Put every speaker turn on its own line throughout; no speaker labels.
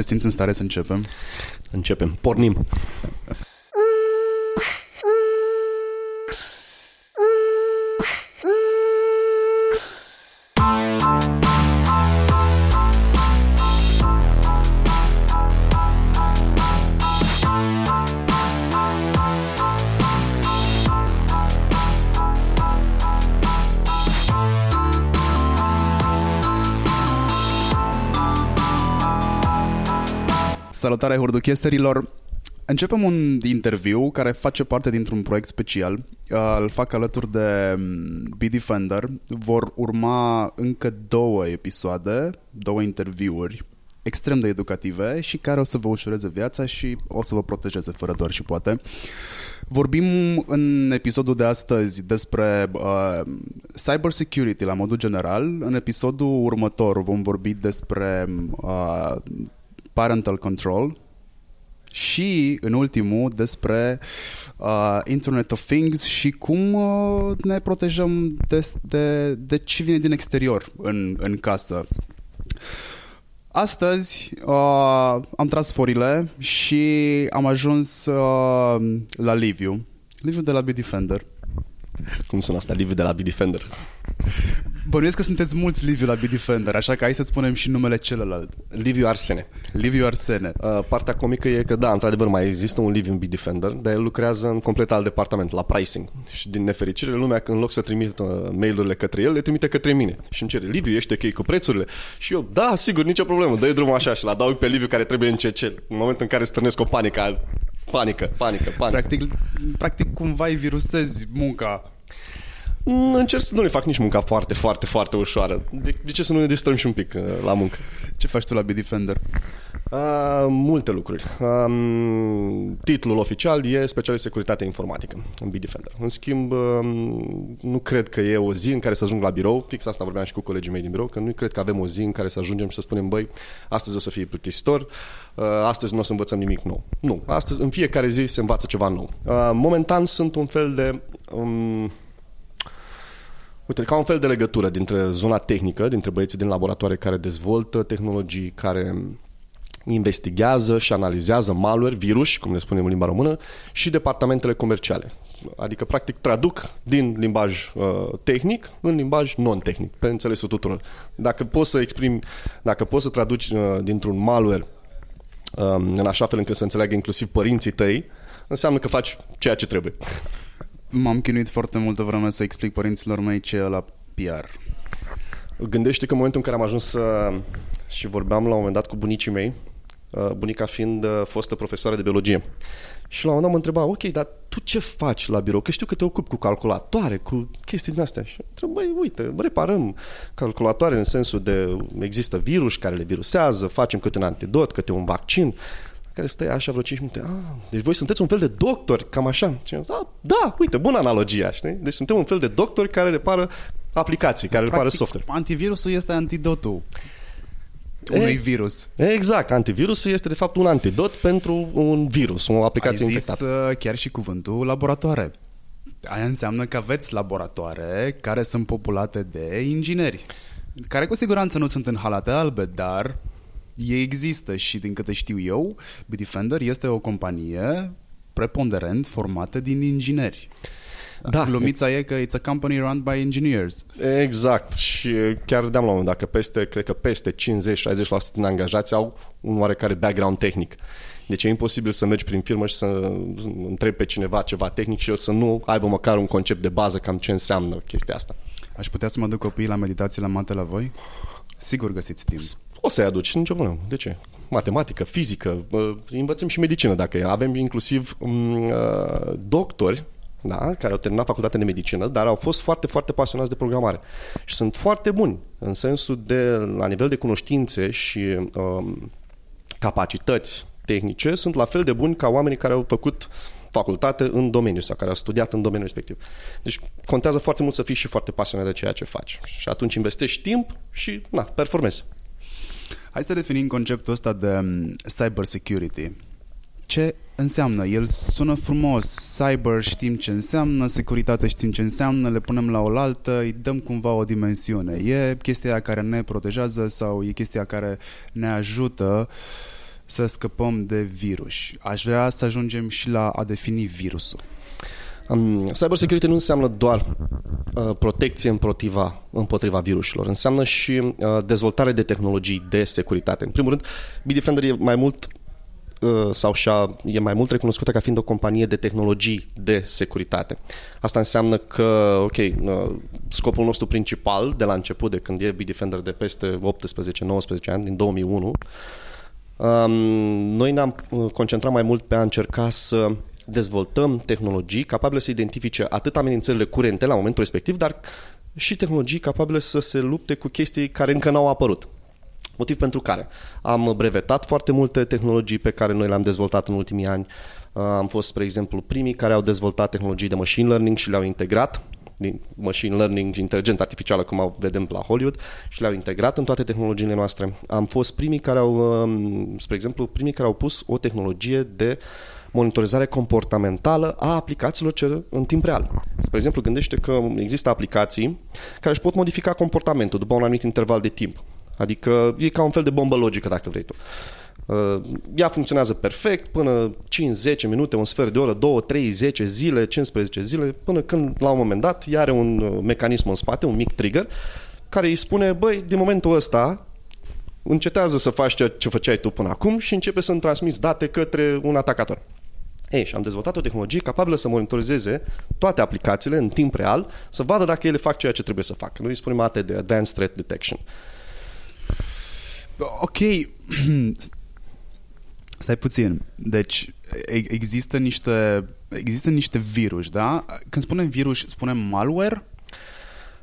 Te simți în stare să începem?
Începem. Pornim.
Salutare hurduchesterilor! Începem un interviu care face parte dintr-un proiect special. Uh, Îl fac alături de mm, B-Defender. Vor urma încă două episoade, două interviuri extrem de educative și care o să vă ușureze viața și o să vă protejeze fără doar și poate. Vorbim în episodul de astăzi despre uh, cyber security la modul general. În episodul următor vom vorbi despre uh, parental control și, în ultimul, despre uh, Internet of Things și cum uh, ne protejăm de, de, de ce vine din exterior în, în casă. Astăzi uh, am tras forile și am ajuns uh, la Liviu. Liviu de la B-Defender.
Cum sună asta? Liviu de la B-Defender.
Bănuiesc că sunteți mulți Liviu la B-Defender, așa că hai să spunem și numele celălalt.
Liviu Arsene.
Liviu Arsene.
Uh, partea comică e că, da, într-adevăr, mai există un Liviu în B-Defender, dar el lucrează în complet alt departament, la pricing. Și din nefericire, lumea, în loc să trimită mail-urile către el, le trimite către mine. Și îmi cere, Liviu, ești ok cu prețurile? Și eu, da, sigur, nicio problemă, dă drumul așa și la adaug pe Liviu care trebuie în CC. În momentul în care stârnesc o panică, panică, panică, panică.
Practic, practic cumva îi virusezi munca
Mm, încerc să nu le fac nici munca foarte, foarte, foarte ușoară. De, de ce să nu ne distrăm și un pic uh, la muncă?
Ce faci tu la B-Defender?
Uh, multe lucruri. Um, titlul oficial e specialist securitate informatică în B-Defender. În schimb, um, nu cred că e o zi în care să ajung la birou, fix asta vorbeam și cu colegii mei din birou, că nu cred că avem o zi în care să ajungem și să spunem, băi, astăzi o să fie plictisitor, uh, astăzi nu o să învățăm nimic nou. Nu, astăzi, în fiecare zi se învață ceva nou. Uh, momentan sunt un fel de... Um, Uite, ca un fel de legătură dintre zona tehnică, dintre băieții din laboratoare care dezvoltă tehnologii, care investigează și analizează malware, virus, cum ne spunem în limba română, și departamentele comerciale. Adică, practic, traduc din limbaj uh, tehnic în limbaj non-tehnic, pe înțelesul tuturor. Dacă poți să exprimi, dacă poți să traduci uh, dintr-un malware um, în așa fel încât să înțeleagă inclusiv părinții tăi, înseamnă că faci ceea ce trebuie.
M-am chinuit foarte multă vreme să explic părinților mei ce e la PR.
Gândește că în momentul în care am ajuns să... și vorbeam la un moment dat cu bunicii mei, uh, bunica fiind uh, fostă profesoară de biologie. Și la un moment dat mă întreba, ok, dar tu ce faci la birou? Că știu că te ocupi cu calculatoare, cu chestii din astea. Și întreb, băi, uite, reparăm calculatoare în sensul de există virus care le virusează, facem câte un antidot, câte un vaccin care stă așa vreo 5 minute. Ah, deci voi sunteți un fel de doctori, cam așa. Și am zis, ah, da, uite, bună analogia, știi? Deci suntem un fel de doctori care repară aplicații, care Practic, repară software.
antivirusul este antidotul unui e, virus.
Exact, antivirusul este de fapt un antidot pentru un virus, o aplicație
Ai
infectată.
zis uh, chiar și cuvântul laboratoare. Aia înseamnă că aveți laboratoare care sunt populate de ingineri, care cu siguranță nu sunt în halate albe, dar ei există și din câte știu eu, Bitdefender este o companie preponderent formată din ingineri. Da. Glumița e că it's a company run by engineers.
Exact. Și chiar deam la un moment dat că peste, cred că peste 50-60% din angajați au un oarecare background tehnic. Deci e imposibil să mergi prin firmă și să întrebi pe cineva ceva tehnic și eu să nu aibă măcar un concept de bază cam ce înseamnă chestia asta.
Aș putea să mă duc copiii la meditații la mate la voi? Sigur găsiți timp.
O să-i aduci, nicio problemă. De ce? Matematică, fizică, învățăm și medicină dacă e. Avem inclusiv um, doctori da, care au terminat facultatea de medicină, dar au fost foarte, foarte pasionați de programare. Și sunt foarte buni în sensul de, la nivel de cunoștințe și um, capacități tehnice, sunt la fel de buni ca oamenii care au făcut facultate în domeniu sau care au studiat în domeniul respectiv. Deci contează foarte mult să fii și foarte pasionat de ceea ce faci. Și atunci investești timp și, na, performezi.
Hai să definim conceptul ăsta de um, cyber security. Ce înseamnă? El sună frumos, cyber știm ce înseamnă, securitate știm ce înseamnă, le punem la oaltă, îi dăm cumva o dimensiune. E chestia care ne protejează sau e chestia care ne ajută să scăpăm de virus. Aș vrea să ajungem și la a defini virusul.
Um, cyber security nu înseamnă doar uh, protecție împotriva, împotriva virusilor, înseamnă și uh, dezvoltare de tehnologii de securitate. În primul rând, Bitdefender e mai mult uh, sau și-a, e mai mult recunoscută ca fiind o companie de tehnologii de securitate. Asta înseamnă că, ok, uh, scopul nostru principal de la început, de când e Bitdefender de peste 18-19 ani, din 2001, um, noi ne-am uh, concentrat mai mult pe a încerca să dezvoltăm tehnologii capabile să identifice atât amenințările curente la momentul respectiv, dar și tehnologii capabile să se lupte cu chestii care încă n-au apărut. Motiv pentru care am brevetat foarte multe tehnologii pe care noi le-am dezvoltat în ultimii ani. Am fost, spre exemplu, primii care au dezvoltat tehnologii de machine learning și le-au integrat din machine learning și inteligență artificială, cum au vedem la Hollywood, și le-au integrat în toate tehnologiile noastre. Am fost primii care au, um, spre exemplu, primii care au pus o tehnologie de uh, monitorizare comportamentală a aplicațiilor ce în timp real. Spre exemplu, gândește că există aplicații care își pot modifica comportamentul după un anumit interval de timp. Adică e ca un fel de bombă logică, dacă vrei tu. Uh, ea funcționează perfect până 5-10 minute, un sfert de oră, 2, 3, 10 zile, 15 zile, până când la un moment dat ea are un uh, mecanism în spate, un mic trigger, care îi spune, băi, din momentul ăsta încetează să faci ceea ce făceai tu până acum și începe să-mi transmiți date către un atacator. Ei, și am dezvoltat o tehnologie capabilă să monitorizeze toate aplicațiile în timp real, să vadă dacă ele fac ceea ce trebuie să facă. Noi spunem ATD, Advanced Threat Detection.
Ok. Stai puțin. Deci, există niște, există niște virus, da? Când spunem virus, spunem malware?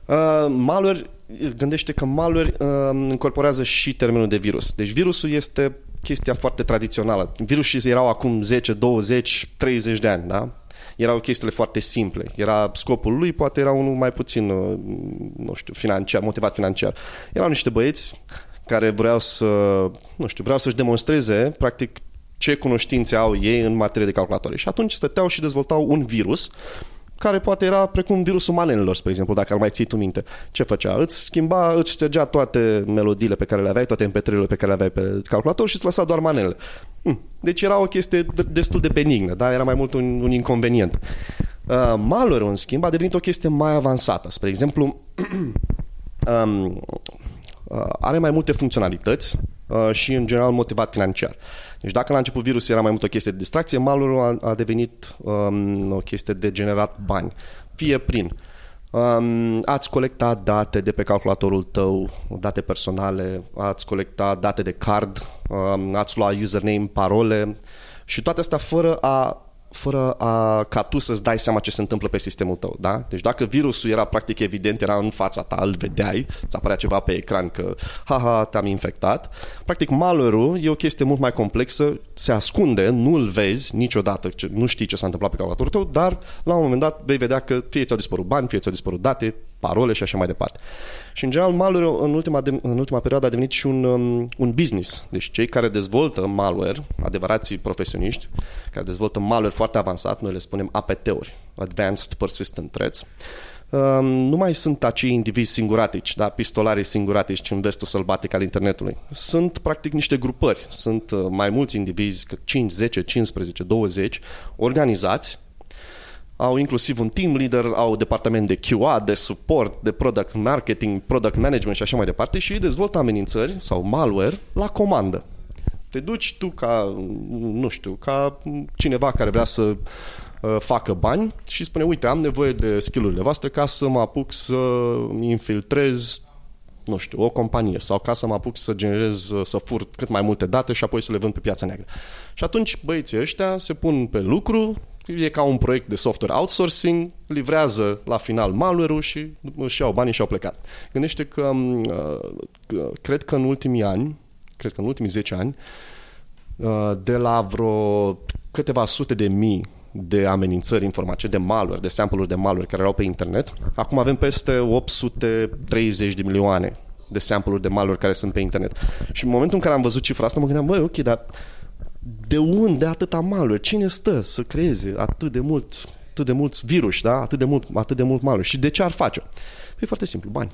Uh, malware, gândește că malware uh, incorporează și termenul de virus. Deci virusul este chestia foarte tradițională. Virusii erau acum 10, 20, 30 de ani, da? Erau chestiile foarte simple. Era scopul lui, poate era unul mai puțin, uh, nu știu, financiar, motivat financiar. Erau niște băieți care vreau să, nu știu, vreau să-și demonstreze, practic, ce cunoștințe au ei în materie de calculatoare. Și atunci stăteau și dezvoltau un virus care poate era precum virusul manelelor, spre exemplu, dacă ar mai ții tu minte. Ce făcea? Îți schimba, îți ștergea toate melodiile pe care le aveai, toate mp pe care le aveai pe calculator și îți lăsa doar manelele. Hm. Deci era o chestie destul de benignă, da? era mai mult un, un inconvenient. Uh, malware în schimb, a devenit o chestie mai avansată. Spre exemplu, um, uh, are mai multe funcționalități uh, și, în general, motivat financiar. Deci dacă la început virusul era mai mult o chestie de distracție, malul a, a devenit um, o chestie de generat bani. Fie prin um, ați colectat date de pe calculatorul tău, date personale, ați colectat date de card, um, ați luat username, parole și toate astea fără a fără a, ca tu să-ți dai seama ce se întâmplă pe sistemul tău, da? Deci dacă virusul era practic evident, era în fața ta, îl vedeai, ți apărea ceva pe ecran că, haha, te-am infectat, practic malware e o chestie mult mai complexă, se ascunde, nu-l vezi niciodată, nu știi ce s-a întâmplat pe calculatorul tău, dar la un moment dat vei vedea că fie ți-au dispărut bani, fie ți-au dispărut date, parole și așa mai departe. Și în general malware în ultima, de, în ultima perioadă a devenit și un, um, un business. Deci cei care dezvoltă malware, adevărații profesioniști, care dezvoltă malware foarte avansat, noi le spunem APT-uri, Advanced Persistent Threats, um, nu mai sunt acei indivizi singuratici, da, pistolarii singuratici în vestul sălbatic al internetului. Sunt practic niște grupări, sunt uh, mai mulți indivizi, 5, 10, 15, 20, organizați au inclusiv un team leader, au departament de QA, de support, de product marketing, product management și așa mai departe și ei dezvoltă amenințări sau malware la comandă. Te duci tu ca, nu știu, ca cineva care vrea să uh, facă bani și spune, uite, am nevoie de skillurile voastre ca să mă apuc să infiltrez nu știu, o companie sau ca să mă apuc să generez, să fur cât mai multe date și apoi să le vând pe piața neagră. Și atunci băieții ăștia se pun pe lucru, e ca un proiect de software outsourcing, livrează la final malware-ul și își iau banii și au plecat. Gândește că um, uh, cred că în ultimii ani, cred că în ultimii 10 ani, uh, de la vreo câteva sute de mii de amenințări informatice, de malware, de sample-uri de malware care erau pe internet. Acum avem peste 830 de milioane de sample-uri de malware care sunt pe internet. Și în momentul în care am văzut cifra asta, mă gândeam, băi, ok, dar de unde atâta malware? Cine stă să creeze atât de mult, atât de mulți virus, da? atât de mult, atât de mult malware? Și de ce ar face? E foarte simplu, bani.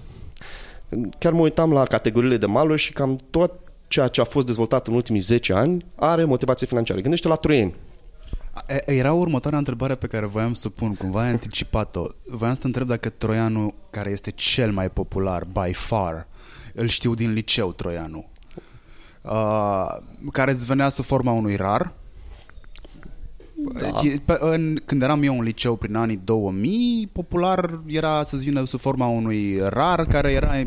Chiar mă uitam la categoriile de malware și cam tot, ceea ce a fost dezvoltat în ultimii 10 ani are motivație financiară. Gândește la troieni.
Era următoarea întrebare pe care voiam să pun, cumva ai anticipat-o. Voiam să te întreb dacă troianul care este cel mai popular, by far, îl știu din liceu, troianul, uh, care îți venea sub forma unui rar, da. În, când eram eu în liceu prin anii 2000, popular era să-ți vină sub forma unui rar care era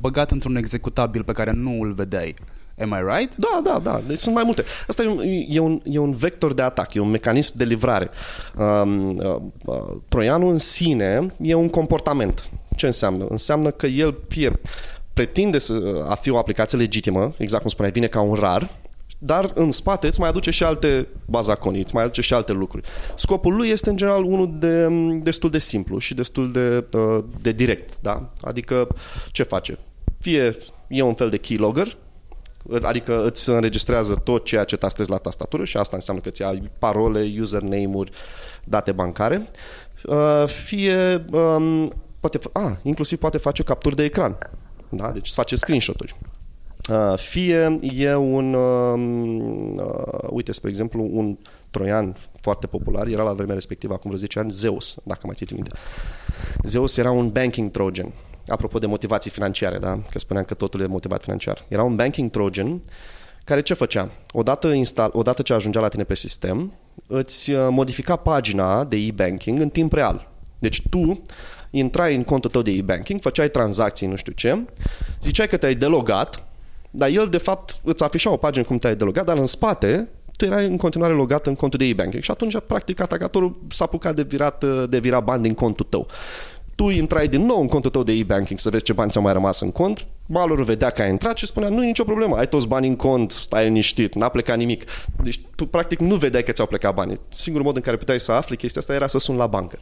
băgat într-un executabil pe care nu îl vedeai. Am I right?
Da, da, da. Deci sunt mai multe. Asta e un, e un, e un vector de atac, e un mecanism de livrare. Um, uh, uh, troianul în sine e un comportament. Ce înseamnă? Înseamnă că el fie pretinde să, a fi o aplicație legitimă, exact cum spuneai, vine ca un rar, dar în spate îți mai aduce și alte bazaconii, îți mai aduce și alte lucruri. Scopul lui este în general unul de, destul de simplu și destul de, uh, de direct. Da? Adică ce face? Fie e un fel de keylogger, adică îți înregistrează tot ceea ce tastezi la tastatură și asta înseamnă că îți ai parole, username-uri, date bancare, uh, fie um, poate, a, inclusiv poate face capturi de ecran. Da? Deci îți face screenshot-uri. Uh, fie e un, uh, uh, uite, spre exemplu, un troian foarte popular, era la vremea respectivă, acum vreo 10 ani, Zeus, dacă mai țiți minte. Zeus era un banking trojan, apropo de motivații financiare, da? că spuneam că totul e motivat financiar. Era un banking trojan care ce făcea? Odată, install, odată ce ajungea la tine pe sistem, îți uh, modifica pagina de e-banking în timp real. Deci tu intrai în contul tău de e-banking, făceai tranzacții, nu știu ce, ziceai că te-ai delogat, dar el, de fapt, îți afișa o pagină cum te-ai delogat, dar în spate tu erai în continuare logat în contul de e-banking și atunci, practic, atacatorul s-a apucat de virat, de virat bani din contul tău. Tu intrai din nou în contul tău de e-banking să vezi ce bani ți-au mai rămas în cont, malul vedea că ai intrat și spunea, nu e nicio problemă, ai toți bani în cont, stai liniștit, n-a plecat nimic. Deci tu practic nu vedeai că ți-au plecat banii. Singurul mod în care puteai să afli chestia asta era să suni la bancă.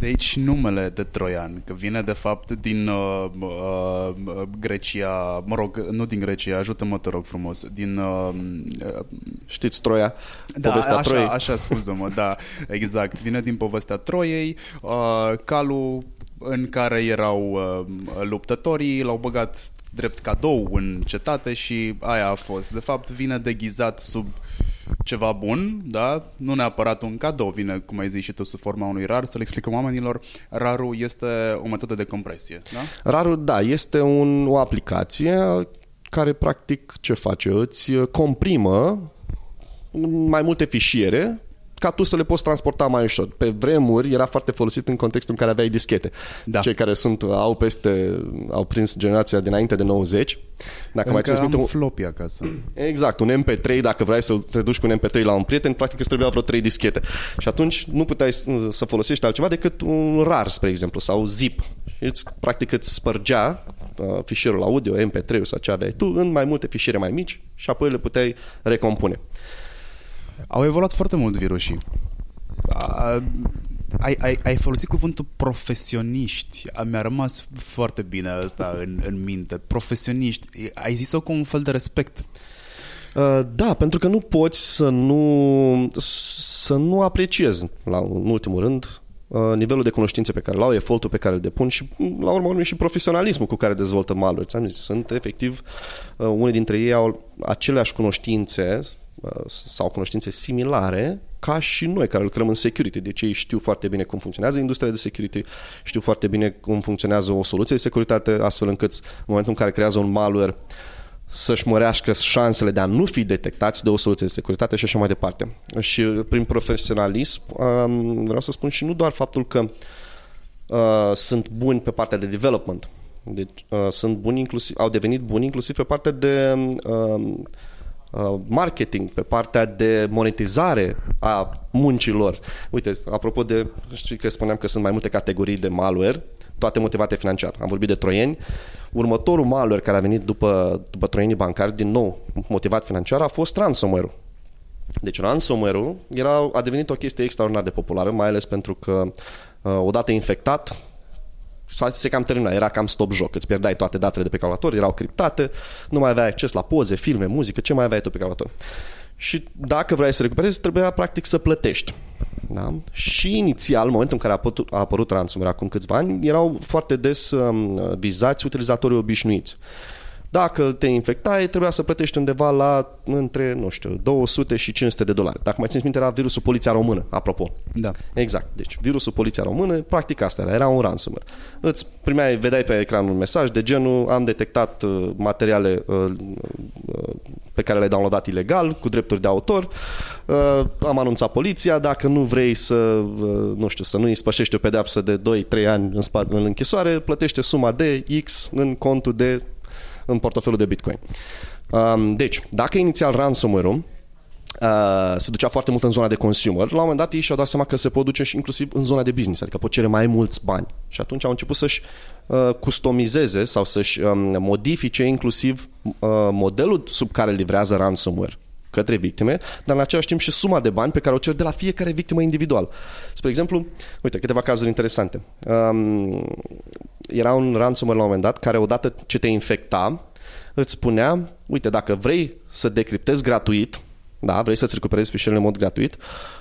De aici numele de Troian, că vine de fapt din uh, uh, Grecia, mă rog, nu din Grecia, ajută-mă, te rog frumos, din... Uh,
uh, Știți Troia?
Da, povestea așa, Troiei. așa, scuză-mă, da, exact. Vine din povestea Troiei, uh, calul în care erau uh, luptătorii, l-au băgat drept cadou în cetate și aia a fost. De fapt, vine deghizat sub ceva bun, da? Nu neapărat un cadou, vine, cum ai zis și tu, sub forma unui rar. Să le explicăm oamenilor, rarul este o metodă de compresie, da?
Rarul, da, este un, o aplicație care practic ce face? Îți comprimă mai multe fișiere ca tu să le poți transporta mai ușor. Pe vremuri era foarte folosit în contextul în care aveai dischete. Da. Cei care sunt au peste au prins generația dinainte de 90.
Dacă Încă mai ții un floppy acasă.
Exact, un MP3, dacă vrei să te duci cu un MP3 la un prieten, practic îți trebuia vreo 3 dischete. Și atunci nu puteai să folosești altceva decât un RAR, spre exemplu, sau zip. Și îți, practic îți spărgea uh, fișierul audio, MP3 sau ce aveai tu, în mai multe fișiere mai mici și apoi le puteai recompune.
Au evoluat foarte mult virusii. Ai, ai, ai folosit cuvântul profesioniști. Mi-a rămas foarte bine asta în, în minte. Profesioniști. Ai zis-o cu un fel de respect.
Uh, da, pentru că nu poți să nu, să nu apreciezi, la, în ultimul rând, uh, nivelul de cunoștințe pe care l-au, efortul pe care îl depun și, la urmă urmei, și profesionalismul cu care dezvoltă maluri. Ți-am zis, sunt efectiv, uh, unii dintre ei au aceleași cunoștințe sau cunoștințe similare ca și noi care lucrăm în security. Deci ei știu foarte bine cum funcționează industria de security, știu foarte bine cum funcționează o soluție de securitate, astfel încât în momentul în care creează un malware să-și mărească șansele de a nu fi detectați de o soluție de securitate și așa mai departe. Și prin profesionalism vreau să spun și nu doar faptul că uh, sunt buni pe partea de development, deci uh, sunt buni inclusiv, au devenit buni inclusiv pe partea de uh, Uh, marketing, pe partea de monetizare a muncilor. Uite, apropo de, știi că spuneam că sunt mai multe categorii de malware, toate motivate financiar. Am vorbit de troieni. Următorul malware care a venit după, după troienii bancari, din nou motivat financiar, a fost ransomware-ul. Deci ransomware-ul era, a devenit o chestie extraordinar de populară, mai ales pentru că uh, odată infectat, se cam termina, era cam stop joc, îți pierdeai toate datele de pe calculator, erau criptate, nu mai aveai acces la poze, filme, muzică, ce mai aveai tu pe calculator. Și dacă vrei să recuperezi, trebuia practic să plătești. Da? Și inițial, în momentul în care a apărut, a apărut ransomware acum câțiva ani, erau foarte des um, vizați utilizatorii obișnuiți. Dacă te infectai, trebuia să plătești undeva la între, nu știu, 200 și 500 de dolari. Dacă mai țineți minte, era virusul Poliția Română, apropo.
Da.
Exact. Deci, virusul Poliția Română, practic asta era, era un ransomware. Îți primeai, vedeai pe ecran un mesaj de genul am detectat uh, materiale uh, uh, pe care le-ai downloadat ilegal, cu drepturi de autor, uh, am anunțat poliția, dacă nu vrei să, uh, nu știu, să nu îi spășești o pedeapsă de 2-3 ani în, spa- în închisoare, plătește suma de X în contul de în portofelul de Bitcoin. Um, deci, dacă inițial ransomware-ul Uh, se ducea foarte mult în zona de consumer. La un moment dat ei și-au dat seama că se pot duce și inclusiv în zona de business, adică pot cere mai mulți bani. Și atunci au început să-și uh, customizeze sau să-și um, modifice inclusiv uh, modelul sub care livrează ransomware către victime, dar în același timp și suma de bani pe care o cer de la fiecare victimă individual. Spre exemplu, uite, câteva cazuri interesante. Um, era un ransomware la un moment dat care odată ce te infecta, îți spunea, uite, dacă vrei să decriptezi gratuit, da, vrei să-ți recuperezi fișierele în mod gratuit,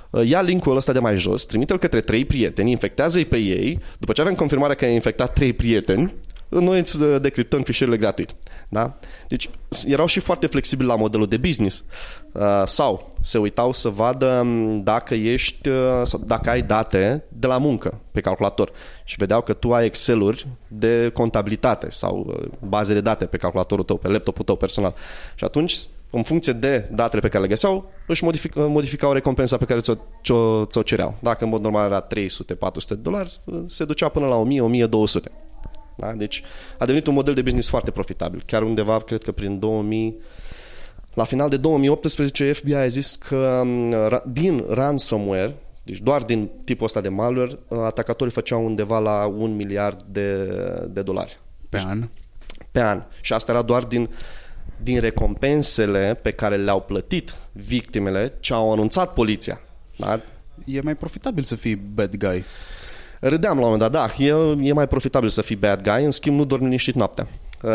uh, ia linkul ăsta de mai jos, trimite-l către trei prieteni, infectează-i pe ei, după ce avem confirmarea că ai infectat trei prieteni, noi îți uh, decriptăm fișierele gratuit. Da? Deci erau și foarte flexibili la modelul de business. Uh, sau se uitau să vadă um, dacă ești, sau dacă ai date de la muncă pe calculator și vedeau că tu ai Excel-uri de contabilitate sau baze de date pe calculatorul tău, pe laptopul tău personal. Și atunci în funcție de datele pe care le găseau, își modific, modificau recompensa pe care ți-o, ți-o, ți-o cereau. Dacă în mod normal era 300-400 de dolari, se ducea până la 1000-1200. Da? Deci a devenit un model de business foarte profitabil. Chiar undeva, cred că prin 2000, la final de 2018, FBI a zis că din ransomware, deci doar din tipul ăsta de malware, atacatorii făceau undeva la un miliard de, de dolari.
Pe deci, an?
Pe an. Și asta era doar din din recompensele pe care le-au plătit victimele ce au anunțat poliția. Da?
E mai profitabil să fii bad guy.
Râdeam la un moment dat, da, e, e mai profitabil să fii bad guy, în schimb nu dormi liniștit noaptea.
Uh...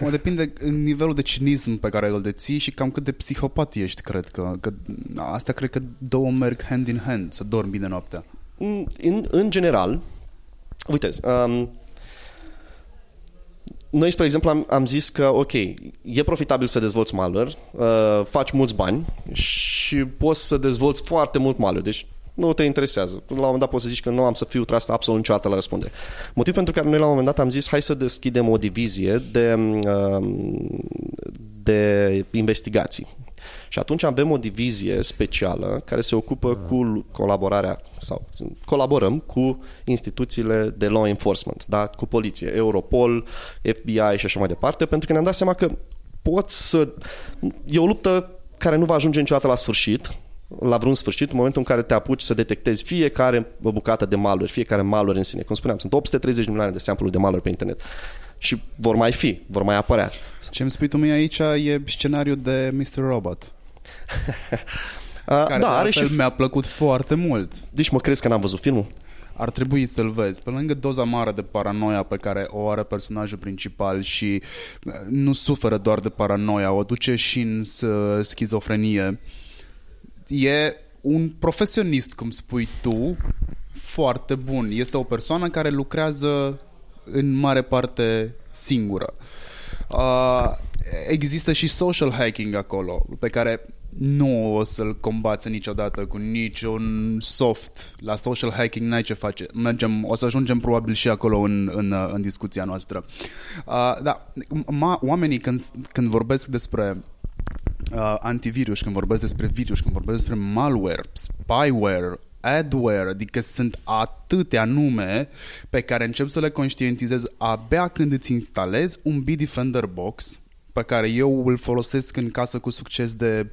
Mă depinde nivelul de cinism pe care îl deții și cam cât de psihopat ești, cred că. că asta cred că două merg hand in hand, să dormi bine noaptea.
În, în general, uite, um, noi, spre exemplu, am, am zis că, ok, e profitabil să dezvolți malware, uh, faci mulți bani și poți să dezvolți foarte mult malware, deci nu te interesează. La un moment dat poți să zici că nu am să fiu tras absolut niciodată la răspundere. Motiv pentru care noi la un moment dat am zis hai să deschidem o divizie de, uh, de investigații. Și atunci avem o divizie specială care se ocupă cu colaborarea sau colaborăm cu instituțiile de law enforcement, da? cu poliție, Europol, FBI și așa mai departe, pentru că ne-am dat seama că pot să... E o luptă care nu va ajunge niciodată la sfârșit, la vreun sfârșit, în momentul în care te apuci să detectezi fiecare bucată de malware, fiecare malware în sine. Cum spuneam, sunt 830 milioane de sample de malware pe internet. Și vor mai fi, vor mai apărea.
Ce îmi spui tu mie aici e scenariul de Mr. Robot. care da, are și... mi-a plăcut foarte mult.
Deci mă crezi că n-am văzut filmul?
ar trebui să-l vezi. Pe lângă doza mare de paranoia pe care o are personajul principal și uh, nu suferă doar de paranoia, o duce și în uh, schizofrenie. E un profesionist, cum spui tu, foarte bun. Este o persoană care lucrează în mare parte singură. Uh, există și social hacking acolo, pe care nu o să-l combați niciodată cu niciun soft. La social hacking n-ai ce face. Mergem, o să ajungem probabil și acolo în, în, în discuția noastră. Uh, da, ma, oamenii când, când vorbesc despre uh, antivirus, când vorbesc despre virus, când vorbesc despre malware, spyware, adware, adică sunt atâtea nume pe care încep să le conștientizez abia când îți instalezi un Bitdefender Box pe care eu îl folosesc în casă cu succes de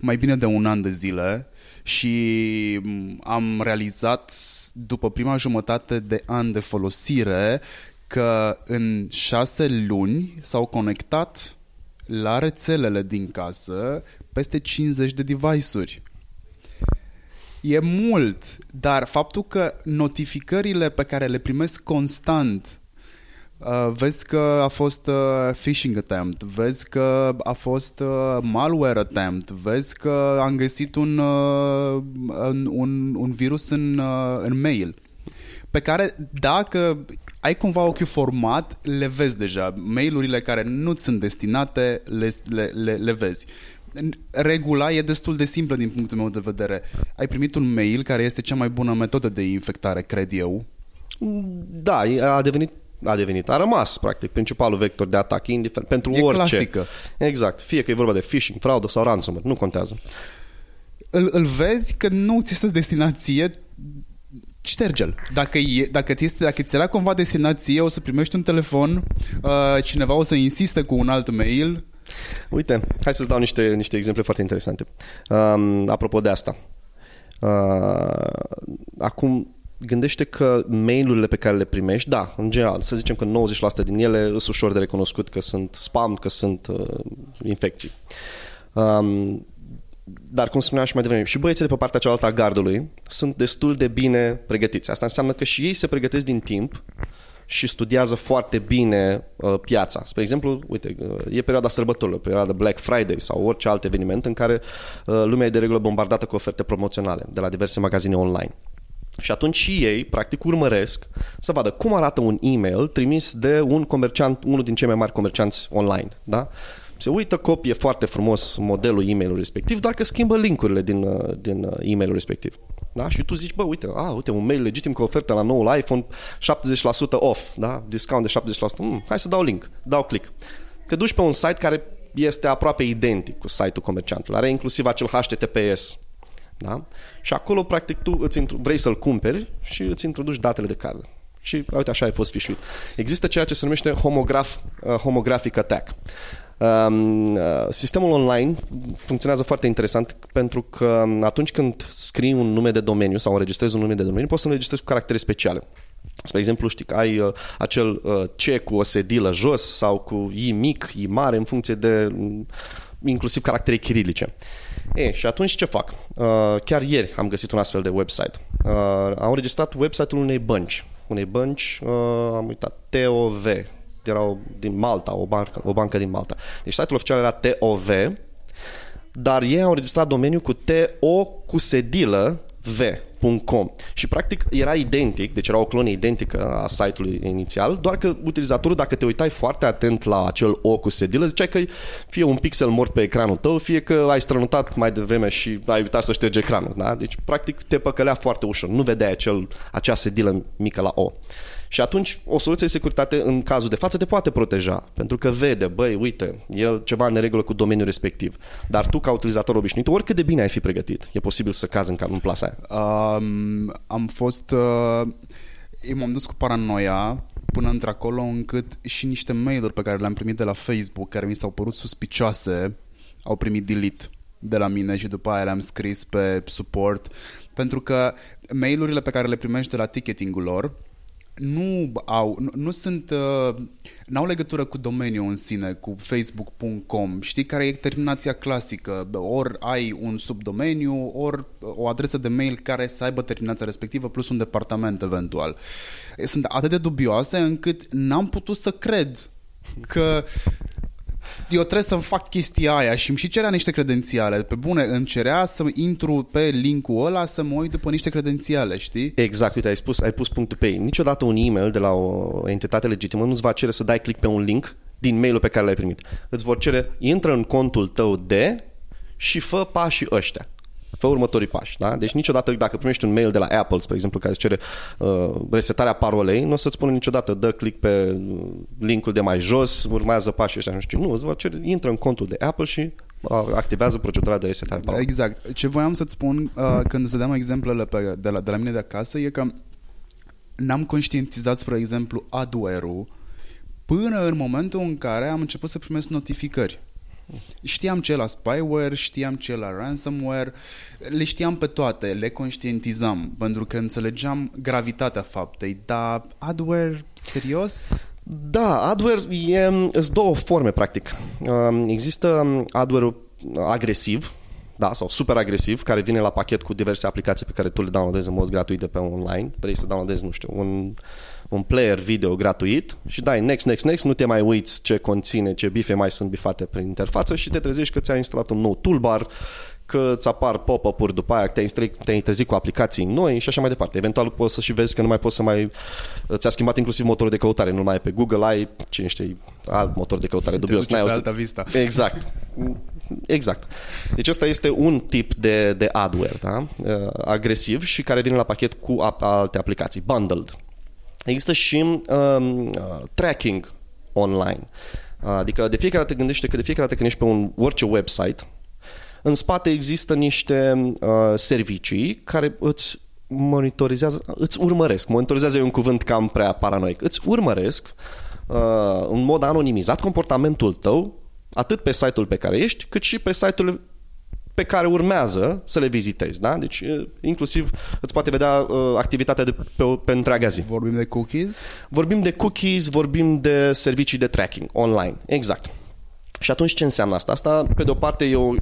mai bine de un an de zile și am realizat după prima jumătate de an de folosire că în șase luni s-au conectat la rețelele din casă peste 50 de device-uri. E mult, dar faptul că notificările pe care le primesc constant Uh, vezi că a fost uh, phishing attempt, vezi că a fost uh, malware attempt, vezi că am găsit un, uh, un, un, un virus în, uh, în mail pe care dacă ai cumva ochiul format, le vezi deja. Mail-urile care nu sunt destinate, le, le, le, le vezi. Regula e destul de simplă din punctul meu de vedere. Ai primit un mail care este cea mai bună metodă de infectare, cred eu.
Da, a devenit a devenit, a rămas practic principalul vector de atac, indiferent, pentru
e
orice.
clasică.
Exact, fie că e vorba de phishing, fraudă sau ransomware, nu contează.
Îl, îl vezi că nu ți este destinație, șterge-l. Dacă, e, dacă, ți este, dacă ți era cumva destinație, o să primești un telefon, uh, cineva o să insiste cu un alt mail.
Uite, hai să-ți dau niște, niște exemple foarte interesante. Um, apropo de asta. Uh, acum, gândește că mail-urile pe care le primești, da, în general, să zicem că 90% din ele sunt ușor de recunoscut că sunt spam, că sunt uh, infecții. Um, dar cum spuneam și mai devreme, și băieții de pe partea cealaltă a gardului sunt destul de bine pregătiți. Asta înseamnă că și ei se pregătesc din timp și studiază foarte bine uh, piața. Spre exemplu, uite, uh, e perioada sărbătorilor, perioada Black Friday sau orice alt eveniment în care uh, lumea e de regulă bombardată cu oferte promoționale de la diverse magazine online. Și atunci și ei, practic, urmăresc să vadă cum arată un e-mail trimis de un comerciant, unul din cei mai mari comercianți online. Da? Se uită, copie foarte frumos modelul e-mailului respectiv, doar că schimbă linkurile din, uh, din uh, e-mailul respectiv. Da? Și tu zici, bă, uite, a, uite, un mail legitim cu ofertă la noul iPhone 70% off, da? discount de 70%. Mm, hai să dau link, dau click. Te duci pe un site care este aproape identic cu site-ul comerciantului. Are inclusiv acel HTTPS da? Și acolo, practic, tu îți intru- vrei să-l cumperi și îți introduci datele de card. Și uite, așa ai fost fișuit. Există ceea ce se numește homograph, uh, homographic attack. Um, uh, sistemul online funcționează foarte interesant pentru că atunci când scrii un nume de domeniu sau înregistrezi un nume de domeniu, poți să înregistrezi cu caractere speciale. Spre exemplu, știi că ai uh, acel uh, C cu o sedilă jos sau cu I mic, I mare, în funcție de mm, inclusiv caractere chirilice. E, și atunci ce fac? Uh, chiar ieri am găsit un astfel de website. Uh, am înregistrat website-ul unei bănci. Unei bănci, uh, am uitat, TOV. Erau din Malta, o bancă, o bancă din Malta. Deci site-ul oficial era TOV, dar ei au înregistrat domeniul cu TO cu sedilă V .com și practic era identic, deci era o clonă identică a site-ului inițial, doar că utilizatorul, dacă te uitai foarte atent la acel O cu sedilă, ziceai că fie un pixel mort pe ecranul tău, fie că ai strănutat mai devreme și ai uitat să ștergi ecranul. Da? Deci, practic, te păcălea foarte ușor. Nu vedeai acel, acea sedilă mică la O. Și atunci o soluție de securitate în cazul de față te poate proteja, pentru că vede, băi, uite, e ceva în neregulă cu domeniul respectiv. Dar tu, ca utilizator obișnuit, oricât de bine ai fi pregătit, e posibil să cazi în, în plasa aia.
Um, am fost... Uh, m-am dus cu paranoia până într-acolo încât și niște mail-uri pe care le-am primit de la Facebook, care mi s-au părut suspicioase, au primit delete de la mine și după aia le-am scris pe support pentru că mail-urile pe care le primești de la ticketing-ul lor nu au, nu, nu sunt, uh, n-au legătură cu domeniul în sine, cu facebook.com. Știi care e terminația clasică? Ori ai un subdomeniu, ori o adresă de mail care să aibă terminația respectivă plus un departament eventual. Sunt atât de dubioase încât n-am putut să cred că eu trebuie să-mi fac chestia aia și îmi și cerea niște credențiale. Pe bune, îmi cerea să intru pe linkul ăla să mă uit după niște credențiale, știi?
Exact, uite, ai, spus, ai pus punctul pe ei. Niciodată un e-mail de la o entitate legitimă nu-ți va cere să dai click pe un link din mailul pe care l-ai primit. Îți vor cere, intră în contul tău de și fă pașii ăștia fă următorii pași. Da? Deci niciodată dacă primești un mail de la Apple, spre exemplu, care îți cere uh, resetarea parolei, nu o să-ți spună niciodată dă click pe linkul de mai jos, urmează pașii ăștia, nu știu. Nu, îți va cere, intră în contul de Apple și uh, activează procedura de resetare parolei.
Exact. Ce voiam să-ți spun uh, când să dăm exemplele pe, de, la, de la mine de acasă e că n-am conștientizat, spre exemplu, adware-ul până în momentul în care am început să primesc notificări. Știam ce la spyware, știam ce la ransomware, le știam pe toate, le conștientizam, pentru că înțelegeam gravitatea faptei, dar adware, serios?
Da, adware e, sunt două forme, practic. Um, există um, adware agresiv, da, sau super agresiv, care vine la pachet cu diverse aplicații pe care tu le downloadezi în mod gratuit de pe online. Vrei să downloadezi, nu știu, un un player video gratuit și dai next, next, next, nu te mai uiți ce conține, ce bife mai sunt bifate prin interfață și te trezești că ți-a instalat un nou toolbar că îți apar pop-up-uri după aia, te-ai, te-ai trezit cu aplicații noi și așa mai departe. Eventual poți să și vezi că nu mai poți să mai... Ți-a schimbat inclusiv motorul de căutare, nu mai e pe Google, ai, cine știe, alt motor de căutare dubios.
Te alta vista.
Exact. Exact. Deci ăsta este un tip de, de adware, da? Uh, agresiv și care vine la pachet cu alte aplicații, bundled. Există și um, uh, tracking online. Adică de fiecare dată te gândește că de fiecare dată când ești pe un orice website, în spate există niște uh, servicii care îți monitorizează, îți urmăresc. Monitorizează e un cuvânt cam prea paranoic. Îți urmăresc uh, în mod anonimizat comportamentul tău atât pe site-ul pe care ești, cât și pe site-ul pe care urmează să le vizitezi. Da? Deci, inclusiv îți poate vedea uh, activitatea de pe, pe întreaga zi.
Vorbim de cookies?
Vorbim de cookies, vorbim de servicii de tracking online. Exact. Și atunci ce înseamnă asta? Asta, pe de o parte, e o,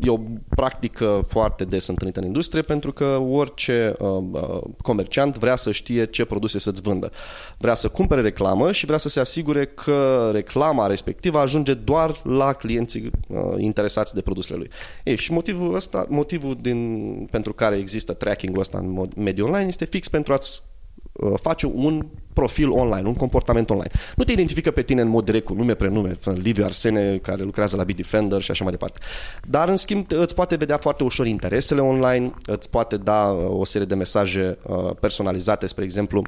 e o practică foarte des întâlnită în industrie pentru că orice uh, uh, comerciant vrea să știe ce produse să-ți vândă. Vrea să cumpere reclamă și vrea să se asigure că reclama respectivă ajunge doar la clienții uh, interesați de produsele lui. Ei, și motivul ăsta, motivul din, pentru care există tracking-ul ăsta în mediul online este fix pentru a-ți Uh, face un profil online, un comportament online. Nu te identifică pe tine în mod direct cu nume, prenume, Liviu Arsene, care lucrează la Bitdefender și așa mai departe. Dar, în schimb, îți poate vedea foarte ușor interesele online, îți poate da uh, o serie de mesaje uh, personalizate, spre exemplu,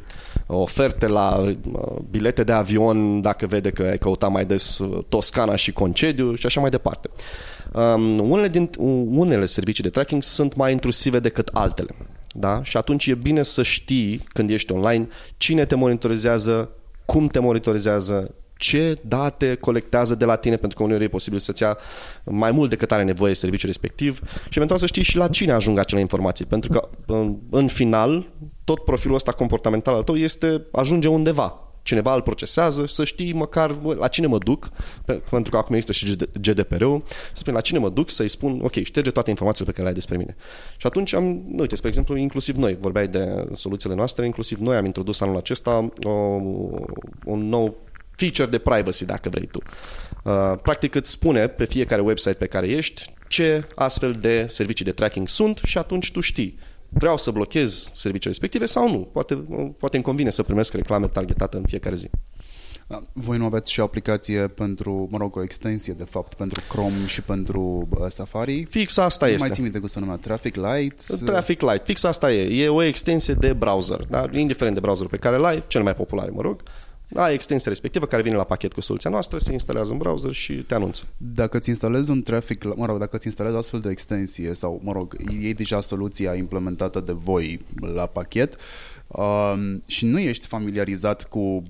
oferte la bilete de avion, dacă vede că ai căutat mai des Toscana și concediu și așa mai departe. Um, unele, din, unele servicii de tracking sunt mai intrusive decât altele. Da? Și atunci e bine să știi când ești online cine te monitorizează, cum te monitorizează, ce date colectează de la tine, pentru că uneori e posibil să-ți ia mai mult decât are nevoie serviciul respectiv și eventual să știi și la cine ajung acele informații, pentru că în final tot profilul ăsta comportamental al tău este ajunge undeva cineva îl procesează, să știi măcar la cine mă duc, pentru că acum există și GDPR-ul, să spun la cine mă duc, să-i spun, ok, șterge toate informațiile pe care le ai despre mine. Și atunci am, uite, spre exemplu, inclusiv noi, vorbeai de soluțiile noastre, inclusiv noi am introdus anul acesta o, un nou feature de privacy, dacă vrei tu. Uh, practic îți spune pe fiecare website pe care ești ce astfel de servicii de tracking sunt și atunci tu știi vreau să blochez serviciile respective sau nu. Poate, poate îmi convine să primesc reclame targetate în fiecare zi.
Da, voi nu aveți și o aplicație pentru, mă rog, o extensie de fapt pentru Chrome și pentru uh, Safari?
Fix asta
nu
este.
mai țin minte cum se numea, Traffic Light?
Traffic Light, fix asta e. E o extensie de browser, da? indiferent de browser pe care l ai, cel mai popular, mă rog. Ai extensia respectivă care vine la pachet cu soluția noastră, se instalează în browser și te anunță.
Dacă îți instalezi un traffic, mă rog, dacă îți instalezi astfel de extensie sau, mă rog, e deja soluția implementată de voi la pachet um, și nu ești familiarizat cu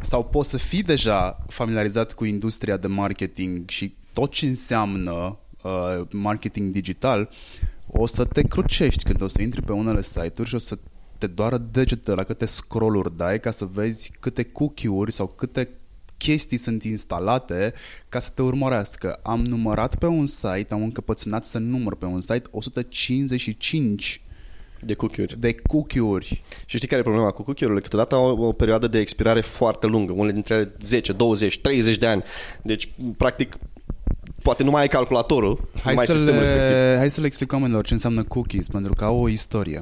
sau poți să fii deja familiarizat cu industria de marketing și tot ce înseamnă uh, marketing digital, o să te crucești când o să intri pe unele site-uri și o să te doară degetele la câte scrolluri dai ca să vezi câte cookie-uri sau câte chestii sunt instalate ca să te urmărească. Am numărat pe un site, am încăpățânat să număr pe un site 155
de cookie-uri.
De cookie-uri.
Și știi care e problema cu cookie-urile? Câteodată au o perioadă de expirare foarte lungă, unele dintre ele 10, 20, 30 de ani. Deci, practic, poate nu mai ai calculatorul,
hai
mai
să
sistemul
le,
respectiv.
Hai să le explicăm oamenilor ce înseamnă cookies, pentru că au o istorie.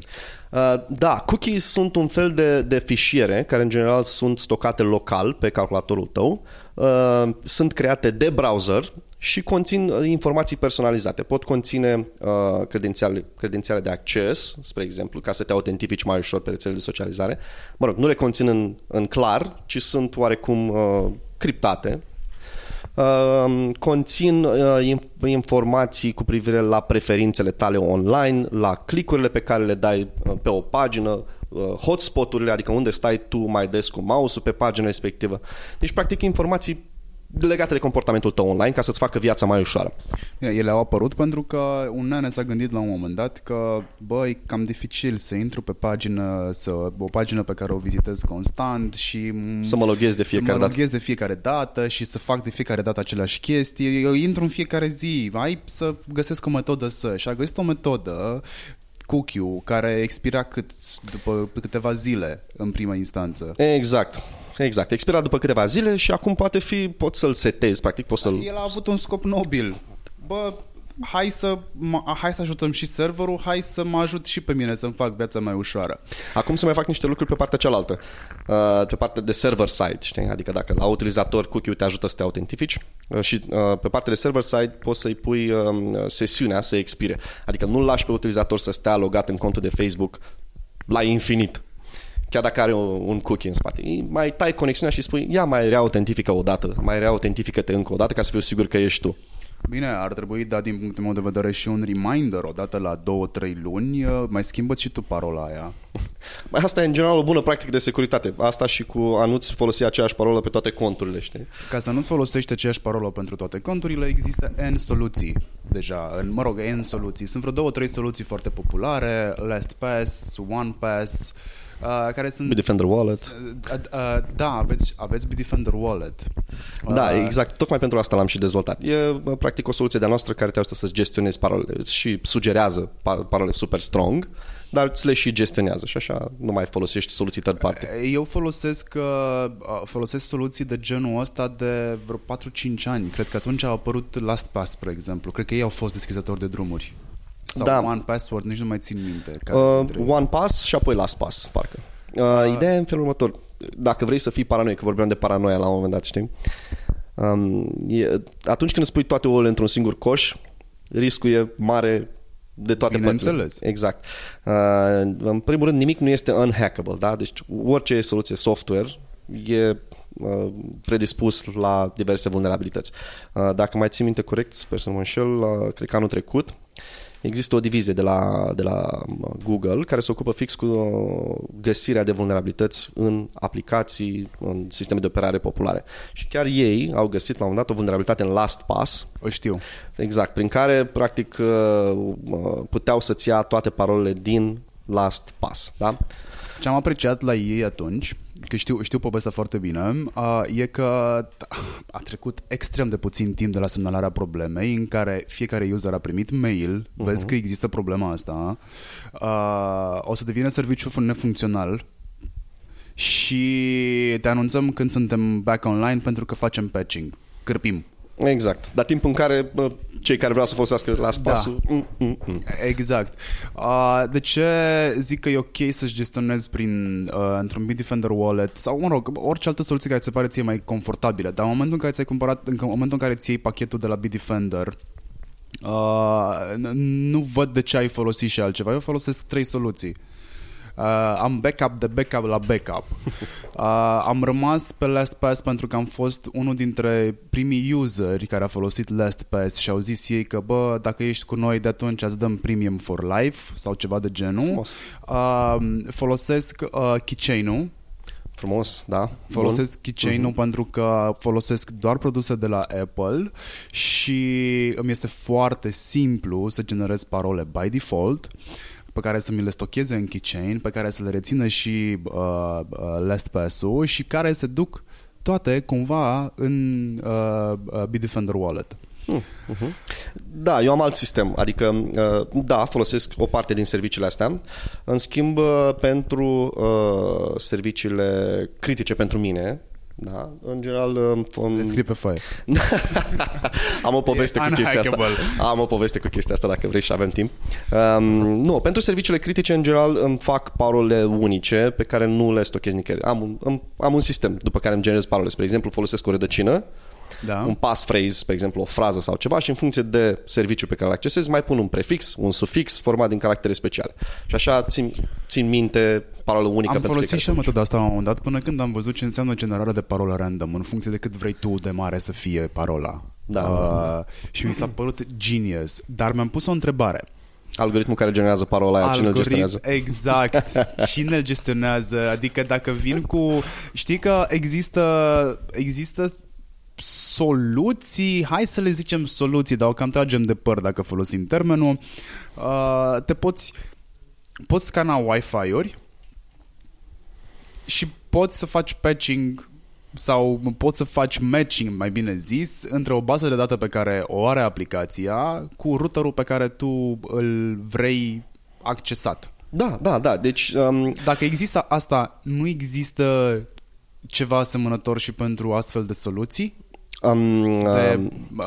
Uh, da, cookies sunt un fel de, de fișiere care în general sunt stocate local pe calculatorul tău, uh, sunt create de browser și conțin uh, informații personalizate. Pot conține uh, credențiale, credențiale de acces, spre exemplu, ca să te autentifici mai ușor pe rețelele de socializare. Mă rog, nu le conțin în, în clar, ci sunt oarecum uh, criptate, Uh, conțin uh, informații cu privire la preferințele tale online, la clicurile pe care le dai uh, pe o pagină, hotspoturile, adică unde stai tu mai des cu mouse-ul pe pagina respectivă. Deci, practic, informații legate de comportamentul tău online ca să-ți facă viața mai ușoară.
Ele au apărut pentru că un nene s-a gândit la un moment dat că, băi, cam dificil să intru pe pagină, să, o pagină pe care o vizitez constant și
să mă loghez de fiecare
să
mă
loghez de fiecare dată și să fac de fiecare dată aceleași chestii. Eu intru în fiecare zi, ai să găsesc o metodă să... Și a găsit o metodă cookie care expira cât după câteva zile în prima instanță.
Exact. Exact. Expira după câteva zile și acum poate fi, poți să-l setezi, practic, poți să-l...
El a avut un scop nobil. Bă, hai să, mă- hai să ajutăm și serverul, hai să mă ajut și pe mine să-mi fac viața mai ușoară.
Acum se mai fac niște lucruri pe partea cealaltă, uh, pe partea de server side, știi? Adică dacă la utilizator cookie te ajută să te autentifici uh, și uh, pe partea de server side poți să-i pui um, sesiunea să expire. Adică nu-l lași pe utilizator să stea logat în contul de Facebook la infinit. Chiar dacă are un un cookie în spate. Îi Mai tai conexiunea și spui, ia mai reautentifică o dată, mai reautentifică-te încă o dată ca să fiu sigur că ești tu.
Bine, ar trebui dat din punctul meu de vedere și un reminder odată la 2-3 luni, uh, mai schimbă și tu parola aia.
Mai asta e în general o bună practică de securitate. Asta și cu a nu-ți folosi aceeași parolă pe toate conturile, știi?
Ca să nu-ți folosești aceeași parolă pentru toate conturile, există N soluții deja, în, mă rog, N soluții. Sunt vreo două, trei soluții foarte populare, LastPass, OnePass, uh, care sunt...
Bitdefender Wallet.
Uh, uh, da, aveți, aveți Bitdefender Wallet.
Da,
Uh,
exact. Tocmai pentru asta l-am și dezvoltat. E bă, practic o soluție de-a noastră care te ajută să gestionezi parolele. Îți și sugerează pa- parole super strong, dar ți le și gestionează și așa nu mai folosești soluții third party.
Eu folosesc, uh, folosesc soluții de genul ăsta de vreo 4-5 ani. Cred că atunci a apărut LastPass, spre exemplu. Cred că ei au fost deschizători de drumuri. Sau
Da.
One Password, nici nu mai țin minte. Care
Uh,
dintre ei.
one pass și apoi last pass, parcă. Uh, ideea e în felul următor. Dacă vrei să fii paranoic, că vorbeam de paranoia la un moment dat, știi? Um, e, atunci când îți pui toate ouăle într-un singur coș, riscul e mare de toate
Bineînțeles.
părțile. Exact. Uh, în primul rând, nimic nu este unhackable, da? Deci orice soluție software e uh, predispus la diverse vulnerabilități. Uh, Dacă mai țin minte corect, sper să nu mă înșel, uh, cred că anul trecut, Există o divizie de la, de la uh, Google care se ocupă fix cu uh, găsirea de vulnerabilități în aplicații, în sisteme de operare populare. Și chiar ei au găsit la un moment dat o vulnerabilitate în LastPass,
O știu.
exact, prin care practic uh, uh, puteau să-ți ia toate parolele din LastPass. Da?
Ce am apreciat la ei atunci, că știu, știu povestea foarte bine, uh, e că a trecut extrem de puțin timp de la semnalarea problemei în care fiecare user a primit mail, uh-huh. vezi că există problema asta, uh, o să devină serviciul nefuncțional și te anunțăm când suntem back online pentru că facem patching, cârpim.
Exact. Dar timpul în care uh, cei care vreau să folosească LastPass-ul... Mm, mm, mm.
Exact. Uh, de ce zic că e ok să-și gestionezi prin, uh, într-un Bitdefender Wallet sau, mă rog, orice altă soluție care ți se pare ție mai confortabilă, dar în momentul în care ți-ai cumpărat, în momentul în care ți iei pachetul de la Bitdefender, uh, n- nu văd de ce ai folosit și altceva. Eu folosesc trei soluții. Uh, am backup de backup la backup. Uh, am rămas pe LastPass pentru că am fost unul dintre primii useri care a folosit LastPass și au zis ei că, bă, dacă ești cu noi de atunci îți dăm premium for life sau ceva de genul.
Frumos.
Uh, folosesc uh, keychain-ul
Frumos, da.
Folosesc
Bun.
keychain-ul pentru că folosesc doar produse de la Apple și îmi este foarte simplu să generez parole by default pe care să mi le stocheze în keychain, pe care să le rețină și uh, uh, LastPass-ul și care se duc toate cumva în uh, uh, Bitdefender Wallet.
Da, eu am alt sistem, adică uh, da, folosesc o parte din serviciile astea. În schimb, uh, pentru uh, serviciile critice pentru mine, da, în general um,
Le scrii pe foaie.
am o poveste
E
cu chestia asta.
unhackable.
Am o poveste cu chestia asta dacă vrei și avem timp. Um, nu, pentru serviciile critice în general îmi fac parole unice pe care nu le stochez nicăieri. Am un, am, am un sistem după care îmi generez parole. Spre exemplu, folosesc o rădăcină
Da?
un passphrase, spre exemplu, o frază sau ceva și în funcție de serviciu pe care îl accesez mai pun un prefix, un sufix format din caractere speciale. Și așa țin, țin minte parolă unică
Am
pentru
folosit
fiecare
și eu metoda asta la un moment dat până când am văzut ce înseamnă generarea de parolă random în funcție de cât vrei tu de mare să fie parola.
Da,
uh,
da,
Și mi s-a părut genius. Dar mi-am pus o întrebare.
Algoritmul care generează parola aia, cine îl
Algorit-
gestionează?
Exact. Cine îl gestionează? Adică dacă vin cu... Știi că există, există soluții, hai să le zicem soluții, dar o cam tragem de păr dacă folosim termenul. Uh, te poți, poți scana Wi-Fi-uri și poți să faci patching sau poți să faci matching, mai bine zis, între o bază de date pe care o are aplicația cu routerul pe care tu îl vrei accesat.
Da, da, da. Deci, um,
Dacă există asta, nu există ceva asemănător și pentru astfel de soluții
um,
de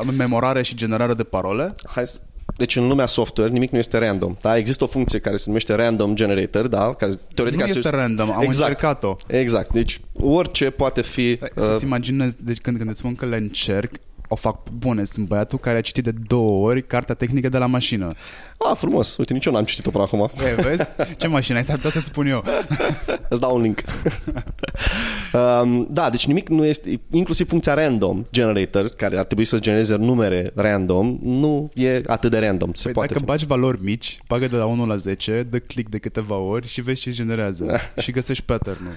um,
memorare și generare de parole?
hai, să- deci în lumea software nimic nu este random. Da? Există o funcție care se numește random generator, da? care teoretic
Nu
ar
este
fi-
random, am
exact.
încercat-o.
Exact. Deci orice poate fi...
Păi,
uh,
Să-ți imaginezi, deci când, când îți spun că le încerc, o fac bune. Sunt băiatul care a citit de două ori cartea tehnică de la mașină.
Ah, frumos. Uite, nici eu n-am citit-o până acum.
E, vezi? Ce mașină ai stat să-ți spun eu?
Îți dau un link. um, da, deci nimic nu este, inclusiv funcția random generator, care ar trebui să genereze numere random, nu e atât de random. Se
Păi
poate
dacă
fi.
bagi valori mici, bagă de la 1 la 10, dă click de câteva ori și vezi ce generează. și găsești pattern-ul.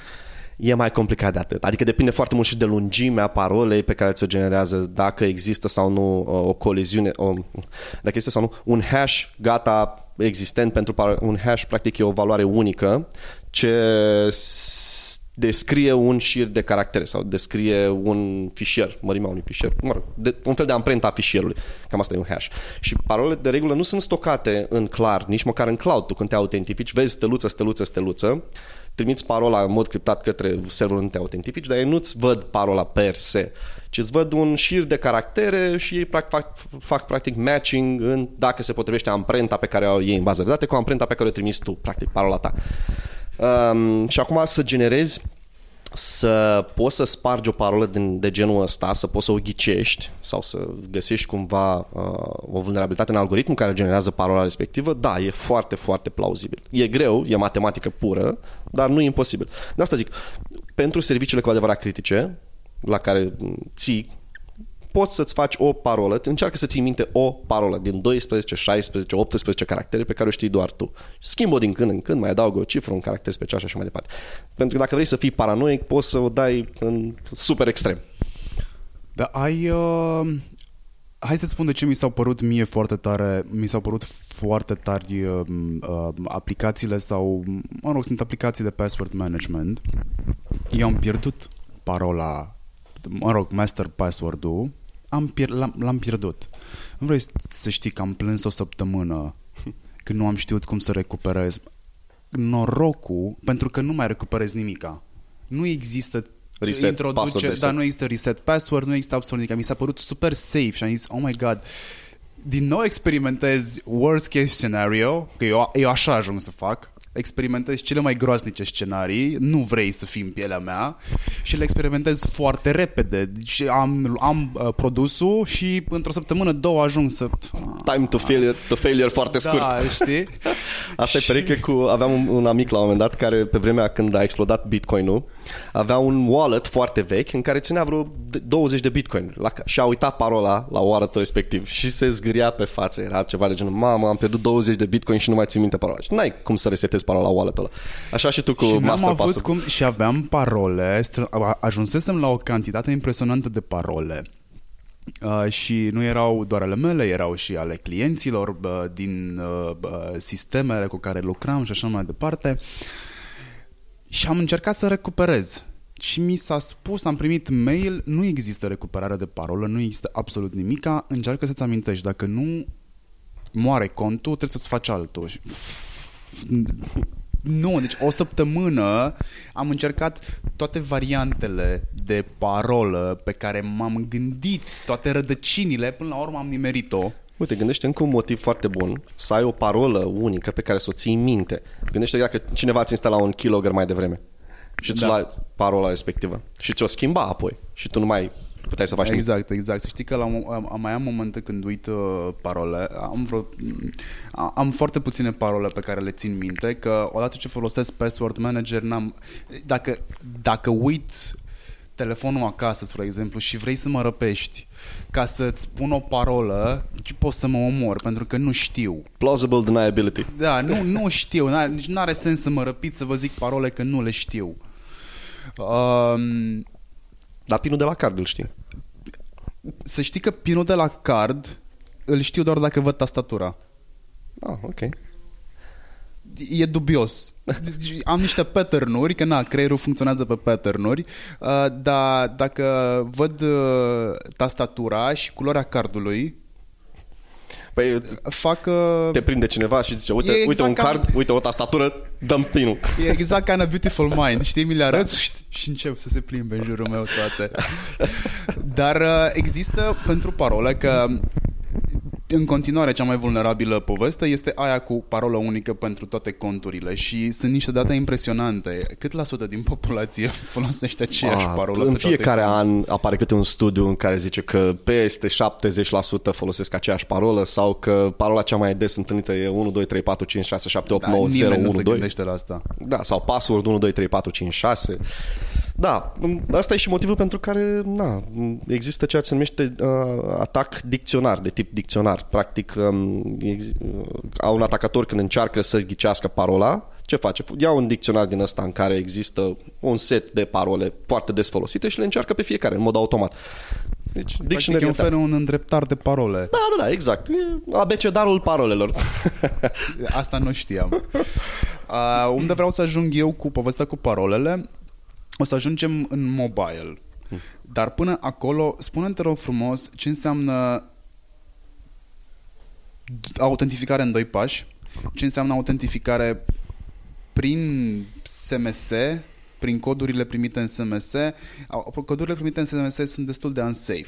E mai complicat de atât. Adică depinde foarte mult și de lungimea parolei pe care ți-o generează, dacă există sau nu uh, o coliziune, o, dacă există sau nu un hash gata existent pentru par- un hash practic e o valoare unică ce s- descrie un șir de caractere sau descrie un fișier, mărimea unui fișier, mă rog, de, un fel de amprenta a fișierului. Cam asta e un hash. Și parolele de regulă nu sunt stocate în clar, nici măcar în cloud. Tu când te autentifici, vezi steluță, steluță, steluță, trimiți parola în mod criptat către serverul unde te autentifici, dar ei nu-ți văd parola per se, ci îți văd un șir de caractere și ei prac, fac, fac practic matching în dacă se potrivește amprenta pe care o iei în bază de date cu amprenta pe care o trimiți tu, practic parola ta. Um, și acum să generezi să poți să spargi o parolă din, de genul ăsta, să poți să o ghicești sau să găsești cumva uh, o vulnerabilitate în algoritmul care generează parola respectivă, da, e foarte, foarte plauzibil. E greu, e matematică pură, dar nu e imposibil. De asta zic, pentru serviciile cu adevărat critice, la care m, ții poți să-ți faci o parolă, încearcă să ții minte o parolă din 12, 16, 18 caractere pe care o știi doar tu. Schimbă-o din când în când, mai adaugă o cifră, un caracter special și așa mai departe. Pentru că dacă vrei să fii paranoic, poți să o dai în super extrem.
Dar ai... Uh... Hai să spun de ce mi s-au părut mie foarte tare, mi s-au părut foarte tari uh, uh, aplicațiile sau, mă rog, sunt aplicații de password management. Eu am pierdut parola, mă rog, master password-ul, am pier- l-am, l-am pierdut. Nu vrei să știi că am plâns o săptămână când nu am știut cum să recuperez. Norocul, pentru că nu mai recuperez nimica. Nu există
Reset password reset.
dar nu există reset password, nu există absolut nimic. Mi s-a părut super safe și am zis, oh my god, din nou experimentez worst case scenario, că eu, eu așa ajung să fac, experimentez cele mai groaznice scenarii, nu vrei să fii în pielea mea și le experimentez foarte repede. Deci am, am uh, produsul și într-o săptămână, două ajung să...
Time to failure, to failure foarte scurt.
Da, știi?
Asta e pereche cu... Aveam un, un amic la un moment dat care pe vremea când a explodat Bitcoin-ul avea un wallet foarte vechi în care ținea vreo 20 de Bitcoin la, și a uitat parola la wallet respectiv și se zgâria pe față. Era ceva de genul, mamă, am pierdut 20 de Bitcoin și nu mai țin minte parola. Și n-ai cum să resetezi parola la wallet-ul ăla. Așa și tu cu
și n-am
master
avut
password.
cum și aveam parole, str- a- ajunsesem la o cantitate impresionantă de parole. Uh, și nu erau doar ale mele, erau și ale clienților uh, din uh, uh, sistemele cu care lucram și așa mai departe. Și am încercat să recuperez. Și mi s-a spus, am primit mail, nu există recuperare de parolă, nu există absolut nimica, încearcă să-ți amintești, dacă nu moare contul, trebuie să-ți faci altul. Și- Nu, deci o săptămână am încercat toate variantele de parolă pe care m-am gândit, toate rădăcinile, până la urmă am nimerit-o.
Uite, gândește încă un motiv foarte bun să ai o parolă unică pe care să o ții în minte. Gândește dacă cineva ți instala un keylogger mai devreme și ți
Da.
lua parola respectivă și ți-o schimba apoi și tu nu mai puteai să faci nimic.
Exact, exact. Să știi că la, am, am, mai am momente când uit uh, parole. Am, vreo, a- am foarte puține parole pe care le țin minte, că odată ce folosesc password manager, n-am, dacă, dacă uit telefonul acasă, spre exemplu, și vrei să mă răpești ca să-ți spun o parolă, ce poți să mă omor, pentru că nu știu.
Plausible deniability.
Da, nu, nu știu, n-are, nici n-are sens să mă răpiți să vă zic parole că nu le știu. Um,
Dar pinul de la card îl știi.
să știi că pinul de la card îl știu doar dacă văd tastatura.
Ah, ok.
E dubios. Deci Am niște pattern-uri, că na, creierul funcționează pe pattern-uri, uh, dar dacă văd uh, tastatura și culoarea cardului,
Păi
fac... uh,
te prinde cineva și zice, uite,
E
uite
exact
un
ca-
card, uite o tastatură, dăm pinul.
E exact ca în A Beautiful Mind, știi? Mi le arăt și, și încep să se plimbe în jurul meu toate. Dar uh, există pentru parole că în continuare, cea mai vulnerabilă poveste este aia cu parolă unică pentru toate conturile și sunt niște date impresionante. Cât la sută din populație folosește aceeași
Ah,
parolă
În
pe toate
fiecare
conturile?
an apare câte un studiu în care zice că peste 70% folosesc aceeași parolă sau că parola cea mai des întâlnită e 1, 2, 3, 4, 5, 6, 7, 8,
Da,
9, 0,
nimeni nu
1,
se
2.
gândește la asta.
Da, sau password 1, 2, 3, 4, 5, 6. Da, asta e și motivul pentru care na, există ceea ce se numește uh, atac dicționar, de tip dicționar. Practic, um, ex, uh, au un atacator când încearcă să ghicească parola, ce face? Ia un dicționar din ăsta în care există un set de parole foarte des folosite și le încearcă pe fiecare, în mod automat. Deci,
Practic
dictionary
e un
attack.
fel un îndreptar de parole.
Da, da, da, exact. E abecedarul parolelor.
Asta nu știam. Uh, unde vreau să ajung eu cu povestea cu parolele, o să ajungem în mobile. Dar până acolo, spune te rog frumos ce înseamnă autentificare în doi pași, ce înseamnă autentificare prin SMS, prin codurile primite în SMS. Au- Codurile primite în SMS sunt destul de unsafe.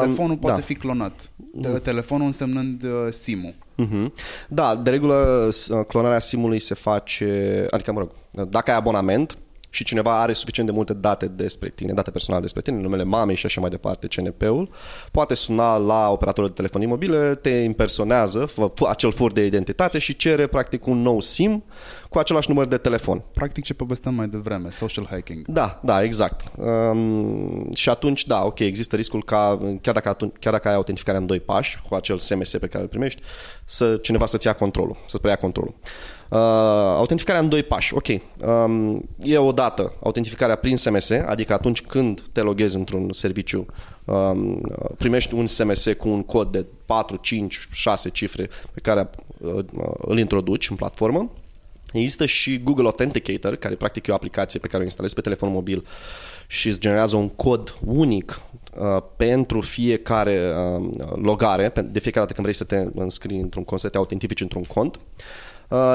Telefonul poate
da.
fi clonat. Te- Telefonul însemnând uh, SIM-ul.
Mhm. Da, de regulă s- clonarea simului se face, adică mă rog, dacă ai abonament și cineva are suficient de multe date despre tine, date personale despre tine, numele mamei și așa mai departe, CNP-ul, poate suna la operatorul de telefonii mobile, te impersonează, fă acel fur de identitate și cere practic un nou SIM cu același număr de telefon.
Practic ce povesteam mai devreme, social hacking.
Da, da, exact. Um, și atunci, da, ok, există riscul ca, chiar dacă, atunci, chiar dacă ai autentificarea în doi pași, cu acel SMS pe care îl primești, să cineva să-ți ia controlul, să-ți preia controlul. Uh, autentificarea în doi pași, ok. Um, e o dată autentificarea prin SMS, adică atunci când te loghezi într-un serviciu, um, primești un SMS cu un cod de 4, 5, 6 cifre pe care uh, îl introduci în platformă. Există și Google Authenticator, care practic e o aplicație pe care o instalezi pe telefon mobil și îți generează un cod unic uh, pentru fiecare uh, logare, pe- de fiecare dată când vrei să te înscrii într-un cont, să te autentifici într-un cont. Uh,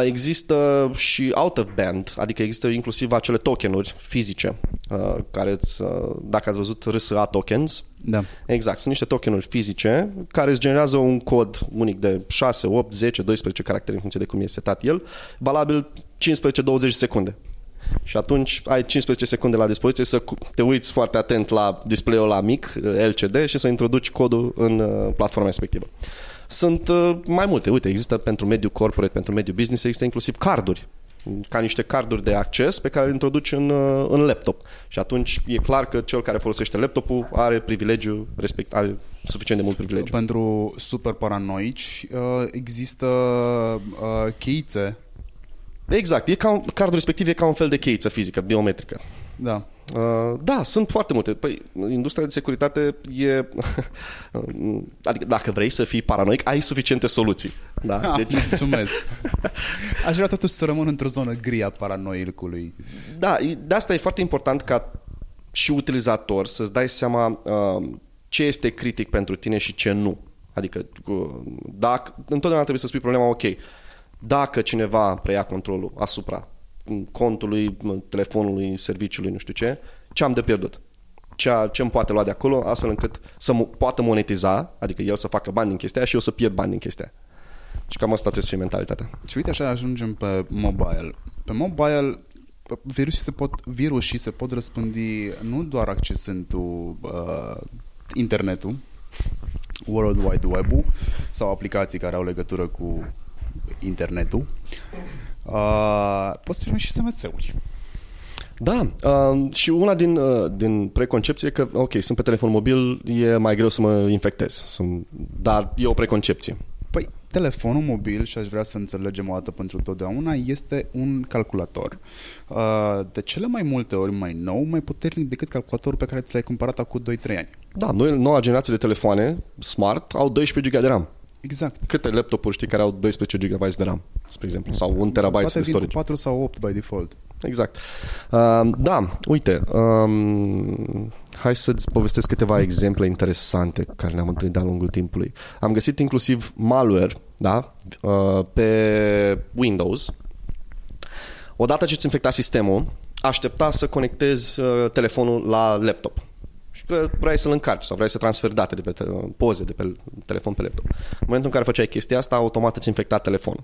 există și out of band, adică există inclusiv acele tokenuri fizice, uh, care îți, uh, dacă ați văzut RSA tokens,
Da.
Exact, sunt niște tokenuri fizice care îți generează un cod unic de 6, 8, 10, 12 caractere în funcție de cum e setat el, valabil 15-20 secunde. Și atunci ai 15 secunde la dispoziție să cu- te uiți foarte atent la display-ul la mic, eh, LCD, și să introduci codul în uh, platforma respectivă. Sunt uh, mai multe. Uite, există pentru mediul corporate, pentru mediul business, există inclusiv carduri ca niște carduri de acces pe care le introduci în, uh, în laptop. Și atunci e clar că cel care folosește laptopul are privilegiu, respect, are suficient de mult privilegiu.
Pentru super paranoici uh, există uh, cheițe.
Exact, e ca un, cardul respectiv e ca un fel de cheiță fizică, biometrică.
Da.
Uh, da, sunt foarte multe. Păi, industria de securitate e... adică dacă vrei să fii paranoic, ai suficiente soluții. Da?
Ah,
Deci,
mulțumesc. Aș vrea totuși să rămân într-o zonă gri a paranoicului.
Da, e- de asta e foarte important ca și utilizator să-ți dai seama uh, ce este critic pentru tine și ce nu. Adică, uh, dacă, întotdeauna trebuie să spui problema, ok, dacă cineva preia controlul asupra contului, telefonului, serviciului, nu știu ce, ce am de pierdut? Ce, ce îmi poate lua de acolo, astfel încât să mo- poată monetiza, adică el să facă bani din chestia aia și eu să pierd bani din chestia aia. Și cam asta trebuie să fie mentalitatea.
Și uite așa ajungem pe mobile. Pe mobile virusii se pot, virusii se pot răspândi nu doar accesând tu uh, internetul, World Wide Web-ul sau aplicații care au legătură cu internetul. Uh, poți primi și SMS-uri.
Da, uh, și una din, uh, din preconcepție e că, ok, sunt pe telefon mobil, e mai greu să mă infectez, sunt, dar e o preconcepție.
Păi, telefonul mobil, și aș vrea să înțelegem o dată pentru totdeauna, este un calculator. Uh, de cele mai multe ori mai nou, mai puternic decât calculatorul pe care ți l-ai cumpărat acum 2-3 ani.
Da, noi, noua generație de telefoane smart au 12 GB de RAM.
Exact.
Câte laptopuri știi care au 12 GB de RAM, spre exemplu, sau 1 TB
Toate
de
vin cu
storage?
4 sau 8 by default.
Exact. Uh, da, uite, um, hai să-ți povestesc câteva exemple interesante care le-am întâlnit de-a lungul timpului. Am găsit inclusiv malware, da, uh, pe Windows. Odată ce ți infecta sistemul, aștepta să conectezi uh, telefonul la laptop. Și că vrei să-l încarci sau vrei să transferi date de pe te- poze de pe telefon pe laptop. În momentul în care făceai chestia asta, automat îți infecta telefonul.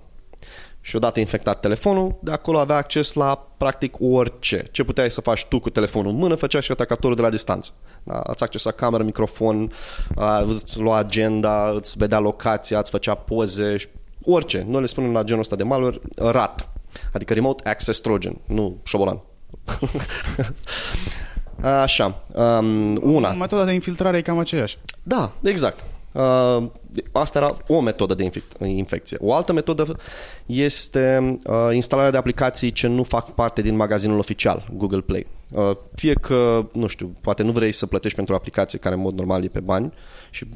Și odată infectat telefonul, de acolo avea acces la practic orice. Ce puteai să faci tu cu telefonul în mână, făcea și atacatorul de la distanță. Da? Ați accesat cameră, microfon, a, îți lua agenda, îți vedea locația, îți făcea poze, și orice. Noi le spunem la genul ăsta de malware RAT, adică Remote Access Trojan, nu șobolan. Așa, um, una.
Metoda de infiltrare e cam aceeași.
Da, exact. Uh, asta era o metodă de infec- infecție. O altă metodă este uh, instalarea de aplicații ce nu fac parte din magazinul oficial, Google Play. Uh, fie că, nu știu, poate nu vrei să plătești pentru o aplicație care în mod normal e pe bani și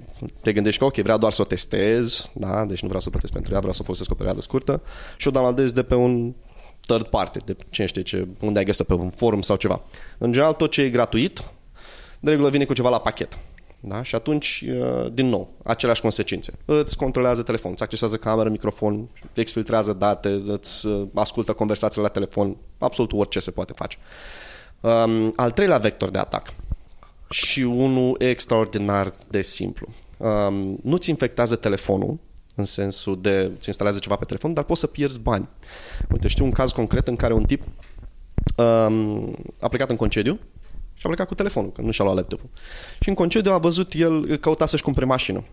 te gândești că ok, vreau doar să o testez, da? deci nu vreau să plătesc pentru ea, vreau să o folosesc o perioadă scurtă și o downloadez de pe un third party, de cine știe ce, unde ai găsit pe un forum sau ceva. În general, tot ce e gratuit, de regulă vine cu ceva la pachet. Da? Și atunci, uh, din nou, aceleași consecințe. Îți controlează telefonul, îți accesează cameră, microfon, exfiltrează date, îți uh, ascultă conversațiile la telefon, absolut orice se poate face. Um, al treilea vector de atac și unul extraordinar de simplu. Um, nu-ți infectează telefonul, în sensul de îți instalează ceva pe telefon, dar poți să pierzi bani. Uite, știu un caz concret în care un tip um, a plecat în concediu și a plecat cu telefonul, că nu și-a luat laptopul. Și în concediu a văzut el, căuta să-și cumpere mașină.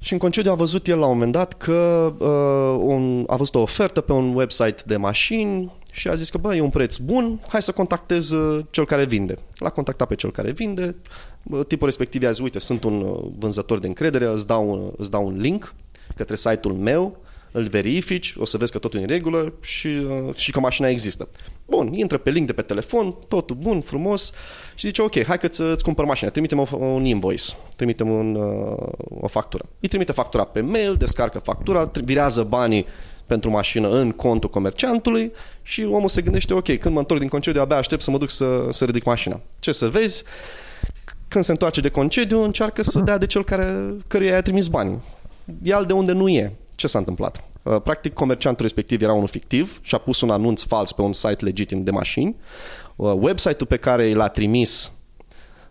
Și în concediu a văzut el la un moment dat că uh, un, a văzut o ofertă pe un website de mașini și a zis că bă, e un preț bun, hai să contactez uh, cel care vinde. L-a contactat pe cel care vinde, uh, tipul respectiv i-a zis, uite, sunt un uh, vânzător de încredere, îți dau un, îți dau un link către site-ul meu, îl verifici, o să vezi că totul e în regulă și, uh, și că mașina există. Bun, intră pe link de pe telefon, totul bun, frumos și zice, ok, hai că îți cumpăr mașina, trimite-mi un invoice, trimite-mi un, uh, o factură. Îi trimite factura pe mail, descarcă factura, virează banii pentru mașină în contul comerciantului și omul se gândește, ok, când mă întorc din concediu, abia aștept să mă duc să, să ridic mașina. Ce să vezi? Când se întoarce de concediu, încearcă să dea de cel care, căruia i-a trimis banii. Ia de unde nu e. Ce s-a întâmplat? Uh, practic, comerciantul respectiv era unul fictiv și a pus un anunț fals pe un site legitim de mașini. Uh, website-ul pe care l-a trimis,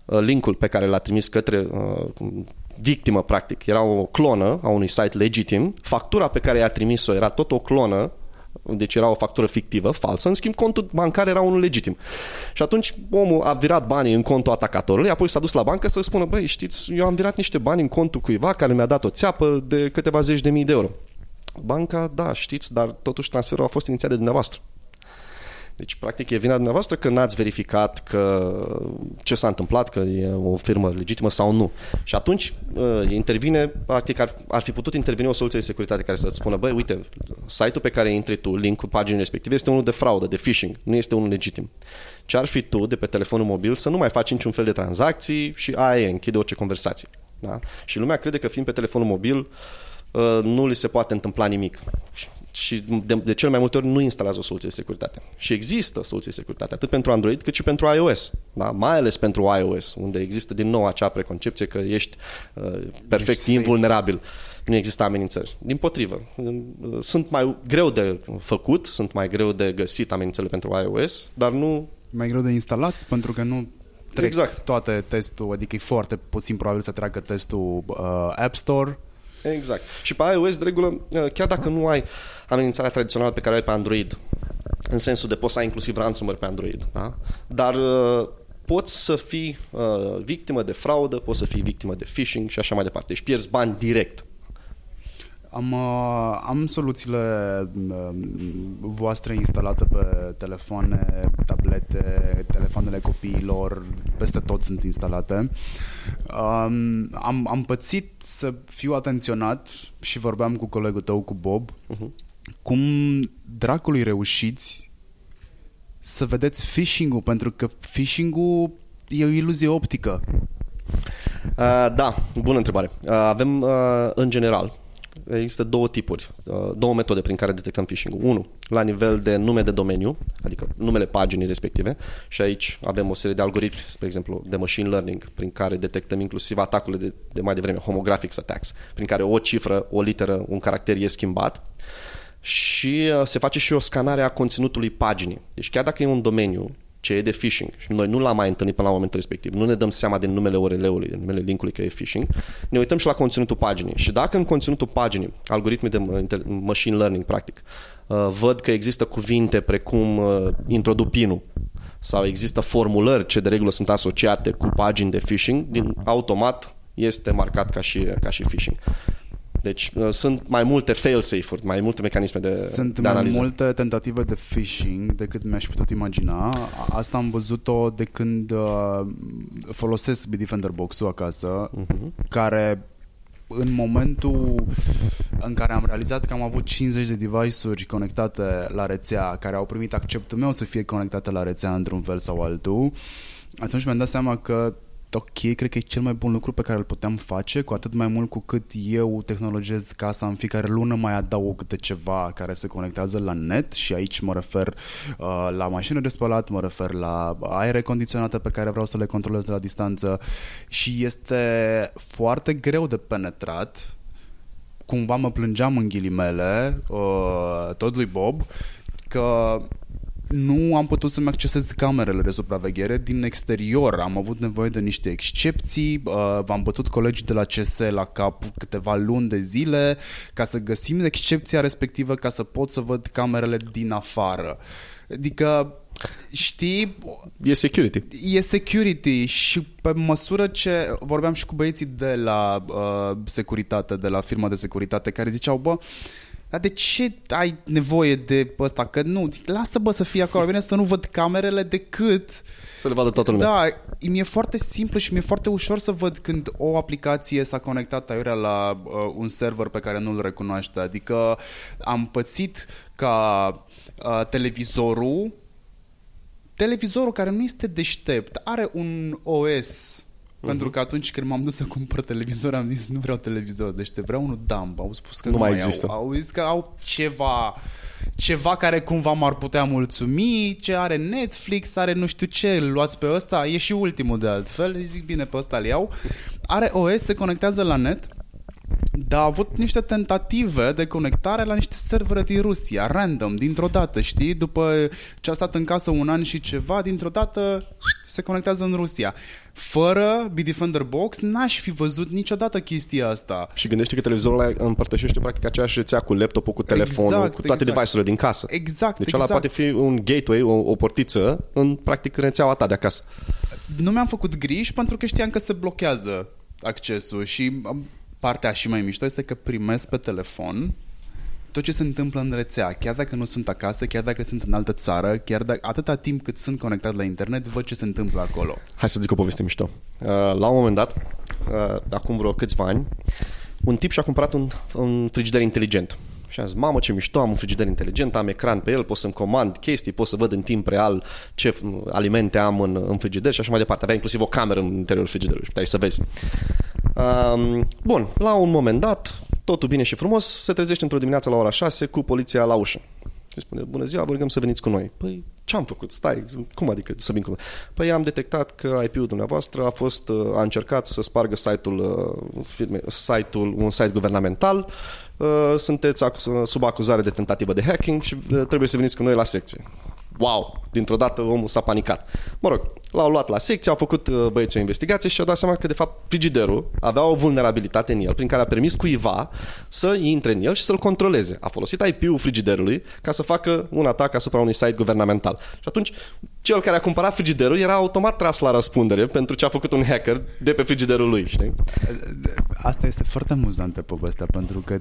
uh, linkul pe care l-a trimis către victimă, practic, era o clonă a unui site legitim. Factura pe care i-a trimis-o era tot o clonă deci era o factură fictivă, falsă, în schimb contul bancar era unul legitim. Și atunci omul a virat banii în contul atacatorului, apoi s-a dus la bancă să spună, băi, știți, eu am virat niște bani în contul cuiva care mi-a dat o țeapă de câteva zeci de mii de euro. Banca, da, știți, dar totuși transferul a fost inițiat de dumneavoastră. Deci, practic, e vina dumneavoastră că n-ați verificat că ce s-a întâmplat, că e o firmă legitimă sau nu. Și atunci uh, intervine, practic, ar, ar fi putut interveni o soluție de securitate care să-ți spună, băi, uite, site-ul pe care intri tu, linkul paginii respective, este unul de fraudă, de phishing, nu este unul legitim. Ce ar fi tu, de pe telefonul mobil, să nu mai faci niciun fel de tranzacții și aia e, închide orice conversație. Da? Și lumea crede că fiind pe telefonul mobil, uh, nu li se poate întâmpla nimic și de, de cel mai multe ori nu instalează o soluție de securitate. Și există soluții de securitate, atât pentru Android cât și pentru iOS. Da? Mai ales pentru iOS, unde există din nou acea preconcepție că ești uh, perfect ești invulnerabil. Nu există amenințări. Din potrivă, sunt mai greu de făcut, sunt mai greu de găsit amenințările pentru iOS, dar nu...
Mai greu de instalat, pentru că nu trec exact. toate testul, adică e foarte puțin probabil să treacă testul uh, App Store,
Exact. Și pe iOS, de regulă, uh, chiar dacă nu ai amenințarea tradițională pe care o ai pe Android, în sensul de poți să ai inclusiv ransomware pe Android, da? dar uh, poți să fii uh, victimă de fraudă, poți să fii victimă de phishing și așa mai departe. Deci pierzi bani direct.
Am, uh, am soluțiile uh, voastre instalate pe telefoane, tablete, telefoanele copiilor, peste tot sunt instalate. Um, am, am pățit să fiu atenționat și vorbeam cu colegul tău, cu Bob, uh-huh. cum dracului reușiți să vedeți phishing-ul, pentru că phishing-ul e o iluzie optică.
Uh, da, bună întrebare. Uh, avem, uh, în general, există două tipuri, uh, două metode prin care detectăm phishing-ul. Unu, la nivel de nume de domeniu, adică numele paginii respective și aici avem o serie de algoritmi, spre exemplu, de machine learning, prin care detectăm inclusiv atacurile de, de mai devreme, homographics attacks, prin care o cifră, o literă, un caracter e schimbat și uh, se face și o scanare a conținutului paginii. Deci chiar dacă e un domeniu ce e de phishing și noi nu l-am mai întâlnit până la momentul respectiv, nu ne dăm seama de numele URL-ului, de numele linkului că e phishing, ne uităm și la conținutul paginii. Și dacă în conținutul paginii, algoritmii de machine learning, practic, uh, văd că există cuvinte precum uh, introduc pinul sau există formulări ce de regulă sunt asociate cu pagini de phishing, din automat este marcat ca și, ca și phishing. Deci uh, sunt mai multe fail-safe-uri, mai multe mecanisme de
Sunt
de
mai
analiză.
multe tentative de phishing decât mi-aș putut imagina. Asta am văzut-o de când uh, folosesc Bitdefender Box-ul acasă, uh-huh. care în momentul în care am realizat că am avut 50 de device-uri conectate la rețea, care au primit acceptul meu să fie conectate la rețea într-un fel sau altul, atunci mi-am dat seama că ok, cred că e cel mai bun lucru pe care îl puteam face, cu atât mai mult cu cât eu tehnologez casa în fiecare lună mai adaug câte ceva care se conectează la net și aici mă refer uh, la mașină de spălat, mă refer la aere condiționate pe care vreau să le controlez de la distanță și este foarte greu de penetrat. Cumva mă plângeam în ghilimele uh, tot lui Bob că nu am putut să-mi accesez camerele de supraveghere din exterior. Am avut nevoie de niște excepții, uh, v-am bătut colegii de la CS la cap câteva luni de zile ca să găsim excepția respectivă ca să pot să văd camerele din afară. Adică știi,
E security.
e security și pe măsură ce vorbeam și cu băieții de la uh, securitate, de la firma de securitate, care ziceau, bă, dar de ce ai nevoie de ăsta? Că nu, lasă bă să fie acolo, bine să nu văd camerele decât...
Să le vadă toată lumea.
Da, mi-e foarte simplu și mi-e foarte ușor să văd când o aplicație s-a conectat aiurea la uh, un server pe care nu-l recunoaște. Adică am pățit ca uh, televizorul televizorul care nu este deștept, are un OS Uh-huh. Pentru că atunci când m-am dus să cumpăr televizor Am zis nu vreau televizor deștept Vreau unul dumb Au spus că
Nu
nu,
mai
mai
există.
Au, au zis că au ceva Ceva care cumva m-ar putea mulțumi Ce are Netflix Are nu știu ce Îl luați pe ăsta E și ultimul de altfel Îi zic bine pe ăsta îl iau Are OS Se conectează la net dar a avut niște tentative de conectare la niște servere din Rusia, random, dintr-o dată, știi? După ce a stat în casă un an și ceva, dintr-o dată se conectează în Rusia. Fără Bitdefender Box n-aș fi văzut niciodată chestia asta.
Și gândește că televizorul ăla împărtășește practic aceeași rețea cu laptopul, cu telefonul,
Exact,
cu toate
exact.
device-urile din casă.
Exact,
Deci
exact.
ăla poate fi un gateway, o, o portiță în practic rețeaua ta de acasă.
Nu mi-am făcut griji pentru că știam că se blochează accesul și um, partea și mai mișto este că primesc pe telefon tot ce se întâmplă în rețea, chiar dacă nu sunt acasă, chiar dacă sunt în altă țară, chiar dacă atâta timp cât sunt conectat la internet, văd ce se întâmplă acolo.
Hai să zic o poveste mișto. Uh, La un moment dat, uh, acum vreo câțiva ani, un tip și-a cumpărat un, un frigider inteligent. Și a zis, mamă ce mișto, am un frigider inteligent, am ecran pe el, pot să-mi comand chestii, pot să văd în timp real ce f- alimente am în, în frigider și așa mai departe. Avea inclusiv o cameră în interiorul frigiderului și puteai să vezi. Um, bun, la un moment dat, totul bine și frumos, se trezește într-o dimineață la ora 6 cu poliția la ușă. Și spune, bună ziua, vă rugăm să veniți cu noi. Păi, ce am făcut? Stai, cum adică să vin cu noi? Păi am detectat că IP-ul dumneavoastră a fost, uh, a încercat să spargă site-ul, uh, firme, site-ul un site guvernamental, uh, sunteți acuz- sub acuzare de tentativă de hacking și uh, trebuie să veniți cu noi la secție. Wow! Dintr-o dată omul s-a panicat. Mă rog, l-au luat la secție, au făcut uh, băieții o investigație și au dat seama că de fapt frigiderul avea o vulnerabilitate în el prin care a permis cuiva să intre în el și să-l controleze. A folosit IP-ul frigiderului ca să facă un atac asupra unui site guvernamental. Și atunci cel care a cumpărat frigiderul era automat tras la răspundere pentru ce a făcut un hacker de pe frigiderul lui, știi?
Asta este foarte amuzantă povestea, pentru că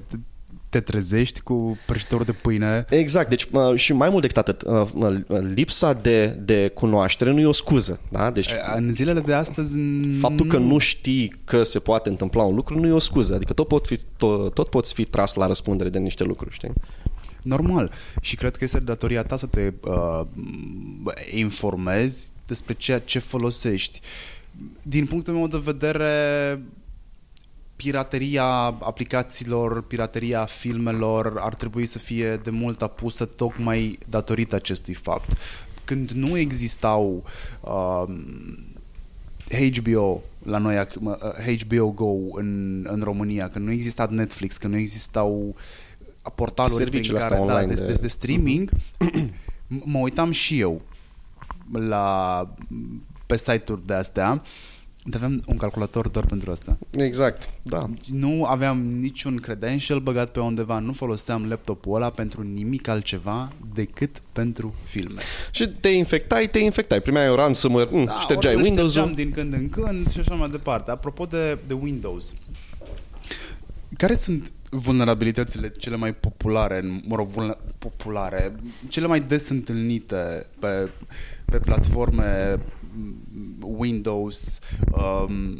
te trezești cu prăjitor de pâine
Exact, deci uh, și mai mult decât atât, uh, uh, lipsa de, de cunoaștere nu e o scuză, da? Deci
în zilele de astăzi
faptul că nu știi că se poate întâmpla un lucru nu e o scuză, adică tot, pot fi, tot, tot poți fi tras la răspundere de niște lucruri, știi?
Normal. Și cred că este datoria ta să te uh, informezi despre ceea ce folosești. Din punctul meu de vedere, pirateria aplicațiilor, pirateria filmelor ar trebui să fie de mult apusă tocmai datorită acestui fapt. Când nu existau uh, HBO la noi, ac- mă, uh, HBO Go în, în România, când nu exista Netflix, când nu existau portaluri
Serviciile
prin
astea
care,
online
da, de,
de-
de, de streaming, m- mă uitam și eu la, pe site-uri de astea, aveam un calculator doar pentru asta.
Exact, da.
Nu aveam niciun credential băgat pe undeva, nu foloseam laptopul ăla pentru nimic altceva decât pentru filme.
Și te infectai, te infectai. Primeai o ransomware, da, ștergeai Windows-ul.
din când în când și așa mai departe. Apropo de, de Windows, care sunt vulnerabilitățile cele mai populare, mă rog, vulner, populare, cele mai des întâlnite pe, pe platforme Windows, um,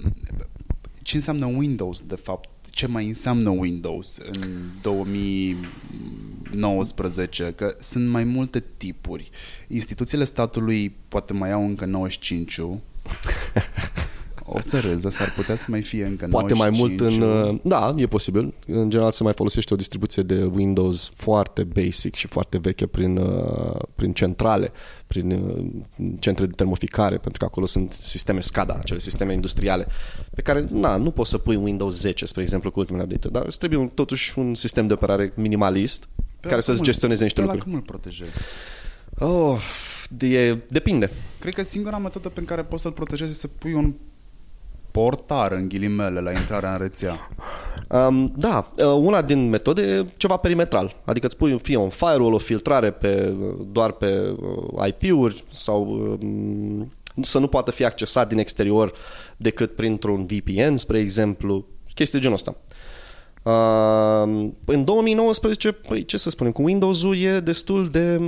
ce înseamnă Windows, de fapt? Ce mai înseamnă Windows în 2019? Că sunt mai multe tipuri. Instituțiile statului poate mai au încă 95 O să râzi, dar s-ar putea să mai fie încă
Poate
95.
mai mult în... Uh, da, e posibil. În general se mai folosește o distribuție de Windows foarte basic și foarte veche prin, uh, prin centrale, prin uh, centre de termoficare, pentru că acolo sunt sisteme SCADA, acele sisteme industriale, pe care na, nu poți să pui Windows 10, spre exemplu, cu ultimele update dar îți trebuie totuși un sistem de operare minimalist pe care să-ți gestioneze niște lucruri.
cum îl protejezi?
Oh, de, depinde.
Cred că singura metodă prin care poți să-l protejezi este să pui un portar în ghilimele la intrarea în rețea.
Um, da, uh, una din metode e ceva perimetral. Adică îți pui fie un firewall, o filtrare pe, doar pe uh, IP-uri sau um, să nu poată fi accesat din exterior decât printr-un VPN, spre exemplu, chestii genul ăsta. Uh, în 2019, păi ce să spunem, cu Windows-ul e destul de,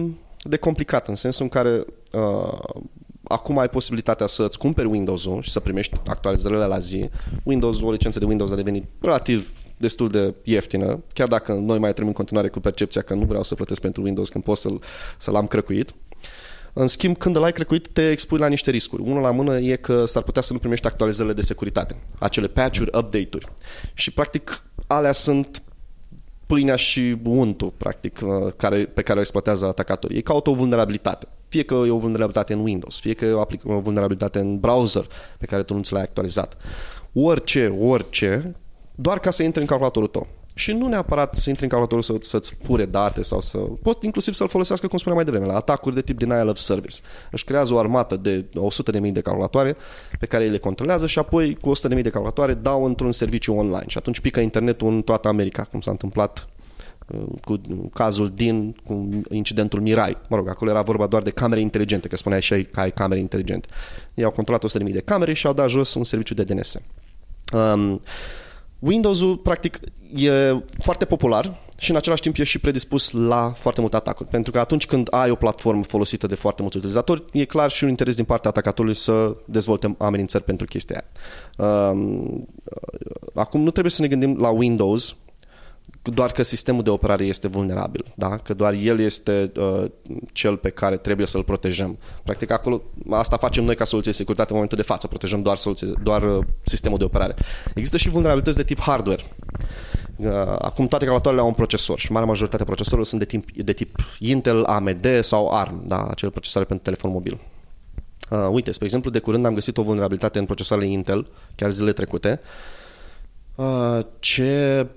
de complicat, în sensul în care uh, acum ai posibilitatea să îți cumperi Windows-ul și să primești actualizările la zi. Windows, o licență de Windows a devenit relativ destul de ieftină, chiar dacă noi mai trăim în continuare cu percepția că nu vreau să plătesc pentru Windows când pot să-l, să-l am crăcuit. În schimb, când îl ai crăcuit, te expui la niște riscuri. Unul la mână e că s-ar putea să nu primești actualizările de securitate, acele patch-uri, update-uri. Și, practic, alea sunt pâinea și untul, practic, uh, care, pe care o exploatează atacatorii. Ei caută o vulnerabilitate. Fie că e o vulnerabilitate în Windows, fie că e o, o vulnerabilitate în browser pe care tu nu ți l-ai actualizat. Orice, orice, doar ca să intre în calculatorul tău. Și nu neapărat să intri în calculatorul să, să-ți pure date sau să... Pot inclusiv să-l folosească, cum spuneam mai devreme, la atacuri de tip denial of service. Își creează o armată de 100.000 de calculatoare pe care ei le controlează și apoi cu 100.000 de calculatoare dau într-un serviciu online. Și atunci pică internetul în toată America, cum s-a întâmplat uh, cu cazul din cu incidentul Mirai. Mă rog, acolo era vorba doar de camere inteligente, că spuneai și că ai camere inteligente. Ei au controlat 100.000 de camere și au dat jos un serviciu de DNS. Um, Windows-ul, practic, e foarte popular și în același timp e și predispus la foarte multe atacuri. Pentru că atunci când ai o platformă folosită de foarte mulți utilizatori, e clar și un interes din partea atacatorului să dezvolte amenințări pentru chestia aia. Um, acum nu trebuie să ne gândim la Windows doar că sistemul de operare este vulnerabil, da? că doar el este uh, cel pe care trebuie să-l protejăm. Practic acolo, asta facem noi ca soluție de securitate în momentul de față, protejăm doar, soluție, doar uh, sistemul de operare. Există și vulnerabilități de tip hardware. Uh, acum toate calculatoarele au un procesor și marea majoritate procesorilor sunt de tip, de tip Intel, AMD sau ARM, da? acele procesoare pentru telefon mobil. Uh, uite, spre exemplu, de curând am găsit o vulnerabilitate în procesoarele Intel, chiar zilele trecute, uh, ce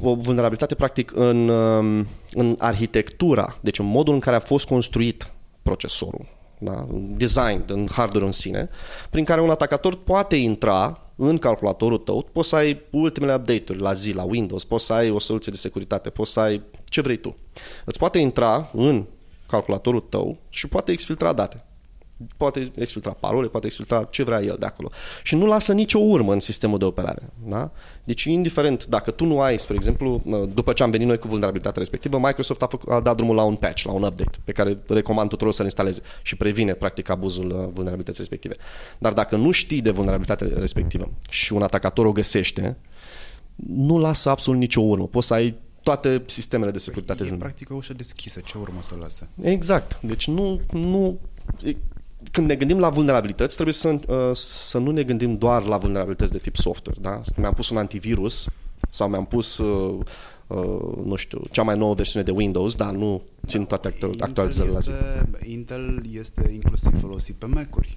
o vulnerabilitate practic în, um, în arhitectura, deci în modul în care a fost construit procesorul, da? design, în hardware în sine, prin care un atacator poate intra în calculatorul tău, poți să ai ultimele update-uri la zi, la Windows, poți să ai o soluție de securitate, poți să ai ce vrei tu. Îți poate intra în calculatorul tău și poate exfiltra date poate exfiltra parole, poate exfiltra ce vrea el de acolo. Și nu lasă nicio urmă în sistemul de operare. Da? Deci, indiferent, dacă tu nu ai, spre exemplu, după ce am venit noi cu vulnerabilitatea respectivă, Microsoft a, făcut, a dat drumul la un patch, la un update, pe care recomand tuturor să-l instaleze și previne, practic, abuzul uh, vulnerabilității respective. Dar dacă nu știi de vulnerabilitatea respectivă și un atacator o găsește, nu lasă absolut nicio urmă. Poți să ai toate sistemele de securitate.
E practic o ușă deschisă, ce urmă să lase?
Exact. Deci nu, nu când ne gândim la vulnerabilități, trebuie să, uh, să nu ne gândim doar la vulnerabilități de tip software. Da? Când mi-am pus un antivirus sau mi-am pus, uh, uh, nu știu, cea mai nouă versiune de Windows, dar nu țin toate actualizările la zi.
Intel este inclusiv folosit pe Mac-uri.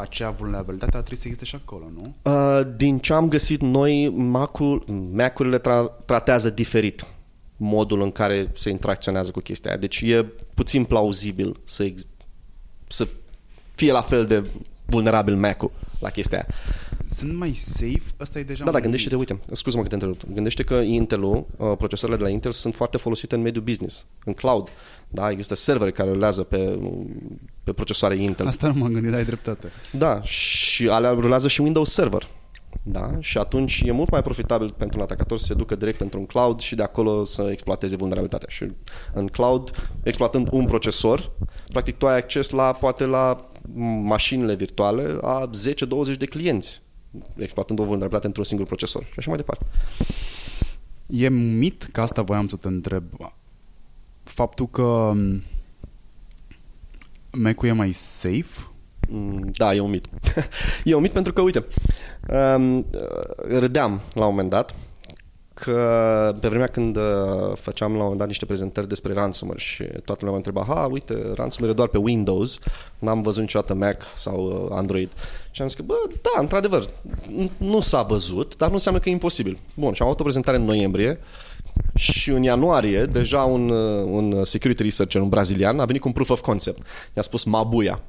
Acea vulnerabilitate ar trebui să existe și acolo, nu?
Uh, din ce am găsit noi, Mac-urile tra- tratează diferit modul în care se interacționează cu chestia aia. Deci e puțin plauzibil să, ex- să fie la fel de vulnerabil Mac-ul la chestia aia.
Sunt mai safe? Asta e deja
Da, da,
mai
gândește-te,
mic.
uite, scuză-mă că te întrerup. Gândește că Intel-ul, uh, procesoarele de la Intel sunt foarte folosite în mediul business, în cloud. Da, există servere care rulează pe, pe procesoare Intel.
Asta nu m-am gândit, ai dreptate.
Da, și alea rulează și Windows Server. Da, și atunci e mult mai profitabil pentru un atacator să se ducă direct într-un cloud și de acolo să exploateze vulnerabilitatea. Și în cloud, exploatând un procesor, practic tu ai acces la, poate la mașinile virtuale a 10-20 de clienți exploatând o vulnerabilitate într-un singur procesor și așa mai departe.
E mit, că asta voiam să te întreb, faptul că m, Mac-ul e mai safe?
Mm, Da, e un mit. e un mit pentru că, uite, um, râdeam la un moment dat că pe vremea când uh, făceam la un moment dat niște prezentări despre ransomware și toată lumea mă întreba, ha, uite, ransomware e doar pe Windows, n-am văzut niciodată Mac sau uh, Android. Și am zis că, bă, da, într-adevăr, n- nu s-a văzut, dar nu înseamnă că e imposibil. Bun, și am avut o prezentare în noiembrie și în ianuarie, deja un, uh, un security researcher, un brazilian, a venit cu un proof of concept. I-a spus Mabuia.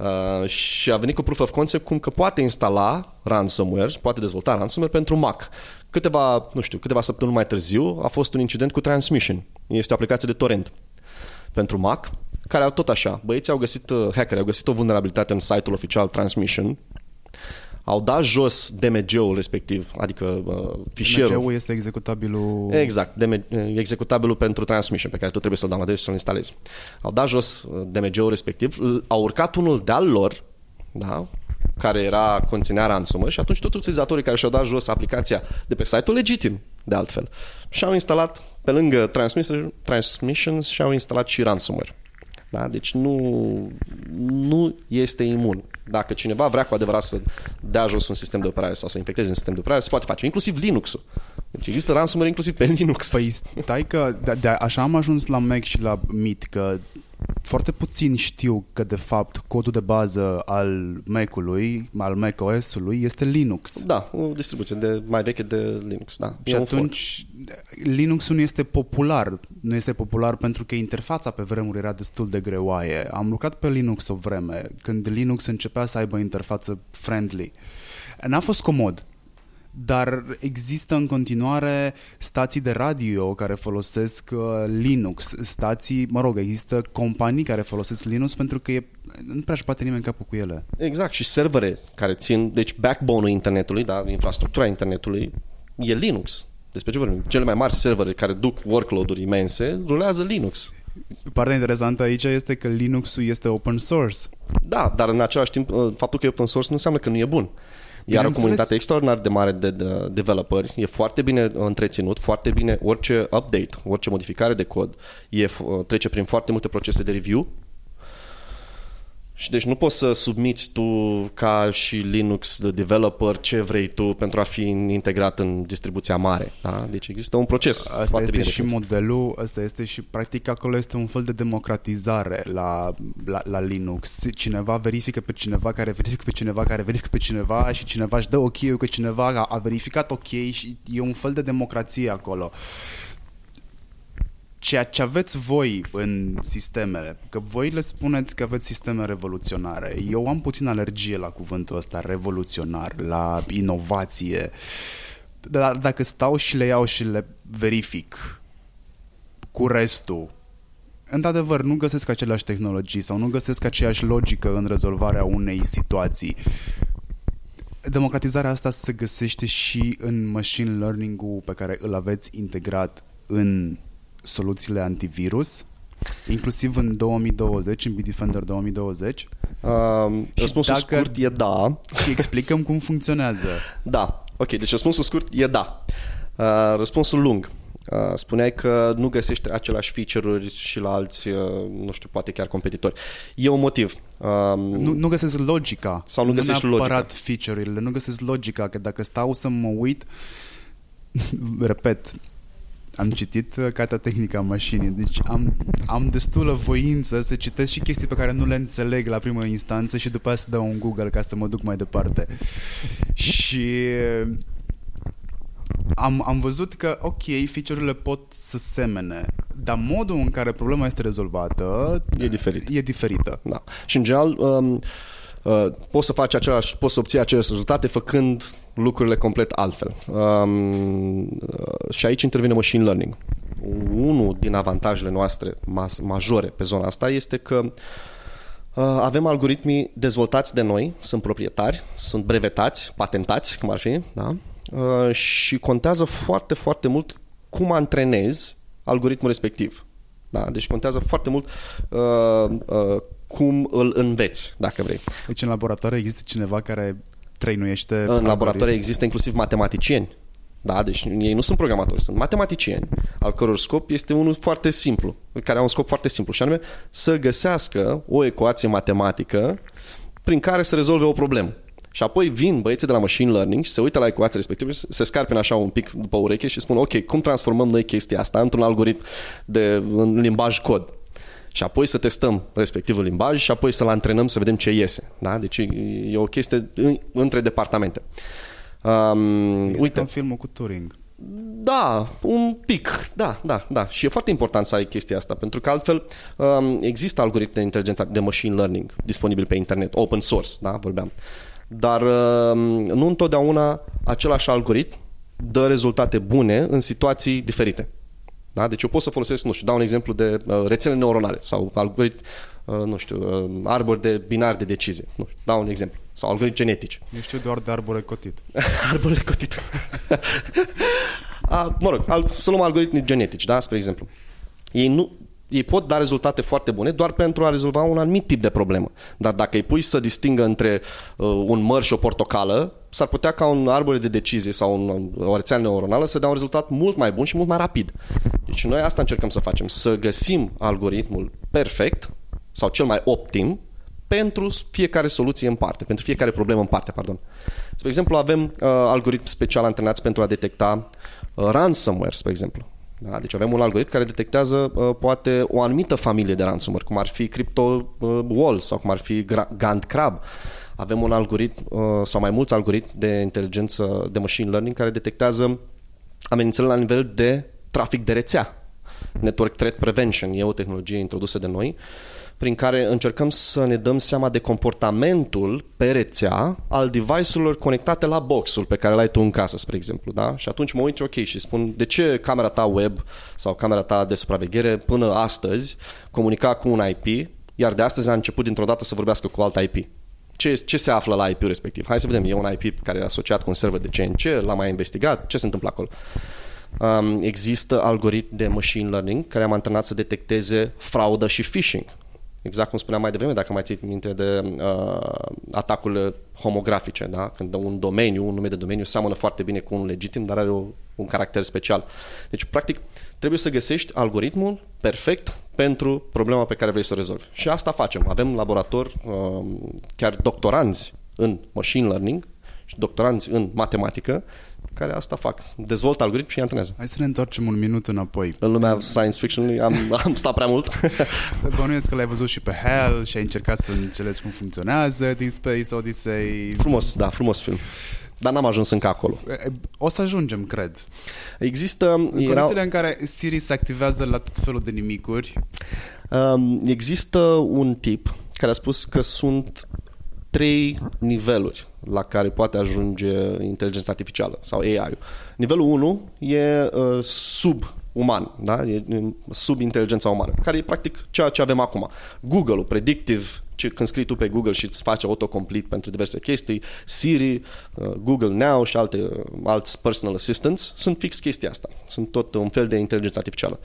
Uh, și a venit cu proof of concept cum că poate instala ransomware, poate dezvolta ransomware pentru Mac. Câteva, nu știu, câteva săptămâni mai târziu a fost un incident cu Transmission. Este o aplicație de torrent pentru Mac, care au tot așa. Băieții au găsit, uh, hackeri au găsit o vulnerabilitate în site-ul oficial Transmission, au dat jos DMG-ul respectiv, adică uh, fișierul.
DMG-ul este executabilul...
Exact, DM, executabilul pentru transmission pe care tu trebuie să-l downloadezi și să-l instalezi. Au dat jos uh, DMG-ul respectiv, l- au urcat unul de-al lor, da, care era conținea ransomware și atunci toți utilizatorii care și-au dat jos aplicația de pe site-ul legitim, de altfel, și-au instalat, pe lângă transmission, transmissions, și-au instalat și ransomware. Da? Deci nu, nu este imun. Dacă cineva vrea cu adevărat să dea jos un sistem de operare sau să infecteze un sistem de operare, se poate face, inclusiv Linux-ul. Deci există ransomware inclusiv pe Linux.
Păi stai că de, de, așa am ajuns la Mac și la MIT, că foarte puțin știu că de fapt codul de bază al Mac-ului, al Mac OS-ului este Linux.
Da, o distribuție de, mai veche de Linux, da.
Și
E un fork.
atunci Linux nu este popular. Nu este popular pentru că interfața pe vremuri era destul de greoaie. Am lucrat pe Linux o vreme, când Linux începea să aibă interfață friendly. N-a fost comod. Dar există în continuare stații de radio care folosesc uh, Linux, stații, mă rog, există companii care folosesc Linux pentru că e, nu prea își bate nimeni capul cu ele.
Exact, și servere care țin, deci backbone-ul internetului, da, infrastructura internetului, e Linux. Despre ce vorbim? Cele mai mari servere care duc workload-uri imense rulează Linux.
Partea interesantă aici este că Linux-ul este open source.
Da, dar în același timp, uh, faptul că e open source nu înseamnă că nu e bun. Iar o
Bineînțeles.
comunitate extraordinar de mare de, de developeri, e foarte bine întreținut, foarte bine orice update, orice modificare de cod, e, f- uh, trece prin foarte multe procese de review și deci nu poți să submiți tu ca și Linux de developer ce vrei tu pentru a fi integrat în distribuția mare. Da? Deci există un proces
Asta
foarte
este
bine
și
definit.
modelul, asta este și practic acolo este un fel de democratizare la, la, la Linux. Cineva verifică pe cineva care verifică pe cineva care verifică pe cineva și cineva își dă ok că cineva a, a verificat ok și e un fel de democrație acolo. Ceea ce aveți voi în sistemele, că voi le spuneți că aveți sisteme revoluționare. Eu am puțin alergie la cuvântul ăsta, revoluționar, la inovație. Dar dacă stau și le iau și le verific cu restul, într-adevăr, nu găsesc aceleași tehnologii sau nu găsesc aceeași logică în rezolvarea unei situații. Democratizarea asta se găsește și în machine learning-ul pe care îl aveți integrat în soluțiile antivirus, inclusiv în 2020, în Bitdefender 2020
Uh, răspunsul
dacă-
scurt e da.
și explicăm cum funcționează.
Da. Ok, deci răspunsul scurt e da. Uh, răspunsul lung. Uh, spuneai că nu găsești aceleași feature-uri și la alți, uh, nu știu, poate chiar competitori. E un motiv. Um,
Nu, nu găsesc logica.
Sau nu găsești
neapărat feature-urile, nu găsesc logica, că dacă stau să mă uit, repet, am citit uh, cartea tehnică a mașinii, deci am, am destulă voință să citesc și chestii pe care nu le înțeleg la primă instanță și după aceea să dau un Google ca să mă duc mai departe. Și am, am văzut că, ok, feature-urile pot să semene, dar modul în care problema este rezolvată
E diferit.
E diferită.
Da. Și în general um, uh, poți să faci același, poți să obții aceleași rezultate făcând lucrurile complet altfel. Um, uh, și aici intervine machine learning. Unul din avantajele noastre mas- majore pe zona asta este că uh, avem algoritmii dezvoltați de noi, sunt proprietari, sunt brevetați, patentați, cum ar fi, da? Uh, și contează foarte, foarte mult cum antrenezi algoritmul respectiv. Da? Deci contează foarte mult uh, uh, cum îl înveți, dacă vrei.
Deci în laboratoare există cineva care trăinuiește...
În
algoritmi?
laboratoare există inclusiv matematicieni. Da, deci ei nu sunt programatori, sunt matematicieni, al căror scop este unul foarte simplu, care au un scop foarte simplu, și anume să găsească o ecuație matematică prin care să rezolve o problemă. Și apoi vin băieții de la machine learning și se uită la ecuația respectivă, se scarpină așa un pic după ureche și spun ok, cum transformăm noi chestia asta într-un algoritm de în limbaj cod? Și apoi să testăm respectivul limbaj și apoi să-l antrenăm să vedem ce iese. Da? Deci e o chestie în- între departamente. Um,
Uite.
uite,
în filmul cu Turing.
da, un pic, da, da, da. Și e foarte important să ai chestia asta, pentru că altfel um, există algoritmi de inteligență de machine learning disponibili pe internet, open source, da, vorbeam. Dar um, nu întotdeauna același algoritm dă rezultate bune în situații diferite. Da? Deci eu pot să folosesc, nu știu, dau un exemplu de uh, rețele neuronale sau algoritm, uh, nu știu, uh, arbori de binar de decizie. Nu știu, dau un exemplu. Sau algoritmi genetici.
Eu știu doar de arbore cotit.
Arborele cotit. A, mă rog, al, să luăm algoritmi genetici, da, spre exemplu. Ei, nu, ei pot da rezultate foarte bune doar pentru a rezolva un anumit tip de problemă. Dar dacă îi pui să distingă între uh, un măr și o portocală, s-ar putea ca un arbore de decizie sau un, o rețea neuronală să dea un rezultat mult mai bun și mult mai rapid. Deci noi asta încercăm să facem, să găsim algoritmul perfect sau cel mai optim pentru fiecare soluție în parte, pentru fiecare problemă în parte, pardon. Spre exemplu, avem uh, algoritmi special antrenați pentru a detecta uh, ransomware, spre exemplu. Da? Deci avem un algoritm care detectează uh, poate o anumită familie de ransomware, cum ar fi Crypto uh, Wall sau cum ar fi Gra- Gant Crab. Avem un algoritm uh, sau mai mulți algoritmi de inteligență de machine learning care detectează amenințările la nivel de trafic de rețea. Network Threat Prevention e o tehnologie introdusă de noi prin care încercăm să ne dăm seama de comportamentul pe rețea al device-urilor conectate la boxul pe care l-ai tu în casă, spre exemplu. Da? Și atunci mă uit, ok, și spun de ce camera ta web sau camera ta de supraveghere până astăzi comunica cu un IP, iar de astăzi a început dintr-o dată să vorbească cu alt IP. Ce, ce se află la IP-ul respectiv? Hai să vedem, e un IP care e asociat cu un server de CNC, l-am mai investigat, ce se întâmplă acolo? Um, există algoritmi de machine learning care am antrenat să detecteze fraudă și phishing. Exact cum spuneam mai devreme, dacă mai ții minte de uh, atacurile homografice, da? când un domeniu, un nume de domeniu seamănă foarte bine cu un legitim, dar are o, un caracter special. Deci, practic, trebuie să găsești algoritmul perfect pentru problema pe care vrei să o rezolvi. Și asta facem. Avem laborator, uh, chiar doctoranzi în machine learning și doctoranți în matematică care asta fac. Dezvoltă algoritmi și îi antrenează.
Hai să ne întoarcem un minut înapoi.
În lumea science fiction am, am stat prea mult.
Bănuiesc că l-ai văzut și pe HAL și ai încercat să înțelegi cum funcționează Deep Space Odyssey.
frumos, da, frumos film. Dar n-am ajuns încă acolo.
O să ajungem, cred.
Există...
În
Era,
condițiile în care Siri se activează la tot felul de nimicuri,
um, există un tip care a spus că sunt trei niveluri la care poate ajunge inteligența artificială sau AI-ul. Nivelul 1 e uh, sub-uman, da? e e sub inteligența umană, care e practic ceea ce avem acum. Google-ul, predictive, ce, când scrii tu pe Google și îți face autocomplete pentru diverse chestii, Siri, uh, Google Now și alte, uh, alți personal assistants, sunt fix chestia asta. Sunt tot un fel de inteligență artificială.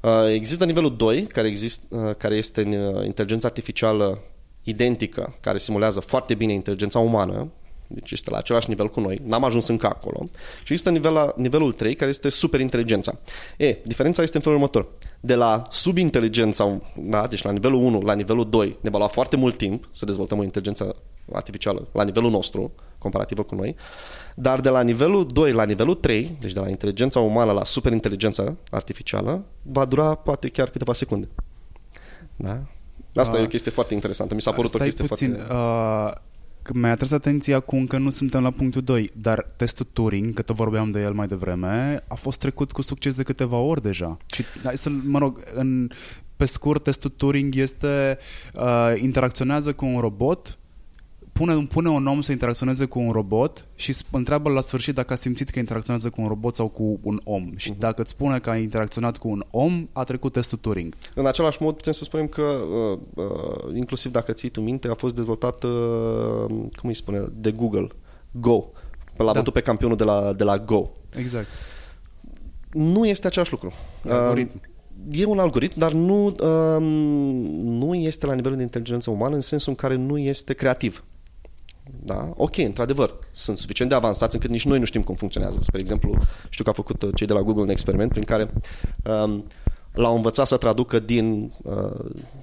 Uh, Există nivelul 2, care, exist, uh, care este uh, inteligența artificială identică, care simulează foarte bine inteligența umană, deci este la același nivel cu noi, n-am ajuns încă acolo. Și există nivel, nivelul 3, care este superinteligența. E, diferența este în felul următor. De la subinteligența, da, deci la nivelul 1 la nivelul 2, ne va lua foarte mult timp să dezvoltăm o inteligență artificială la nivelul nostru, comparativă cu noi, dar de la nivelul 2 la nivelul 3, deci de la inteligența umană la superinteligența artificială, va dura poate chiar câteva secunde. Da? Asta
Ah.
e o chestie foarte interesantă. Mi s-a părut
stai
o chestie
puțin,
foarte...
uh, că mi-a atras atenția cu încă nu suntem la punctul 2, dar testul Turing, că tot vorbeam de el mai devreme, a fost trecut cu succes de câteva ori deja. Și, hai să mă rog, în, pe scurt, testul Turing este, uh, interacționează cu un robot pune, pune un om să interacționeze cu un robot și întreabă la sfârșit dacă a simțit că interacționează cu un robot sau cu un om. Și uh-huh. dacă îți spune că a interacționat cu un om, a trecut testul Turing.
În același mod putem să spunem că, uh, uh, inclusiv dacă ții tu minte, a fost dezvoltat, uh, cum îi spune, de Google, Go. L-a da. bătut pe campionul de la, de la Go.
Exact.
Nu este același lucru. Algoritm. Uh, e un algoritm, dar nu, uh, nu este la nivelul de inteligență umană în sensul în care nu este creativ. Da? Ok, într-adevăr, sunt suficient de avansați încât nici noi nu știm cum funcționează. Spre exemplu, știu că a făcut uh, cei de la Google un experiment prin care um, l-au învățat să traducă din, uh,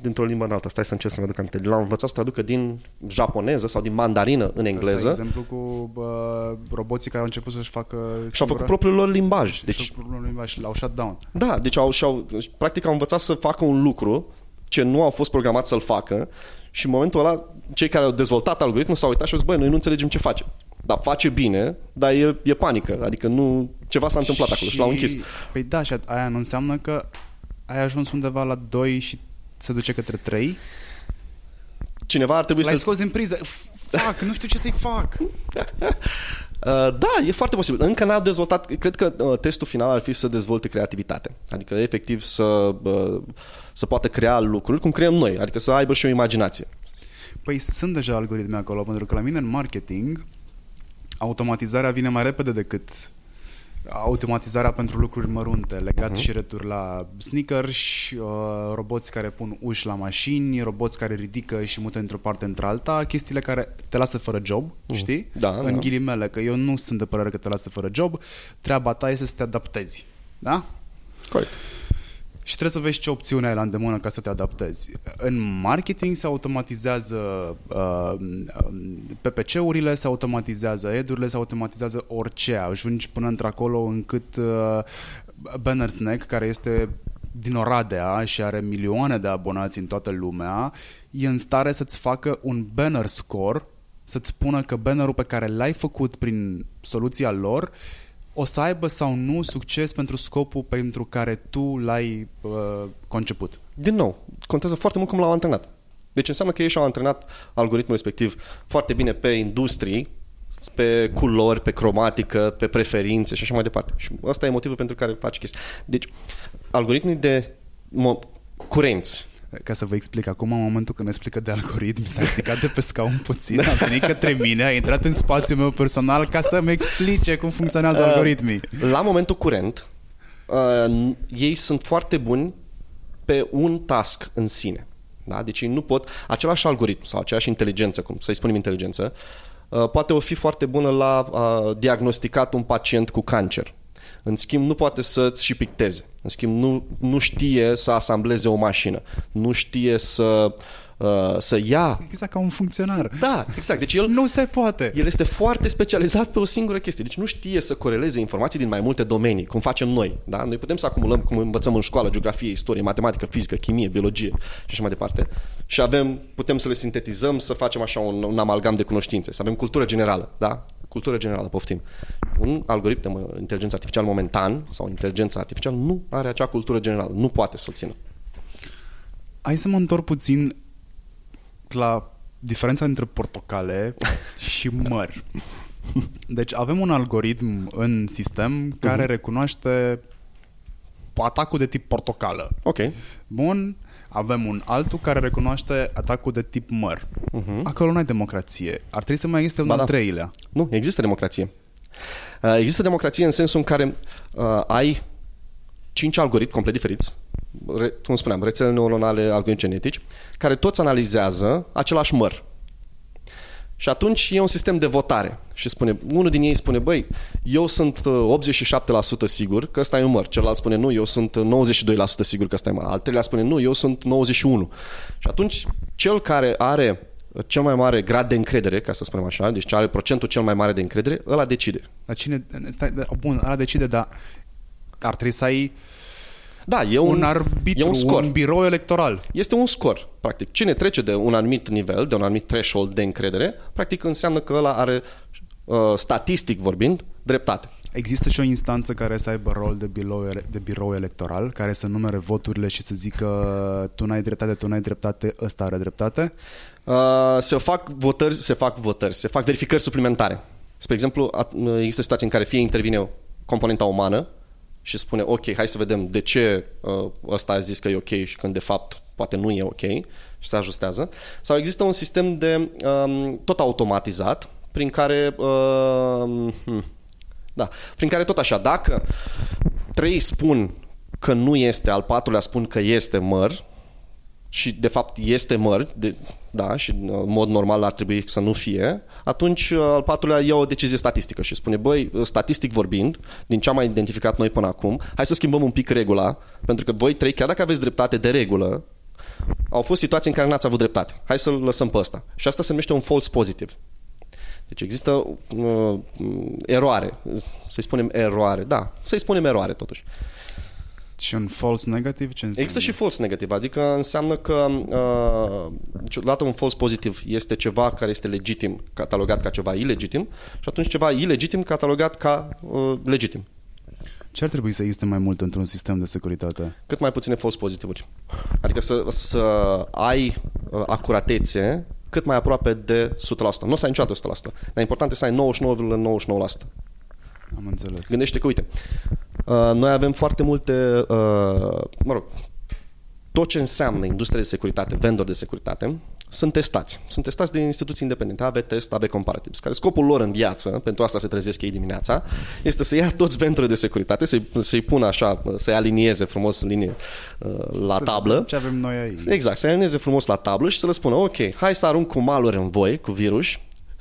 dintr-o limbă în alta, stai să încerc să mă aduc aminte, l-au învățat să traducă din japoneză sau din mandarină în engleză.
Asta exemplu cu uh, roboții care au început să-și facă
Și au făcut propriul lor limbaj.
Deci, propriul lor limbaj și l-au shut down.
Da, deci au, și-au, practic au învățat să facă un lucru ce nu au fost programați să-l facă și în momentul ăla cei care au dezvoltat algoritmul s-au uitat și au zis, băi, noi nu înțelegem ce face. Dar face bine, dar e, e panică. Adică nu, ceva s-a întâmplat și... acolo și l-au închis.
Păi da, și aia nu înseamnă că ai ajuns undeva la 2 și se duce către 3?
Cineva ar trebui
L-ai
să...
scos din priză. Fac, nu știu ce să-i fac.
Uh, da, e foarte posibil. Încă n-a dezvoltat, cred că uh, testul final ar fi să dezvolte creativitate. Adică efectiv să, uh, să poată crea lucruri cum creăm noi, adică să aibă și o imaginație.
Păi sunt deja algoritmi acolo, pentru că la mine în marketing automatizarea vine mai repede decât automatizarea pentru lucruri mărunte, legat uh-huh. și retur la sneakers, uh, roboți care pun uși la mașini, roboți care ridică și mută într-o parte într-alta, chestiile care te lasă fără job, uh-huh. știi?
Da,
în
da.
ghilimele, că eu nu sunt de părere că te lasă fără job, treaba ta este să te adaptezi. Da?
Corect
și trebuie să vezi ce opțiune ai la îndemână ca să te adaptezi. În marketing se automatizează uh, PPC-urile, se automatizează edurile, se automatizează orice. Ajungi până într-acolo încât uh, Banner Snack, care este din Oradea și are milioane de abonați în toată lumea, e în stare să-ți facă un banner score, să-ți spună că bannerul pe care l-ai făcut prin soluția lor o să aibă sau nu succes pentru scopul pentru care tu l-ai uh, conceput.
Din nou, contează foarte mult cum l-au antrenat. Deci înseamnă că ei și-au antrenat algoritmul respectiv foarte bine pe industrii, pe culori, pe cromatică, pe preferințe și așa mai departe. Și ăsta e motivul pentru care faci chestii. Deci, algoritmii de mo- curenți
ca să vă explic acum, în momentul când explică de algoritm, s-a ridicat de pe scaun puțin, a venit către mine, a intrat în spațiul meu personal ca să-mi explice cum funcționează uh, algoritmii.
La momentul curent, uh, ei sunt foarte buni pe un task în sine. Da? Deci ei nu pot, același algoritm sau aceeași inteligență, cum să-i spunem inteligență, uh, poate o fi foarte bună la uh, diagnosticat un pacient cu cancer. În schimb, nu poate să-ți și picteze. În schimb, nu, nu știe să asambleze o mașină. Nu știe să uh, să ia...
Exact ca un funcționar.
Da, exact. Deci el...
Nu se poate.
El este foarte specializat pe o singură chestie. Deci nu știe să coreleze informații din mai multe domenii, cum facem noi. Da? Noi putem să acumulăm, cum învățăm în școală, geografie, istorie, matematică, fizică, chimie, biologie și așa mai departe. Și avem, putem să le sintetizăm, să facem așa un, un amalgam de cunoștințe, să avem cultură generală. Da? Cultură generală, poftim. Un algoritm de inteligență artificială momentan sau inteligența artificială nu are acea cultură generală, nu poate să o țină.
Hai să mă întorc puțin la diferența între portocale și măr. Deci avem un algoritm în sistem care uh-huh. recunoaște atacul de tip portocală.
Ok.
Bun, avem un altul care recunoaște atacul de tip măr. Uh-huh. Acolo nu ai democrație. Ar trebui să mai existe un ba al da. treilea.
Nu, există democrație. Uh, există democrație în sensul în care uh, ai cinci algoritmi complet diferiți, re, cum spuneam, rețele neuronale, algoritmi genetici, care toți analizează același măr. Și atunci e un sistem de votare. Și spune, unul din ei spune, băi, eu sunt 87% uh, sigur că ăsta e un măr. Celălalt spune, nu, eu sunt 92% sigur că ăsta e măr. Al treilea spune, nu, eu sunt 91%. Și atunci, cel care are cel mai mare grad de încredere, ca să spunem așa, deci are procentul cel mai mare de încredere, ăla decide.
Dar cine, stai, bun, ăla decide, dar ar trebui să ai
Da, e un,
un arbitru,
e un, scor.
un birou electoral.
Este un scor, practic. Cine trece de un anumit nivel, de un anumit threshold de încredere, practic înseamnă că ăla are, uh, statistic vorbind, dreptate.
Există și o instanță care să aibă rol de birou, de birou electoral, care să numere voturile și să zică tu n-ai dreptate, tu n-ai dreptate, ăsta are dreptate?
Uh, se fac votări, se fac votări, se fac verificări suplimentare. Spre exemplu, există situații în care fie intervine componenta umană și spune, ok, hai să vedem de ce uh, ăsta a zis că e ok și când de fapt poate nu e ok și se ajustează. Sau există un sistem de um, tot automatizat prin care uh, da, prin care tot așa, dacă trei spun că nu este, al patrulea spun că este măr, și de fapt este măr, de, da, și în mod normal ar trebui să nu fie, atunci uh, al patrulea ia o decizie statistică și spune, băi, uh, statistic vorbind, din ce am mai identificat noi până acum, hai să schimbăm un pic regula, pentru că voi trei, chiar dacă aveți dreptate de regulă, au fost situații în care n-ați avut dreptate. Hai să-l lăsăm pe ăsta. Și asta se numește un false positive. Deci există uh, eroare. Să-i spunem eroare. Da, să-i spunem eroare totuși.
Și un false negativ? Ce înseamnă?
Există și false negativ, adică înseamnă că uh, niciodată un false pozitiv este ceva care este legitim, catalogat ca ceva ilegitim și atunci ceva ilegitim catalogat ca uh, legitim.
Ce ar trebui să existe mai mult într-un sistem de securitate?
Cât mai puține false pozitivuri. Adică să, să ai uh, acuratețe cât mai aproape de 100%. Nu o să ai niciodată 100%, dar important este să ai 99,99%.
Am înțeles.
Gândește că, uite, uh, noi avem foarte multe, uh, mă rog, tot ce înseamnă industrie de securitate, vendor de securitate, sunt testați. Sunt testați de instituții independente, AB Test, AB Comparatives, care scopul lor în viață, pentru asta se trezesc ei dimineața, este să ia toți venturile de securitate, să-i, să-i pună așa, să-i alinieze frumos în linie uh, la
să
tablă.
Ce avem noi aici.
Exact, să-i alinieze frumos la tablă și să le spună, ok, hai să arunc cu maluri în voi, cu virus,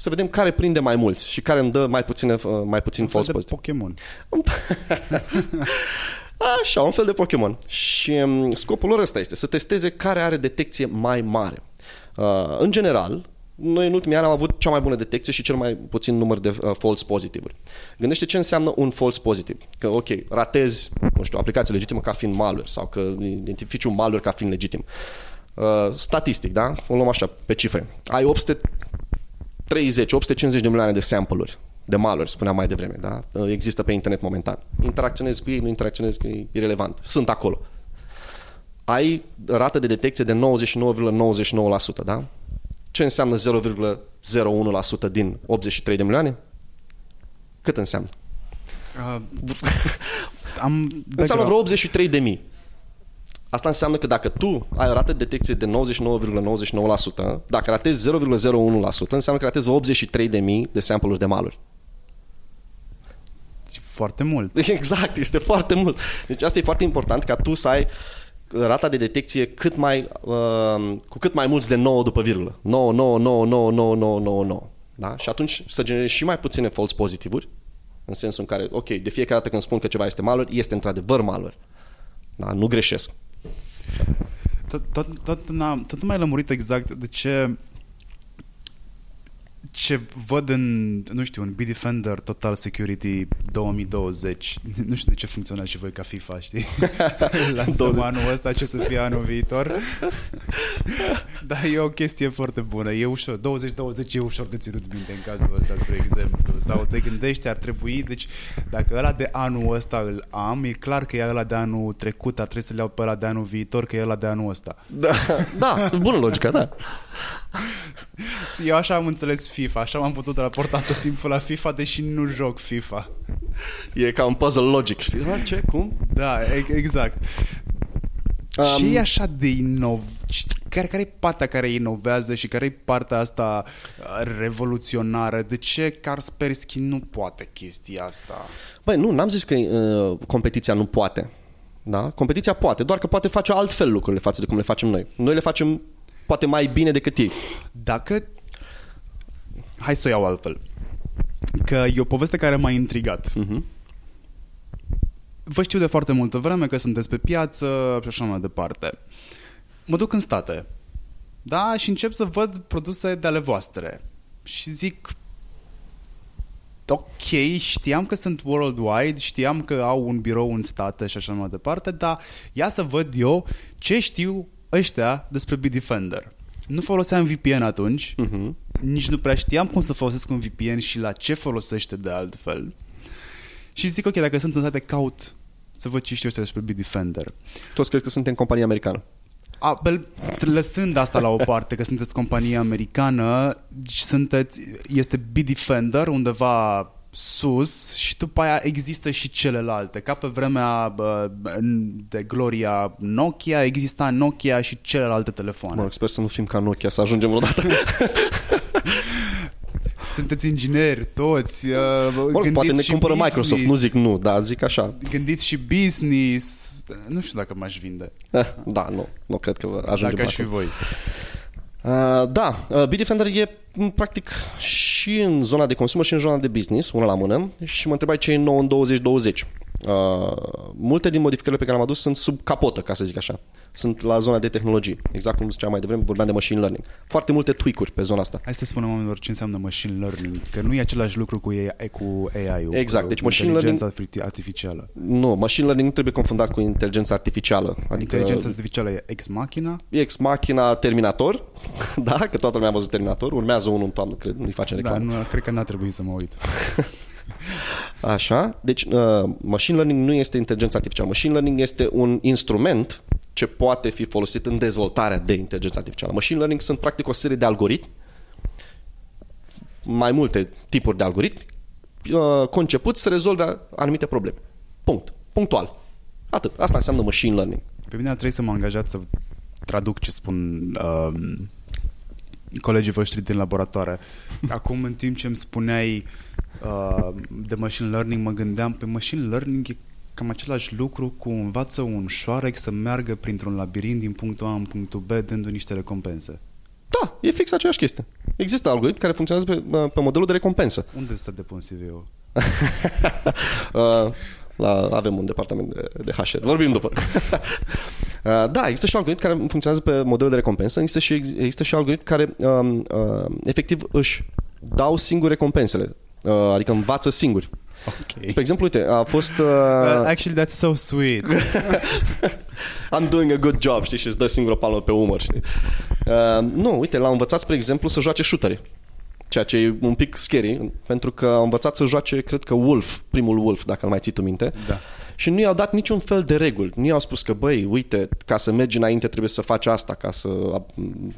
să vedem care prinde mai mulți și care îmi dă mai, puține, uh, mai puțin
Un
false
fel de
positive.
Pokémon.
Așa, un fel de Pokémon. Și um, scopul lor ăsta este să testeze care are detecție mai mare. Uh, în general, noi în ultimii ani am avut cea mai bună detecție și cel mai puțin număr de uh, false pozitivuri. Gândește ce înseamnă un false positive. Că, ok, ratezi, nu știu, o aplicație legitimă ca fiind malware sau că identifici un malware ca fiind legitim. Uh, statistic, da? O luăm așa, pe cifre. Ai 830, 850 de milioane de sample-uri de malware, spuneam mai devreme, da? Uh, există pe internet momentan. Interacționezi cu ei, nu interacționezi cu ei, irrelevant. Sunt acolo. Ai rată de detecție de 99,99%, da? Ce înseamnă 0,01% din 83 de milioane? Cât înseamnă?
Uh, am
Înseamnă vreo 83 de mii. Asta înseamnă că dacă tu ai o rată de detecție de 99,99%, dacă ratezi 0,01%, înseamnă că ratezi 83 de mii de sample-uri de maluri.
Foarte mult.
Exact, este foarte mult. Deci asta e foarte important ca tu să ai rata de detecție cât mai, uh, cu cât mai mulți de 9 după virgulă. 9, 9, 9, 9, 9, 9, 9, 9. Da? Și atunci să generezi și mai puține false pozitivuri, în sensul în care, ok, de fiecare dată când spun că ceva este malware, este într-adevăr malware. Da? Nu greșesc.
Tot, tot, tot, tot nu mai lămurit exact de ce ce văd în, nu știu, în Bitdefender Total Security 2020, nu știu de ce funcționați și voi ca FIFA, știi? Lansăm anul ăsta, ce să fie anul viitor. Dar e o chestie foarte bună. E ușor, 2020 e ușor de ținut minte în cazul ăsta, spre exemplu. Sau te gândești, ar trebui, deci dacă ăla de anul ăsta îl am, e clar că e ăla de anul trecut, ar trebui să-l iau pe ăla de anul viitor, că e ăla de anul ăsta.
Da, da bună logică, da.
Eu așa am înțeles FIFA, așa m-am putut raporta tot timpul la FIFA, deși nu joc FIFA.
E ca un puzzle logic, știi? Da, ce? Cum?
Da, exact. Um, ce e așa de inov... Care, care e partea care inovează și care e partea asta revoluționară? De ce Kaspersky nu poate chestia asta?
Băi, nu, n-am zis că uh, competiția nu poate. Da? Competiția poate, doar că poate face altfel lucrurile față de cum le facem noi. Noi le facem poate mai bine decât ei.
Dacă... Hai să o iau altfel. Că e o poveste care m-a intrigat. Uh-huh. Vă știu de foarte multă vreme că sunteți pe piață și așa mai departe. Mă duc în state. Da? Și încep să văd produse de ale voastre. Și zic... ok, știam că sunt worldwide, știam că au un birou în state și așa mai departe, dar ia să văd eu ce știu ăștia despre Bitdefender. Nu foloseam VPN atunci, uh-huh. nici nu prea știam cum să folosesc un VPN și la ce folosește de altfel. Și zic, ok, dacă sunt în state, caut să văd ce știu ăștia despre Bitdefender.
Toți crezi că suntem companie americană?
A, lăsând asta la o parte, că sunteți companie americană, sunteți, este Bitdefender undeva sus și după aia există și celelalte. Ca pe vremea de gloria Nokia, exista Nokia și celelalte telefoane.
Mă sper să nu fim ca Nokia, să ajungem vreodată.
sunteți ingineri toți.
Uh, poate ne cumpără business, Microsoft, nu zic nu, dar zic așa.
Gândiți și business. Nu știu dacă m-aș vinde.
Eh, da, nu, nu cred că ajungem
Dacă aș fi voi.
Uh, da, uh, Bitdefender e practic și în zona de consum și în zona de business, una la mână, și mă întrebai ce e nou în 2020. Uh, multe din modificările pe care le-am adus sunt sub capotă, ca să zic așa. Sunt la zona de tehnologie. Exact cum ziceam mai devreme, vorbeam de machine learning. Foarte multe tweak-uri pe zona asta.
Hai să spunem oamenilor ce înseamnă machine learning, că nu e același lucru cu AI, cu AI-ul.
Exact,
cu
deci machine learning...
artificială.
Nu, machine learning nu trebuie confundat cu inteligența artificială.
Adică inteligența artificială e ex machina?
E ex machina Terminator, da, că toată lumea a văzut Terminator. Urmează unul în toamnă, cred, nu-i face da, reclamă.
Da, nu, cred că n-a trebuit să mă uit.
Așa, deci uh, machine learning nu este inteligență artificială. Machine learning este un instrument ce poate fi folosit în dezvoltarea de inteligență artificială. Machine learning sunt practic o serie de algoritmi, mai multe tipuri de algoritmi, uh, concepuți să rezolve anumite probleme. Punct. Punctual. Atât. Asta înseamnă machine learning.
Pe mine trebuie să mă angajat să traduc ce spun uh, colegii voștri din laboratoare. Acum, în timp ce îmi spuneai uh, de machine learning, mă gândeam pe machine learning e cam același lucru cu învață un șoarec să meargă printr-un labirint din punctul A în punctul B, dându niște recompense.
Da, e fix aceeași chestie. Există algoritmi care funcționează pe, uh, pe modelul de recompensă.
Unde să depun CV-ul?
uh, la, avem un departament de, de HR. Vorbim după. uh, da, există și algoritmi care funcționează pe modelul de recompensă, există și, există și algoritmi care um, uh, efectiv își dau singuri recompensele, uh, adică învață singuri.
Okay.
Spre exemplu, uite, a fost... Uh...
Well, actually, that's so sweet.
I'm doing a good job, știi, și îți dă singură palmă pe umăr, știi. Uh, nu, uite, l-am învățat, spre exemplu, să joace shootere. Ceea ce e un pic scary, pentru că a învățat să joace, cred că Wolf, primul Wolf, dacă îl mai ții tu minte.
Da
și nu i-au dat niciun fel de reguli. Nu i-au spus că, băi, uite, ca să mergi înainte trebuie să faci asta, ca să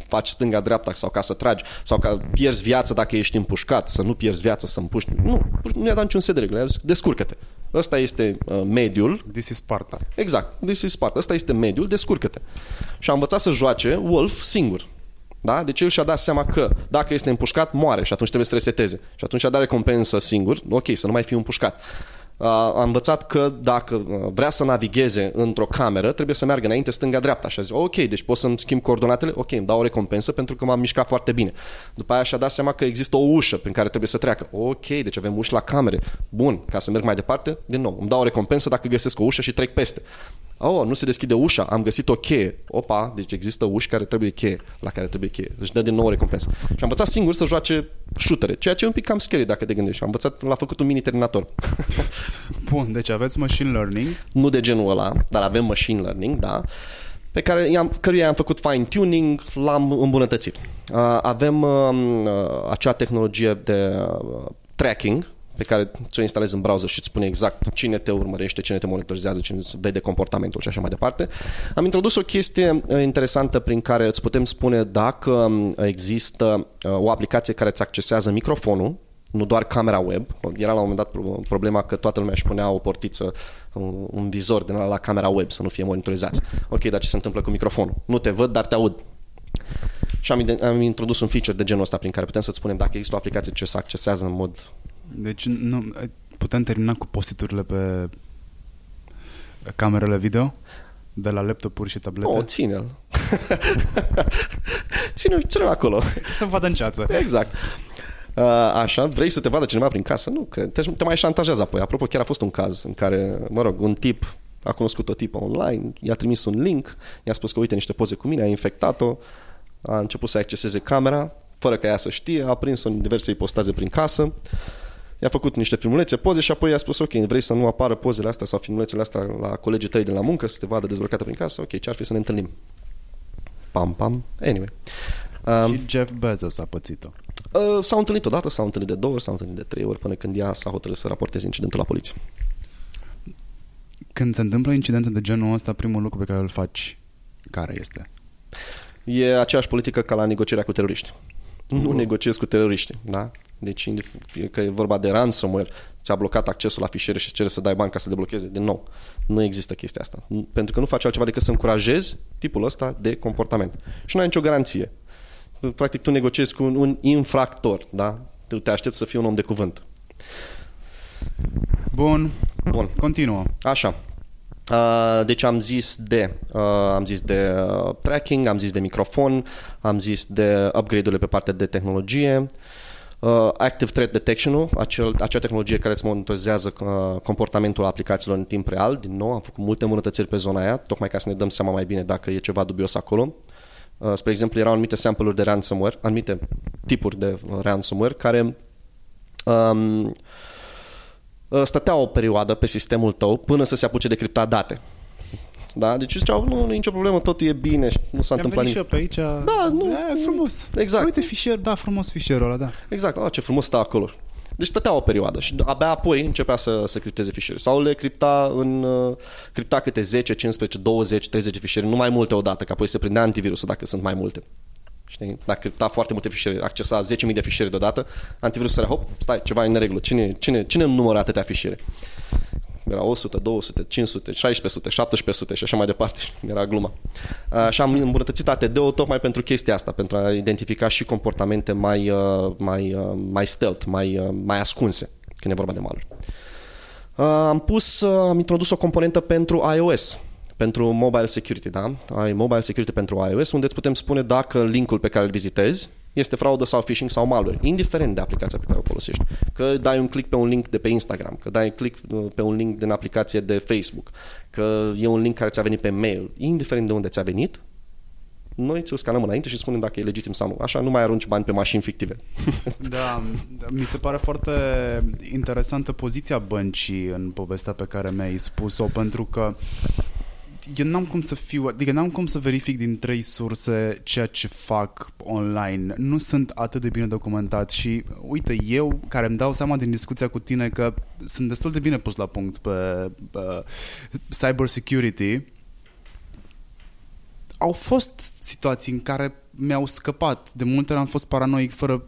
faci stânga-dreapta sau ca să tragi, sau ca pierzi viață dacă ești împușcat, să nu pierzi viață să împuști. Nu, nu i-a dat niciun set de reguli. Zis, descurcă-te. Ăsta este uh, mediul.
This is Sparta.
Exact, this is Sparta. Ăsta este mediul, descurcă-te. Și a învățat să joace Wolf singur. Da? Deci el și-a dat seama că dacă este împușcat, moare și atunci trebuie să reseteze. Și atunci a dat recompensă singur, ok, să nu mai fie împușcat a învățat că dacă vrea să navigheze într-o cameră, trebuie să meargă înainte stânga-dreapta. Și a zis, ok, deci pot să-mi schimb coordonatele? Ok, îmi dau o recompensă pentru că m-am mișcat foarte bine. După aia și-a dat seama că există o ușă prin care trebuie să treacă. Ok, deci avem uși la camere. Bun, ca să merg mai departe, din nou, îmi dau o recompensă dacă găsesc o ușă și trec peste. Oh, nu se deschide ușa, am găsit o cheie. Opa, deci există uși care trebuie cheie, la care trebuie cheie. Își dă din nou o recompensă. Și am învățat singur să joace șutere, ceea ce e un pic cam scary dacă te gândești. Am învățat, l-a făcut un mini-terminator.
Bun, deci aveți machine learning.
Nu de genul ăla, dar avem machine learning, da pe care i-am, căruia am făcut fine-tuning, l-am îmbunătățit. Uh, avem uh, acea tehnologie de uh, tracking, pe care ți-o instalezi în browser și îți spune exact cine te urmărește, cine te monitorizează, cine îți vede comportamentul și așa mai departe. Am introdus o chestie uh, interesantă prin care îți putem spune dacă um, există uh, o aplicație care îți accesează microfonul, nu doar camera web. Era la un moment dat problema că toată lumea își punea o portiță, un vizor din la camera web să nu fie monitorizați. Ok, dar ce se întâmplă cu microfonul? Nu te văd, dar te aud. Și am, am introdus un feature de genul ăsta prin care putem să-ți spunem dacă există o aplicație ce se accesează în mod
deci nu, putem termina cu postiturile pe camerele video? De la laptopuri și tablete?
O, oh, ține-l. ține-l, ține acolo.
Să vadă în ceață.
Exact. Uh, așa, vrei să te vadă cineva prin casă? Nu, cred. Te, te mai șantajează apoi. Apropo, chiar a fost un caz în care, mă rog, un tip a cunoscut o tipă online, i-a trimis un link, i-a spus că uite niște poze cu mine, a infectat-o, a început să acceseze camera, fără ca ea să știe, a prins-o în diverse ipostaze prin casă, i-a făcut niște filmulețe, poze și apoi i-a spus, ok, vrei să nu apară pozele astea sau filmulețele astea la colegii tăi de la muncă, să te vadă dezbrăcată prin casă, ok, ce ar fi să ne întâlnim? Pam, pam, anyway.
Um, și Jeff Bezos a pățit-o.
Uh, s-au întâlnit odată, s-au întâlnit de două ori, s-au întâlnit de trei ori, până când ea s-a hotărât să raporteze incidentul la poliție.
Când se întâmplă incidente de genul ăsta, primul lucru pe care îl faci, care este?
E aceeași politică ca la negocierea cu teroriști. Nu uh. negociezi cu teroriști, da? Deci, că e vorba de ransomware, ți-a blocat accesul la fișiere și îți cere să dai bani ca să deblocheze. Din nou, nu există chestia asta. Pentru că nu faci altceva decât să încurajezi tipul ăsta de comportament. Și nu ai nicio garanție. Practic, tu negociezi cu un, un infractor, da? Tu te aștepți să fii un om de cuvânt.
Bun.
Bun.
Continuă.
Așa. Uh, deci am zis de uh, am zis de uh, tracking, am zis de microfon, am zis de upgrade-urile pe partea de tehnologie, uh, Active Threat Detection-ul, acel, acea tehnologie care îți monitorizează uh, comportamentul aplicațiilor în timp real. Din nou, am făcut multe îmbunătățiri pe zona aia, tocmai ca să ne dăm seama mai bine dacă e ceva dubios acolo. Uh, spre exemplu, erau anumite sample-uri de ransomware, anumite tipuri de ransomware care um, Uh, stătea o perioadă pe sistemul tău până să se apuce de cripta date. Da? Deci ziceau, nu, nu e nicio problemă, totul e bine și nu s-a întâmplat
nimic. pe aici.
Da, nu.
E frumos.
Exact.
Uite fișier, da, frumos fișierul ăla, da.
Exact, da, ce frumos stă acolo. Deci stătea o perioadă și abia apoi începea să, să cripteze fișiere. Sau le cripta în uh, cripta câte 10, 15, 20, 30 de fișiere, nu mai multe odată, că apoi se prindea antivirusul dacă sunt mai multe. Știi? Dacă cripta foarte multe fișiere, accesa 10.000 de fișiere deodată, antivirus sărea, hop, stai, ceva e în neregulă. Cine, cine, cine numără atâtea fișiere? Era 100, 200, 500, 1600, 1700 și așa mai departe. Era gluma. Și am îmbunătățit ATD-ul tocmai pentru chestia asta, pentru a identifica și comportamente mai, uh, mai, uh, mai stealth, mai, uh, mai ascunse când e vorba de maluri. Am pus, am introdus o componentă pentru iOS pentru mobile security, da? Ai mobile security pentru iOS, unde îți putem spune dacă linkul pe care îl vizitezi este fraudă sau phishing sau malware, indiferent de aplicația pe care o folosești. Că dai un click pe un link de pe Instagram, că dai un click uh, pe un link din aplicație de Facebook, că e un link care ți-a venit pe mail, indiferent de unde ți-a venit, noi ți-l scanăm înainte și spunem dacă e legitim sau nu. Așa nu mai arunci bani pe mașini fictive.
Da, mi se pare foarte interesantă poziția băncii în povestea pe care mi-ai spus-o, pentru că eu n-am cum să fiu, adică n-am cum să verific din trei surse ceea ce fac online. Nu sunt atât de bine documentat și uite, eu care îmi dau seama din discuția cu tine că sunt destul de bine pus la punct pe uh, cyber security, au fost situații în care mi-au scăpat. De multe ori am fost paranoic fără,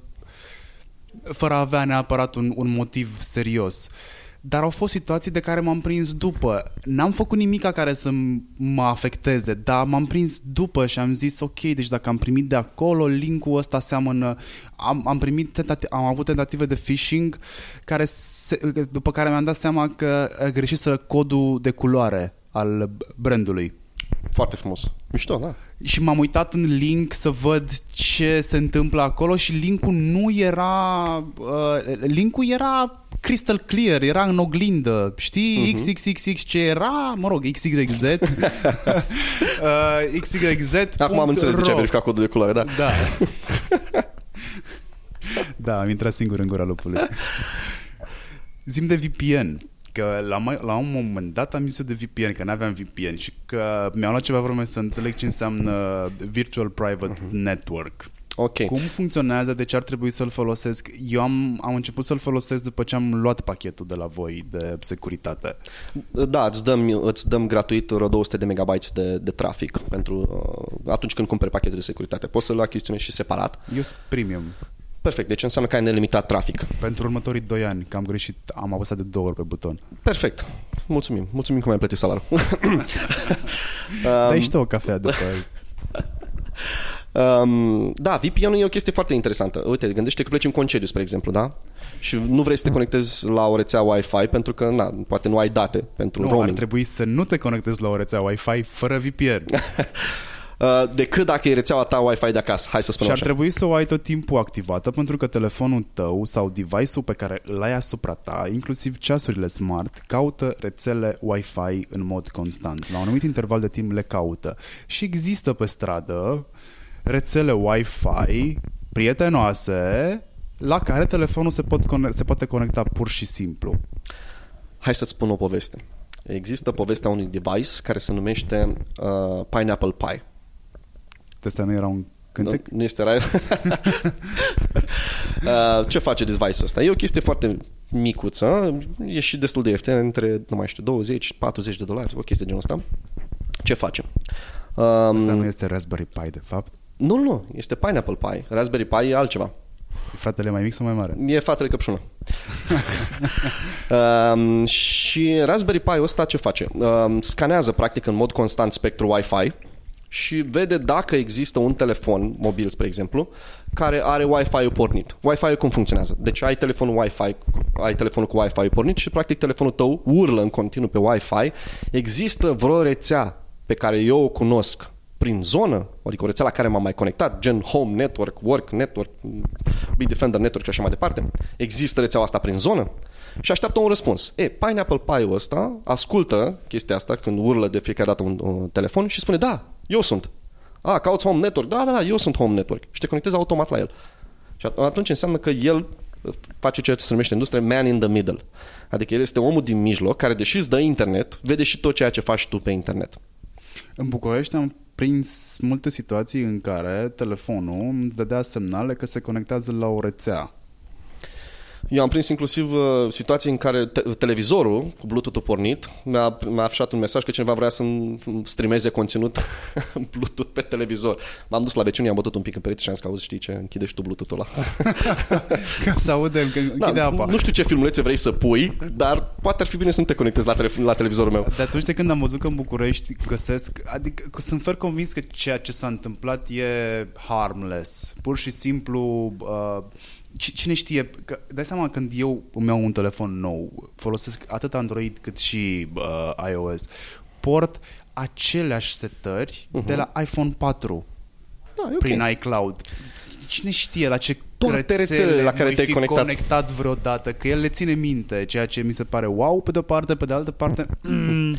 fără a avea neapărat un, un motiv serios. Uh, dar au fost situații de care m-am prins după. N-am făcut nimic care să mă afecteze, dar m-am prins după și am zis ok, deci dacă am primit de acolo, linkul ăsta seamănă... Am, am primit tentative, am avut tentative de phishing care se, după care mi-am dat seama că greșiseră codul de culoare al brandului.
Foarte frumos. Mișto, da.
Și m-am uitat în link să văd ce se întâmplă acolo și linkul nu era... Uh, linkul era crystal clear, era în oglindă, știi, uh-huh. XXXX ce era, mă rog, XYZ, uh, XYZ.
Acum am înțeles de ce a verificat codul de culoare, da.
Da. da, am intrat singur în gura lupului. Zim de VPN că la, mai, la un moment dat am zis de VPN, că n-aveam VPN și că mi-a luat ceva vreme să înțeleg ce înseamnă Virtual Private uh-huh. Network.
Okay.
Cum funcționează, de ce ar trebui să-l folosesc? Eu am, am început să-l folosesc după ce am luat pachetul de la voi de securitate.
Da, îți dăm, îți dăm gratuit vreo 200 de megabytes de, de trafic pentru uh, atunci când cumperi pachetul de securitate. Poți să-l achiziționezi și separat.
Eu sunt premium.
Perfect, deci înseamnă că ai nelimitat trafic.
Pentru următorii 2 ani, că am greșit, am apăsat de două ori pe buton.
Perfect, mulțumim, mulțumim că mi-ai plătit salariul.
Dai și tu o cafea după
Um, da, VPN e o chestie foarte interesantă. Uite, gândește că pleci în concediu, spre exemplu, da? Și nu vrei să te conectezi la o rețea Wi-Fi pentru că, na, poate nu ai date pentru
nu,
roaming.
ar trebui să nu te conectezi la o rețea Wi-Fi fără VPN.
Uh, decât dacă e rețeaua ta Wi-Fi de acasă, hai să spunem
Și ar așa. trebui să o ai tot timpul activată pentru că telefonul tău sau device-ul pe care îl ai asupra ta, inclusiv ceasurile smart, caută rețele Wi-Fi în mod constant. La un anumit interval de timp le caută. Și există pe stradă rețele Wi-Fi prietenoase la care telefonul se, pot conecta, se poate conecta pur și simplu.
Hai să-ți spun o poveste. Există povestea unui device care se numește uh, Pineapple Pie.
Asta nu era un cântec?
Nu, nu este rai. uh, ce face device-ul ăsta? E o chestie foarte micuță, e și destul de ieftin, între, nu mai știu, 20-40 de dolari, o chestie genul ăsta. Ce face?
Um, Asta nu este Raspberry Pi, de fapt?
Nu, nu, este Pineapple Pi. Raspberry Pi e altceva.
E fratele mai mic sau mai mare?
E fratele căpșună. um, și Raspberry Pi ăsta ce face? Um, scanează practic în mod constant spectrul Wi-Fi și vede dacă există un telefon mobil, spre exemplu, care are Wi-Fi-ul pornit. Wi-Fi-ul cum funcționează? Deci ai telefonul Wi-Fi, ai telefonul cu Wi-Fi pornit și practic telefonul tău urlă în continuu pe Wi-Fi. Există vreo rețea pe care eu o cunosc prin zonă, adică o rețea la care m-am mai conectat, gen Home Network, Work Network, Bitdefender Network și așa mai departe, există rețeaua asta prin zonă? Și așteaptă un răspuns. E, Pineapple Pie-ul ăsta ascultă chestia asta când urlă de fiecare dată un, un telefon și spune, da, eu sunt. A, cauți Home Network? Da, da, da, eu sunt Home Network. Și te conectezi automat la el. Și atunci înseamnă că el face ceea ce se numește în industrie man in the middle. Adică el este omul din mijloc care, deși îți dă internet, vede și tot ceea ce faci tu pe internet.
În București am prins multe situații în care telefonul îmi dădea semnale că se conectează la o rețea.
Eu am prins inclusiv uh, situații în care te- televizorul cu Bluetooth-ul pornit mi-a, mi-a afișat un mesaj că cineva vrea să-mi streameze conținut Bluetooth pe televizor. M-am dus la vecini, am bătut un pic în perete și am zis că auzi, știi ce, închide și tu Bluetooth-ul ăla.
Ca să audem, că închide
da,
apa.
Nu știu ce filmulețe vrei să pui, dar poate ar fi bine să nu te conectezi la, tele- la televizorul meu.
De atunci de când am văzut că în București găsesc, adică că sunt fer convins că ceea ce s-a întâmplat e harmless. Pur și simplu uh, cine știe, că dai seama când eu îmi iau un telefon nou, folosesc atât Android cât și uh, iOS, port aceleași setări uh-huh. de la iPhone 4 da, okay. prin iCloud. Cine știe la ce
toate rețelele la care te-ai
fi
conectat.
conectat vreodată, că el le ține minte, ceea ce mi se pare wow pe de o parte, pe de altă parte... Mm.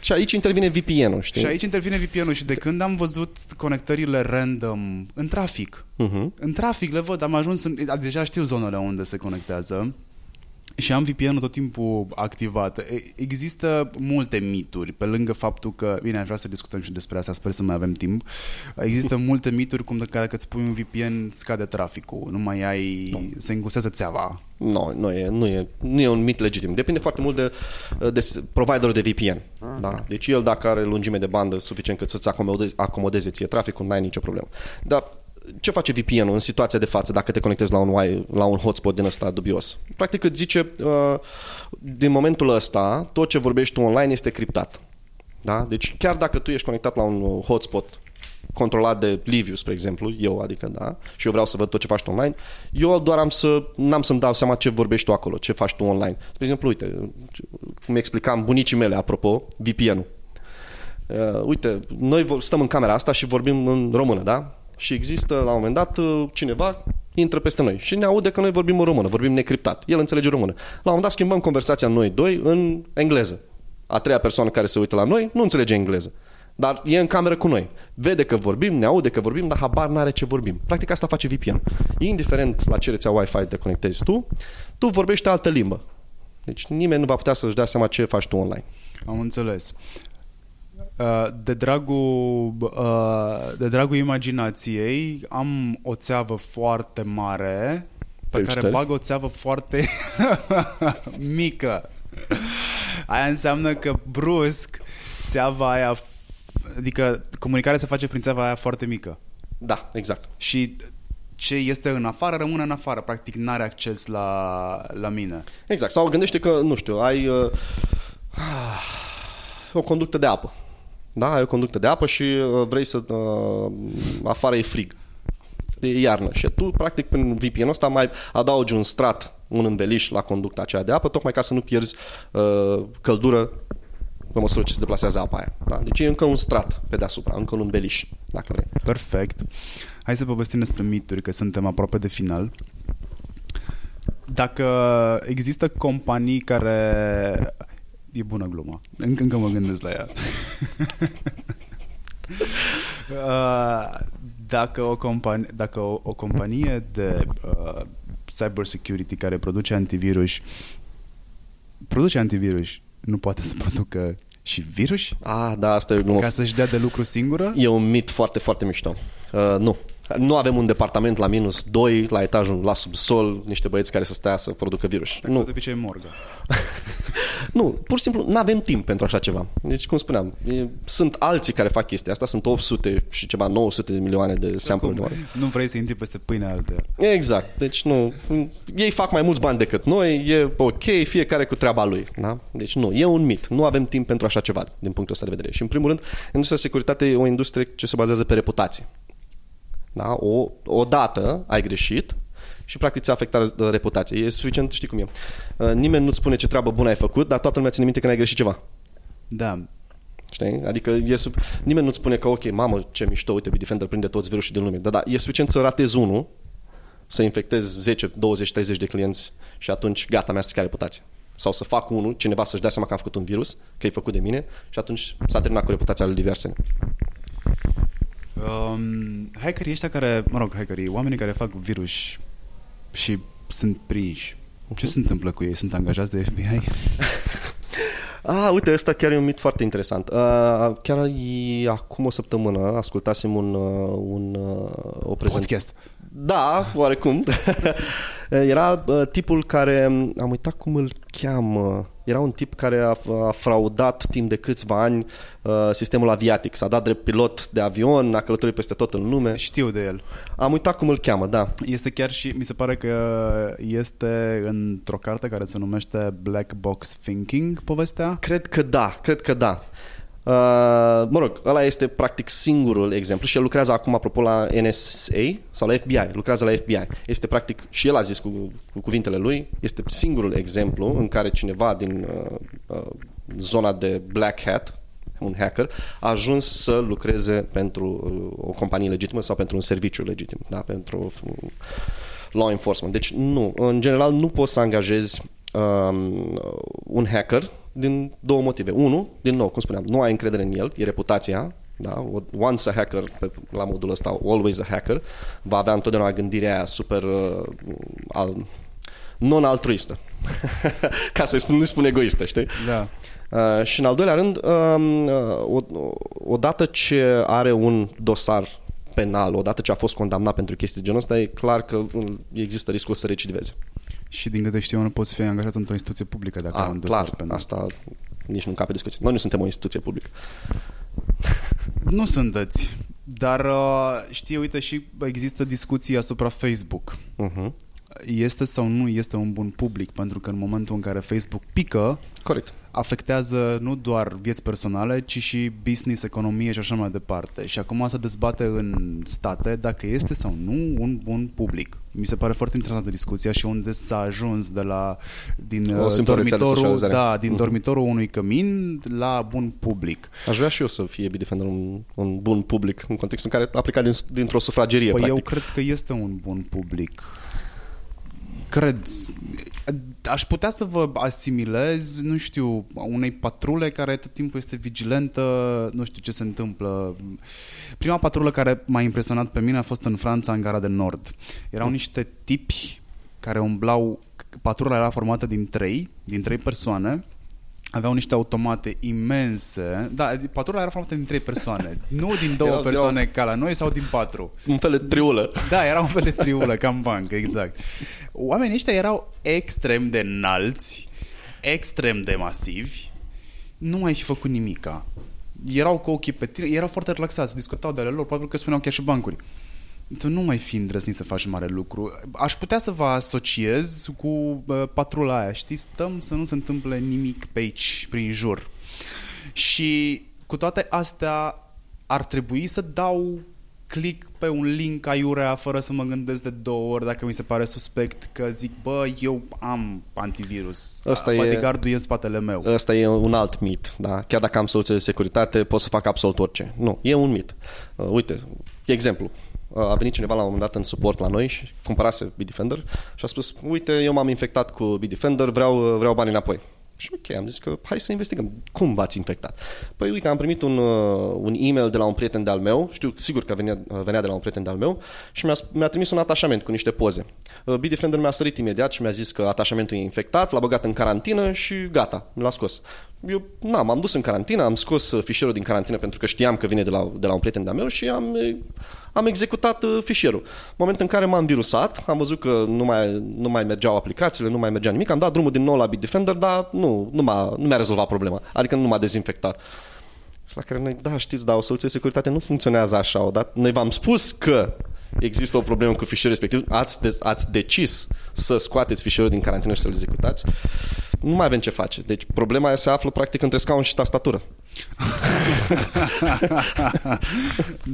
Și aici intervine VPN-ul, știi?
Și aici intervine VPN-ul și de când am văzut conectările random în trafic, uh-huh. în trafic le văd, am ajuns, în, deja știu zonele unde se conectează, și am VPN-ul tot timpul activat. Există multe mituri, pe lângă faptul că, bine, aș vrea să discutăm și despre asta, sper să mai avem timp. Există multe mituri cum de care că îți pui un VPN scade traficul, nu mai ai, no. se îngustează țeava.
Nu, no, nu e, nu, e, nu e un mit legitim. Depinde foarte mult de, de providerul de VPN. Da? Deci el dacă are lungime de bandă suficient cât să-ți acomodeze, acomodeze ție traficul, n-ai nicio problemă. Dar ce face VPN-ul în situația de față dacă te conectezi la un, la un hotspot din ăsta dubios? Practic îți zice, uh, din momentul ăsta, tot ce vorbești tu online este criptat. Da? Deci chiar dacă tu ești conectat la un hotspot controlat de Liviu, spre exemplu, eu, adică, da, și eu vreau să văd tot ce faci tu online, eu doar am să, n-am să-mi dau seama ce vorbești tu acolo, ce faci tu online. Spre exemplu, uite, cum explicam bunicii mele, apropo, VPN-ul. Uh, uite, noi stăm în camera asta și vorbim în română, da? Și există la un moment dat uh, cineva intră peste noi și ne aude că noi vorbim în română, vorbim necriptat. El înțelege română. La un moment dat schimbăm conversația noi doi în engleză. A treia persoană care se uită la noi nu înțelege engleză. Dar e în cameră cu noi. Vede că vorbim, ne aude că vorbim, dar habar n-are ce vorbim. Practic asta face VPN. Indiferent la ce rețea Wi-Fi te conectezi tu, tu vorbești altă limbă. Deci nimeni nu va putea să-și dea seama ce faci tu online.
Am înțeles. Uh, de dragul, uh, de dragul imaginației am o țeavă foarte mare pe care bag o țeavă foarte mică. Aia înseamnă că brusc țeava aia, adică comunicarea se face prin țeava aia foarte mică.
Da, exact.
Și ce este în afară rămâne în afară, practic n-are acces la, la mine.
Exact. Sau gândește că, nu știu, ai uh, o conductă de apă da? Ai o conductă de apă și uh, vrei să... Uh, afară e frig. E iarnă. Și tu, practic, prin VPN-ul ăsta mai adaugi un strat, un înveliș la conducta aceea de apă, tocmai ca să nu pierzi uh, căldură pe măsură ce se deplasează apa aia. Da? Deci e încă un strat pe deasupra, încă un înveliș, dacă vrei.
Perfect. Hai să povestim despre mituri, că suntem aproape de final. Dacă există companii care E bună gluma. Încă, încă mă gândesc la ea. uh, dacă o companie, dacă o, o companie de uh, cyber security care produce antivirus produce antivirus, nu poate să producă și virus?
Ah, da, asta e o glumă.
Ca să-și dea de lucru singură?
E un mit foarte, foarte mișto. Uh, nu. Nu avem un departament la minus 2, la etajul, la subsol, niște băieți care să stea să producă virus. Nu.
De obicei morgă.
nu, pur și simplu nu avem timp pentru așa ceva. Deci, cum spuneam, e, sunt alții care fac chestia asta, sunt 800 și ceva, 900 de milioane de sample de oameni.
Nu vrei să intri peste pâine alte.
Exact. Deci nu, ei fac mai mulți bani decât noi, e ok, fiecare cu treaba lui. Da? Deci nu, e un mit. Nu avem timp pentru așa ceva, din punctul ăsta de vedere. Și în primul rând, industria de securitate e o industrie ce se bazează pe reputație. Da? O, o dată ai greșit și practic ți-a afectat reputația. E suficient, știi cum e. Uh, nimeni nu-ți spune ce treabă bună ai făcut, dar toată lumea ține minte că n-ai greșit ceva.
Da.
Știi? Adică e sub... nimeni nu-ți spune că, ok, mamă, ce mișto, uite, Bitdefender prinde toți virusii din lume. Dar da, e suficient să ratezi unul, să infectezi 10, 20, 30 de clienți și atunci gata, mi-a stricat reputația. Sau să fac unul, cineva să-și dea seama că am făcut un virus, că e făcut de mine și atunci s-a terminat cu reputația lui diverse.
Um, hackerii ăștia care, mă rog, hackerii, oamenii care fac virus și sunt prinși, ce se întâmplă cu ei? Sunt angajați de FBI?
Ah, uite, ăsta chiar e un mit foarte interesant. Uh, chiar e, acum o săptămână ascultasem un, uh, un, uh, o prezentare.
Podcast.
Da, oarecum. Era uh, tipul care, am uitat cum îl cheamă, era un tip care a, a fraudat timp de câțiva ani uh, sistemul aviatic. S-a dat drept pilot de avion, a călătorit peste tot în lume.
Știu de el.
Am uitat cum îl cheamă, da.
Este chiar și, mi se pare că este într-o carte care se numește Black Box Thinking, povestea?
Cred că da, cred că da. Uh, mă rog, ăla este practic singurul exemplu și el lucrează acum, apropo, la NSA sau la FBI, lucrează la FBI. Este practic, și el a zis cu, cu cuvintele lui, este singurul exemplu în care cineva din uh, uh, zona de Black Hat, un hacker, a ajuns să lucreze pentru uh, o companie legitimă sau pentru un serviciu legitim, da? pentru uh, law enforcement. Deci nu, în general nu poți să angajezi um, un hacker din două motive. Unu, din nou, cum spuneam, nu ai încredere în el, e reputația, da? Once a hacker, pe, la modul ăsta, always a hacker, va avea întotdeauna gândirea aia super uh, al, non-altruistă. Ca să-i spun, nu spun egoistă, știi?
Da.
Uh, și în al doilea rând, um, uh, odată ce are un dosar penal, odată ce a fost condamnat pentru chestii de genul ăsta, e clar că există riscul să recidiveze.
Și din câte știu, nu poți fi angajat într-o instituție publică dacă
A,
ai un dosar
clar,
penal.
asta nici nu încape discuție. Noi nu suntem o instituție publică.
Nu sunteți. Dar uh, știi, uite, și există discuții asupra Facebook.
Uh-huh.
Este sau nu este un bun public? Pentru că în momentul în care Facebook pică,
Corect.
Afectează nu doar vieți personale, ci și business, economie și așa mai departe. Și acum se dezbate în state dacă este sau nu un bun public. Mi se pare foarte interesantă discuția și unde s-a ajuns de la din
O
uh,
simplă rețea de
dormitorul,
socializare.
da, din
Mhm.
dormitorul unui cămin la bun public.
Aș vrea și eu să fie Bitdefender un, un bun public în contextul în care a plecat din, dintr-o sufragerie,
Păi
practic.
eu cred că este un bun public. Cred. Aș putea să vă asimilez, nu știu, unei patrule care tot timpul este vigilentă, nu știu ce se întâmplă. Prima patrulă care m-a impresionat pe mine a fost în Franța, în Gara de Nord. Erau niște tipi care umblau, patrula era formată din trei, din trei persoane, aveau niște automate imense. Da, patrula era formată din trei persoane, nu din două
Erau-
persoane ca la noi sau din patru.
Un fel de triulă.
Da, era un fel de triulă, ca în bancă, exact. Oamenii ăștia erau extrem de înalți, extrem de masivi, nu mai fi făcut nimica. Erau cu ochii pe tine, erau foarte relaxați, discutau de ale lor, probabil că spuneau chiar și bancuri. Tu nu mai fi îndrăznit să faci mare lucru. Aș putea să vă asociez cu uh, patrula aia, știi? Stăm să nu se întâmple nimic pe aici, prin jur. Și cu toate astea ar trebui să dau click pe un link aiurea fără să mă gândesc de două ori dacă mi se pare suspect că zic, bă, eu am antivirus.
Ăsta e-
Bodyguard-ul e în spatele meu.
Ăsta e un alt mit. Da? Chiar dacă am soluție de securitate, pot să fac absolut orice. Nu, e un mit. Uh, uite, exemplu. Uh, a venit cineva la un moment dat în suport la noi și cumpărase Bitdefender și a spus, uite, eu m-am infectat cu Bitdefender, vreau, vreau bani înapoi. Și ok, am zis că hai să investigăm. Cum v-ați infectat? Păi uite, am primit un, uh, un e-mail de la un prieten de-al meu, știu sigur că venea, uh, venea de la un prieten de-al meu, și mi-a, mi-a trimis un atașament cu niște poze. Uh, Bitdefender mi-a sărit imediat și mi-a zis că atașamentul e infectat, l-a băgat în carantină și gata, l-a scos. Eu, na, m-am dus în carantină, am scos uh, fișierul din carantină pentru că știam că vine de la, de la un prieten de-al meu și am, eh, am executat uh, fișierul. În momentul în care m-am virusat, am văzut că nu mai, nu mai mergeau aplicațiile, nu mai mergea nimic, am dat drumul din nou la Bitdefender, dar nu, nu, m-a, nu mi-a rezolvat problema, adică nu m-a dezinfectat. Și la care noi, da, știți, da, o soluție de securitate nu funcționează așa. Odată, noi v-am spus că există o problemă cu fișierul respectiv, ați, de, ați decis să scoateți fișierul din carantină și să-l executați, nu mai avem ce face. Deci problema se află practic între scaun și tastatură.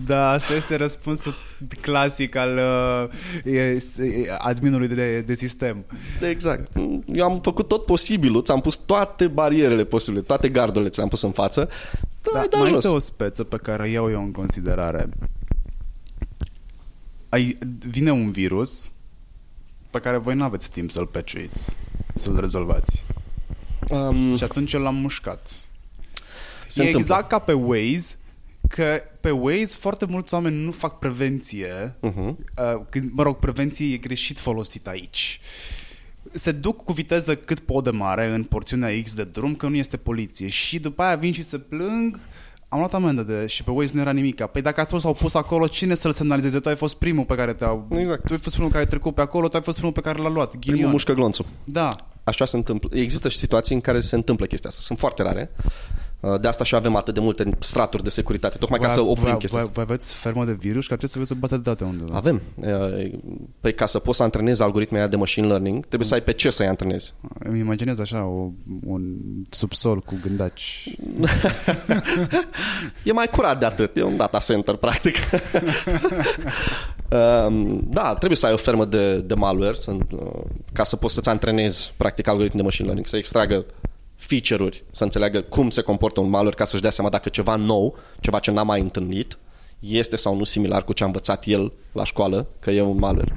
Da, asta este răspunsul clasic al uh, adminului de, de sistem.
Exact. Eu am făcut tot posibilul, ți-am pus toate barierele posibile, toate gardurile ți le-am pus în față. Da,
da, mai jos. este o speță pe care iau eu în considerare. Ai, vine un virus pe care voi nu aveți timp să-l peciuiți, să-l rezolvați. Um, și atunci eu l-am mușcat. Se e întâmplă. exact ca pe Waze, că pe Waze foarte mulți oameni nu fac prevenție. Uh-huh. Uh, când, mă rog, prevenție e greșit folosit aici. Se duc cu viteză cât pot de mare în porțiunea X de drum, că nu este poliție. Și după aia vin și se plâng am luat amendă de, și pe Waze nu era nimic. Păi dacă toți s-au pus acolo, cine să-l semnalizeze? Tu ai fost primul pe care te-au...
Exact.
Tu ai fost primul care ai trecut pe acolo, tu ai fost primul pe care l-a luat. Ghinion.
Primul mușcă glonțul.
Da.
Așa se întâmplă. Există și situații în care se întâmplă chestia asta. Sunt foarte rare. Uh, de asta și avem atât de multe straturi de securitate, tocmai ca să oprim chestia asta.
Voi aveți fermă de virus, că trebuie să aveți o bază de date undeva.
Avem. Uh, păi ca să poți să antrenezi algoritmele de machine learning, trebuie să ai pe ce să-i antrenezi.
Îmi imaginez așa o, un subsol cu gândaci.
e mai curat de atât. E un data center, practic. Um, da, trebuie să ai o fermă de, de malware să, uh, ca să poți să-ți antrenezi practic algoritmi de machine learning, să extragă feature-uri, să înțeleagă cum se comportă un malware ca să-și dea seama dacă ceva nou, ceva ce n-a mai întâlnit, este sau nu similar cu ce a învățat el la școală, că e un malware.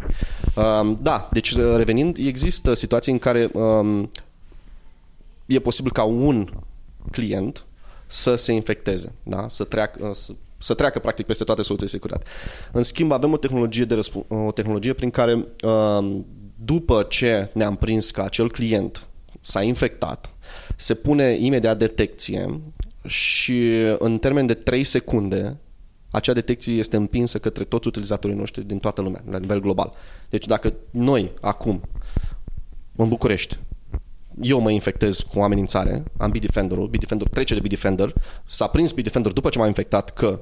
Um, da, deci uh, revenind, există situații în care um, e posibil ca un client să se infecteze, da? să, treacă, uh, să, să treacă practic peste toate soluțiile de securitate. În schimb, avem o tehnologie, de răsp- o tehnologie prin care um, după ce ne-am prins că acel client s-a infectat, se pune imediat detecție și în termen de 3 secunde acea detecție este împinsă către toți utilizatorii noștri din toată lumea, la nivel global. Deci dacă noi, acum, în București, eu mă infectez cu o amenințare, am Bitdefender-ul, Bitdefender trece de Bitdefender, s-a prins Bitdefender după ce m-a infectat că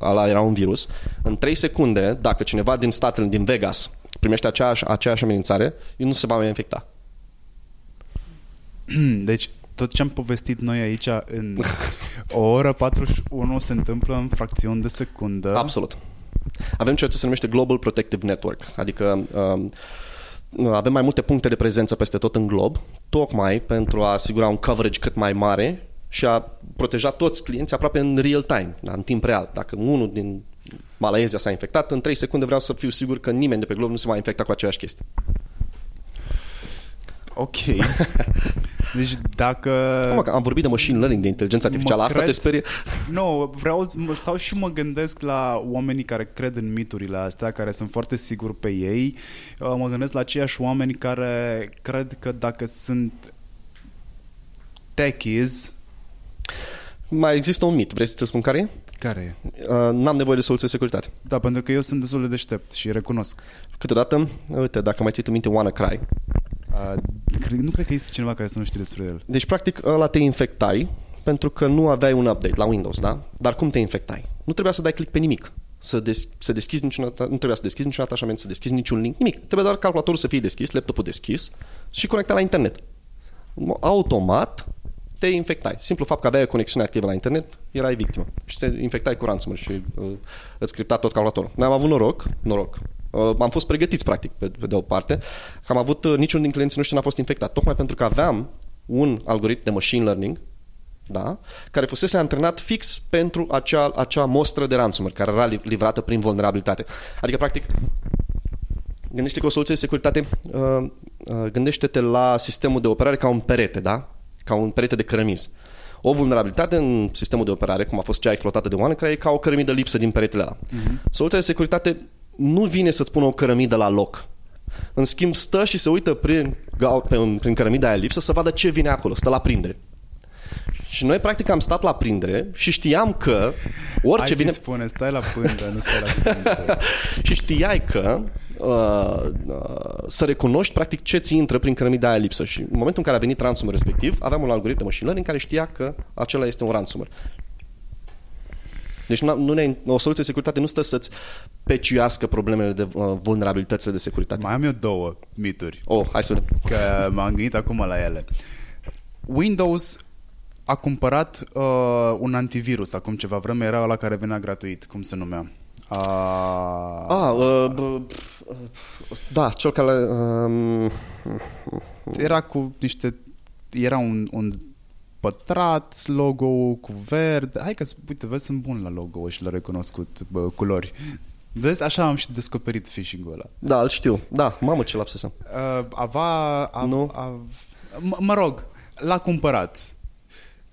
ăla era un virus, în 3 secunde, dacă cineva din statele din Vegas primește aceeași, aceeași amenințare, el nu se va mai infecta.
Deci, tot ce am povestit noi aici în o oră 41 se întâmplă în fracțiuni de secundă.
Absolut. Avem ceea ce se numește Global Protective Network, adică um, avem mai multe puncte de prezență peste tot în glob, tocmai pentru a asigura un coverage cât mai mare și a proteja toți clienții aproape în real time, da, în timp real. Dacă unul din Malaezia s-a infectat, în 3 secunde vreau să fiu sigur că nimeni de pe glob nu se va infecta cu aceeași chestie.
Ok. Deci dacă...
Mă, am vorbit de machine learning, de inteligență artificială, asta cred... te sperie?
Nu, no, vreau, stau și mă gândesc la oamenii care cred în miturile astea, care sunt foarte siguri pe ei. Uh, mă gândesc la aceiași oameni care cred că dacă sunt techies...
Mai există un mit, vrei să-ți spun care e?
Care
e? Uh, n-am nevoie de soluție de securitate.
Da, pentru că eu sunt destul de deștept și recunosc.
Câteodată, uite, dacă mai ții tu minte WannaCry,
Uh, nu cred că este cineva care să nu știe despre el.
Deci, practic, ăla te infectai pentru că nu aveai un update la Windows, da? Dar cum te infectai? Nu trebuia să dai click pe nimic. Să, des- să deschizi niciun, nu trebuia să deschizi niciun atașament, să deschizi niciun link, nimic. Trebuie doar calculatorul să fie deschis, laptopul deschis și conectat la internet. Automat te infectai. Simplu fapt că aveai o conexiune activă la internet, erai victimă. Și te infectai cu ransomware și uh, îți scripta tot calculatorul. Noi am avut noroc, noroc, Uh, am fost pregătiți, practic, pe, pe de o parte, că am avut, uh, niciun din clienții noștri n-a fost infectat, tocmai pentru că aveam un algoritm de machine learning, da? care fusese antrenat fix pentru acea, acea mostră de ransomware, care era livrată prin vulnerabilitate. Adică, practic, gândește că o soluție de securitate, uh, uh, gândește-te la sistemul de operare ca un perete, da? ca un perete de cărămizi. O vulnerabilitate în sistemul de operare, cum a fost cea exploatată de WannaCry, e ca o cărămidă lipsă din peretele ăla. Uh-huh. Soluția de securitate nu vine să-ți pună o cărămidă la loc. În schimb, stă și se uită prin, prin cărămida aia lipsă să vadă ce vine acolo, stă la prindere. Și noi practic am stat la prindere și știam că orice
Hai
vine...
spune, stai la pândă, nu stai la pândă.
și știai că uh, uh, să recunoști practic ce ți intră prin cărămida aia lipsă. Și în momentul în care a venit ransomware respectiv, aveam un algoritm de machine learning care știa că acela este un ransomware. Deci nu ne, o soluție de securitate nu stă să-ți peciuiască problemele de uh, vulnerabilitățile de securitate.
Mai am eu două mituri.
Oh, hai să vedem.
Că m-am gândit acum la ele. Windows a cumpărat uh, un antivirus acum ceva vreme, era la care venea gratuit, cum se numea?
Uh... Ah, uh, uh, da, cel care... Uh,
era cu niște... Era un, un pătrat, logo cu verde. Hai că, uite, vezi, sunt bun la logo și l-a recunoscut bă, culori. Vezi, așa am și descoperit phishing-ul ăla.
Da, îl știu. Da, mamă ce lapsus am.
Uh, ava... A, nu. A, m- mă rog, l-a cumpărat.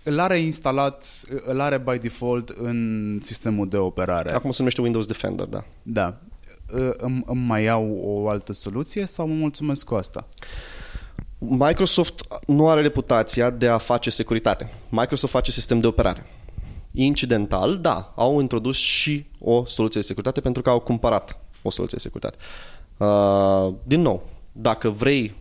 Îl are instalat, îl are by default în sistemul de operare.
Acum se numește Windows Defender, da.
Da. Îmi, îmi mai iau o altă soluție sau mă mulțumesc cu asta?
Microsoft nu are reputația de a face securitate. Microsoft face sistem de operare. Incidental, da, au introdus și o soluție de securitate pentru că au cumpărat o soluție de securitate. Uh, din nou, dacă vrei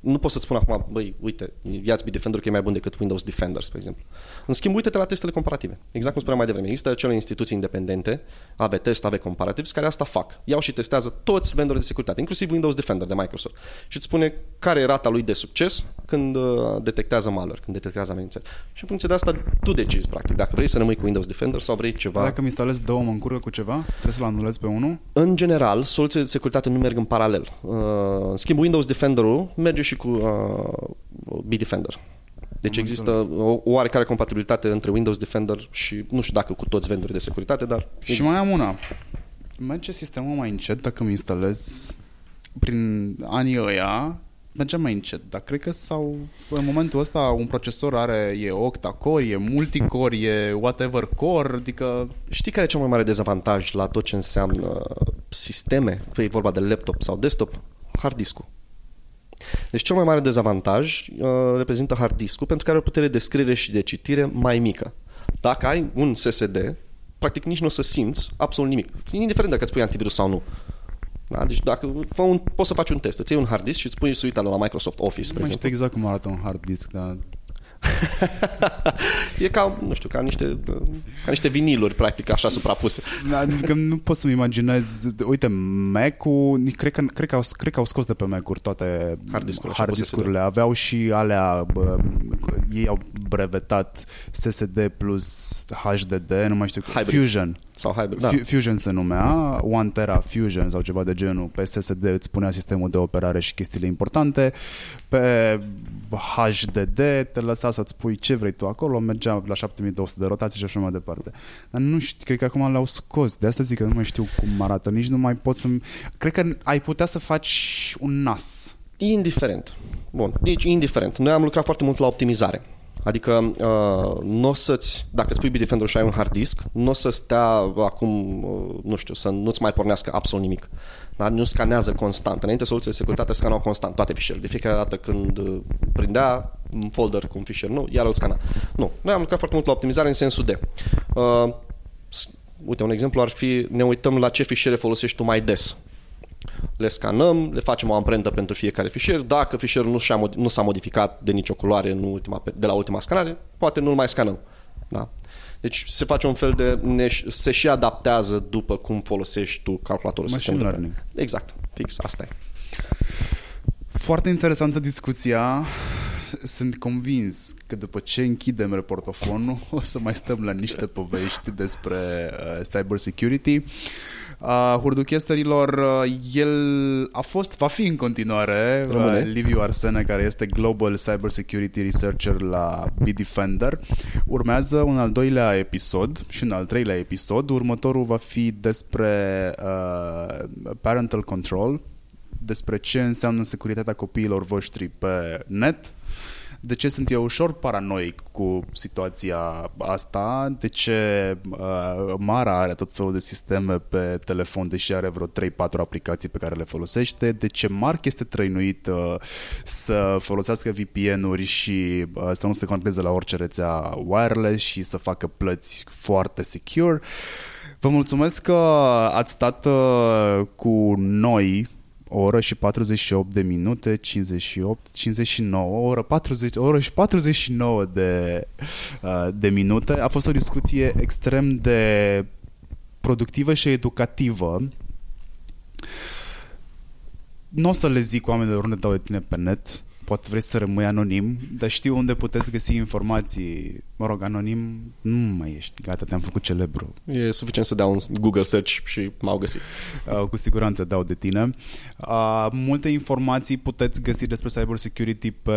nu pot să-ți spun acum, băi, uite, ia-ți Bitdefender că e mai bun decât Windows Defender, spre exemplu. În schimb, uite-te la testele comparative. Exact cum spuneam mai devreme. Există acele instituții independente, AB Test, AB Comparatives, care asta fac. Iau și testează toți vendorii de securitate, inclusiv Windows Defender de Microsoft. Și îți spune care e rata lui de succes când uh, detectează malware, când detectează amenințări. Și în funcție de asta, tu decizi, practic, dacă vrei să rămâi cu Windows Defender sau vrei ceva...
Dacă mi instalezi două, mă încurcă cu ceva? Trebuie să-l anulez pe unul?
În general, soluțiile de securitate nu merg în paralel. Uh, în schimb, Windows Defender-ul merge și cu uh, Bitdefender. Deci există o oarecare compatibilitate între Windows Defender și nu știu dacă cu toți vendorii de securitate, dar...
Și există. mai am una. Merge sistemul mai încet dacă îmi instalez prin anii ăia merge mai încet, dar cred că sau în momentul ăsta un procesor are e octa-core, e multicore, e whatever core, adică...
Știi care e cel mai mare dezavantaj la tot ce înseamnă sisteme, fie vorba de laptop sau desktop? Hard disk-ul. Deci cel mai mare dezavantaj uh, reprezintă hard disk-ul pentru că are o putere de scriere și de citire mai mică. Dacă ai un SSD, practic nici nu o să simți absolut nimic. Indiferent dacă îți pui antivirus sau nu. Da? Deci dacă fă un, poți să faci un test, îți iei un hard disk și îți pui suita de la Microsoft Office,
Nu știu exact cum arată un hard disk, dar
e ca, nu știu, ca niște, ca niște viniluri, practic, așa suprapuse.
Adică nu pot să-mi imaginez... Uite, Mac-ul, cred că, cred că, au, cred că au scos de pe Mac-uri toate hard, discurile, hard discurile. Aveau și alea... Bă, ei au brevetat SSD plus HDD, nu mai știu... Hybrid. Fusion.
Sau hybrid, da.
Fusion se numea, One Tera Fusion sau ceva de genul. Pe SSD îți punea sistemul de operare și chestiile importante. Pe HDD te lăsa să-ți pui ce vrei tu acolo, mergea la 7200 de rotații și așa mai departe. Dar nu știu, cred că acum le-au scos. De asta zic că nu mai știu cum arată. Nici nu mai pot să Cred că ai putea să faci un NAS.
Indiferent. Bun, deci indiferent. Noi am lucrat foarte mult la optimizare. Adică uh, nu o să-ți, dacă îți pui Bitdefender și ai un hard disk, nu o să stea acum, uh, nu știu, să nu-ți mai pornească absolut nimic. Dar nu scanează constant. Înainte soluțiile de securitate scanau constant toate fișierele. De fiecare dată când uh, prindea un folder cu un fișier nu, iar îl scana. Nu. Noi am lucrat foarte mult la optimizare în sensul de uh, uite, un exemplu ar fi ne uităm la ce fișiere folosești tu mai des le scanăm, le facem o amprentă pentru fiecare fișier. Dacă fișierul nu, și-a, nu s-a modificat de nicio culoare în ultima, de la ultima scanare, poate nu-l mai scanăm. Da? Deci se face un fel de... Ne, se și adaptează după cum folosești tu calculatorul
Machine learning.
Exact, fix, asta e.
Foarte interesantă discuția. Sunt convins că după ce închidem reportofonul o să mai stăm la niște povești despre uh, cyber security. Uh, Hurduchesterilor, uh, el a fost, va fi în continuare uh, Liviu Arsene, care este Global Cyber Security Researcher la Bitdefender. Urmează un al doilea episod și un al treilea episod. Următorul va fi despre uh, parental control, despre ce înseamnă securitatea copiilor voștri pe net, de ce sunt eu ușor paranoic cu situația asta, de ce uh, Mara are tot felul de sisteme pe telefon, deși are vreo 3-4 aplicații pe care le folosește, de ce Mark este trăinuit uh, să folosească VPN-uri și uh, să nu se conecteze la orice rețea wireless și să facă plăți foarte secure. Vă mulțumesc că ați stat uh, cu noi o oră și 48 de minute, 58, 59, o oră, 40, o oră și 49 de, uh, de minute. A fost o discuție extrem de productivă și educativă. Nu o să le zic oamenilor unde dau de tine pe net, poate vrei să rămâi anonim, dar știu unde puteți găsi informații. Mă rog, anonim nu mai ești, gata, te-am făcut celebru.
E suficient să dau un Google search și m-au găsit.
Uh, cu siguranță dau de tine. Uh, multe informații puteți găsi despre cybersecurity pe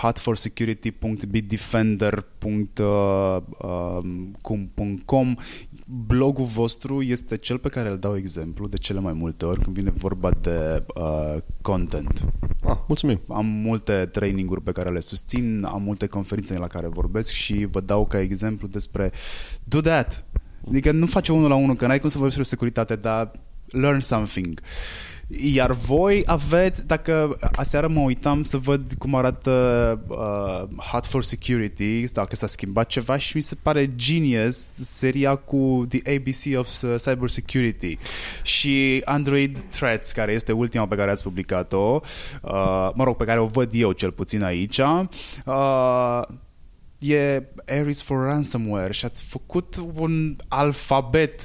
hotforsecurity.bitdefender.com Blogul vostru este cel pe care îl dau exemplu de cele mai multe ori când vine vorba de uh, content.
Ah, mulțumim.
Am multe traininguri pe care le susțin, am multe conferințe la care vorbesc și vă dau ca exemplu despre do that. Adică nu face unul la unul, că n-ai cum să vorbești despre securitate, dar learn something. Iar voi aveți, dacă aseară mă uitam să văd cum arată uh, Hot for Security, dacă s-a schimbat ceva și mi se pare genius seria cu The ABC of Cyber Security și Android Threats, care este ultima pe care ați publicat-o, uh, mă rog, pe care o văd eu cel puțin aici. Uh, e Ares for Ransomware și ați făcut un alfabet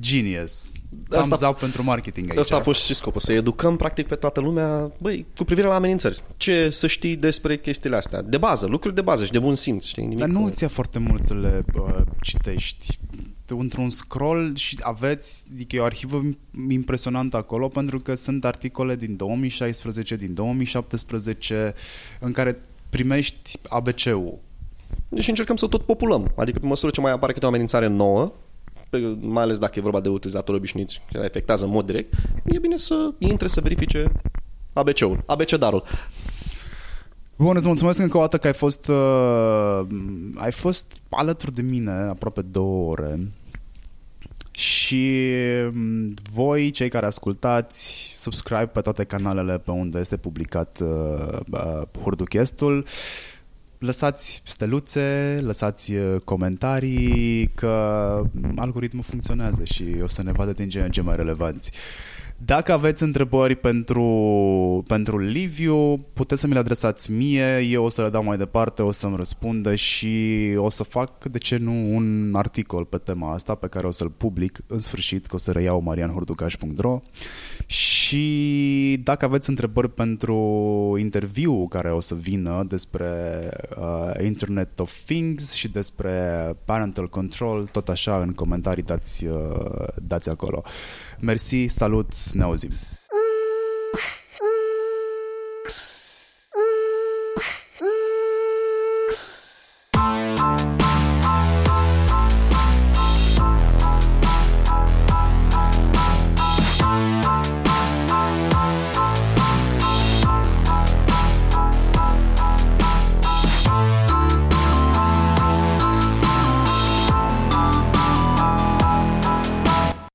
genius. Thumbs up pentru marketing aici.
Asta a fost și scopul, să educăm practic pe toată lumea, băi, cu privire la amenințări. Ce să știi despre chestiile astea? De bază, lucruri de bază și de bun simț, știi? Nimic
Dar nu ți-a foarte mult să le uh, citești într-un scroll și aveți, adică e o arhivă impresionantă acolo pentru că sunt articole din 2016, din 2017 în care primești ABC-ul
și încercăm să tot populăm. Adică pe măsură ce mai apare câte o amenințare nouă, mai ales dacă e vorba de utilizatori obișnuiți care afectează în mod direct, e bine să intre să verifice ABC-ul, ABC-darul.
Bun, îți mulțumesc încă o dată că ai fost, uh, ai fost alături de mine aproape două ore și mm, voi, cei care ascultați, subscribe pe toate canalele pe unde este publicat uh, uh, Hurduchestul lăsați steluțe, lăsați uh, comentarii că algoritmul funcționează și o să ne vadă din ce în ce mai relevanți. Dacă aveți întrebări pentru, pentru Liviu, puteți să mi le adresați mie, eu o să le dau mai departe, o să-mi răspundă și o să fac, de ce nu, un articol pe tema asta pe care o să-l public în sfârșit, că o să reiau marianhurducaș.ro și dacă aveți întrebări pentru interviu care o să vină despre uh, Internet of Things și despre Parental Control, tot așa în comentarii dați, uh, dați acolo. Mersi, salut, ne auzim! Mm.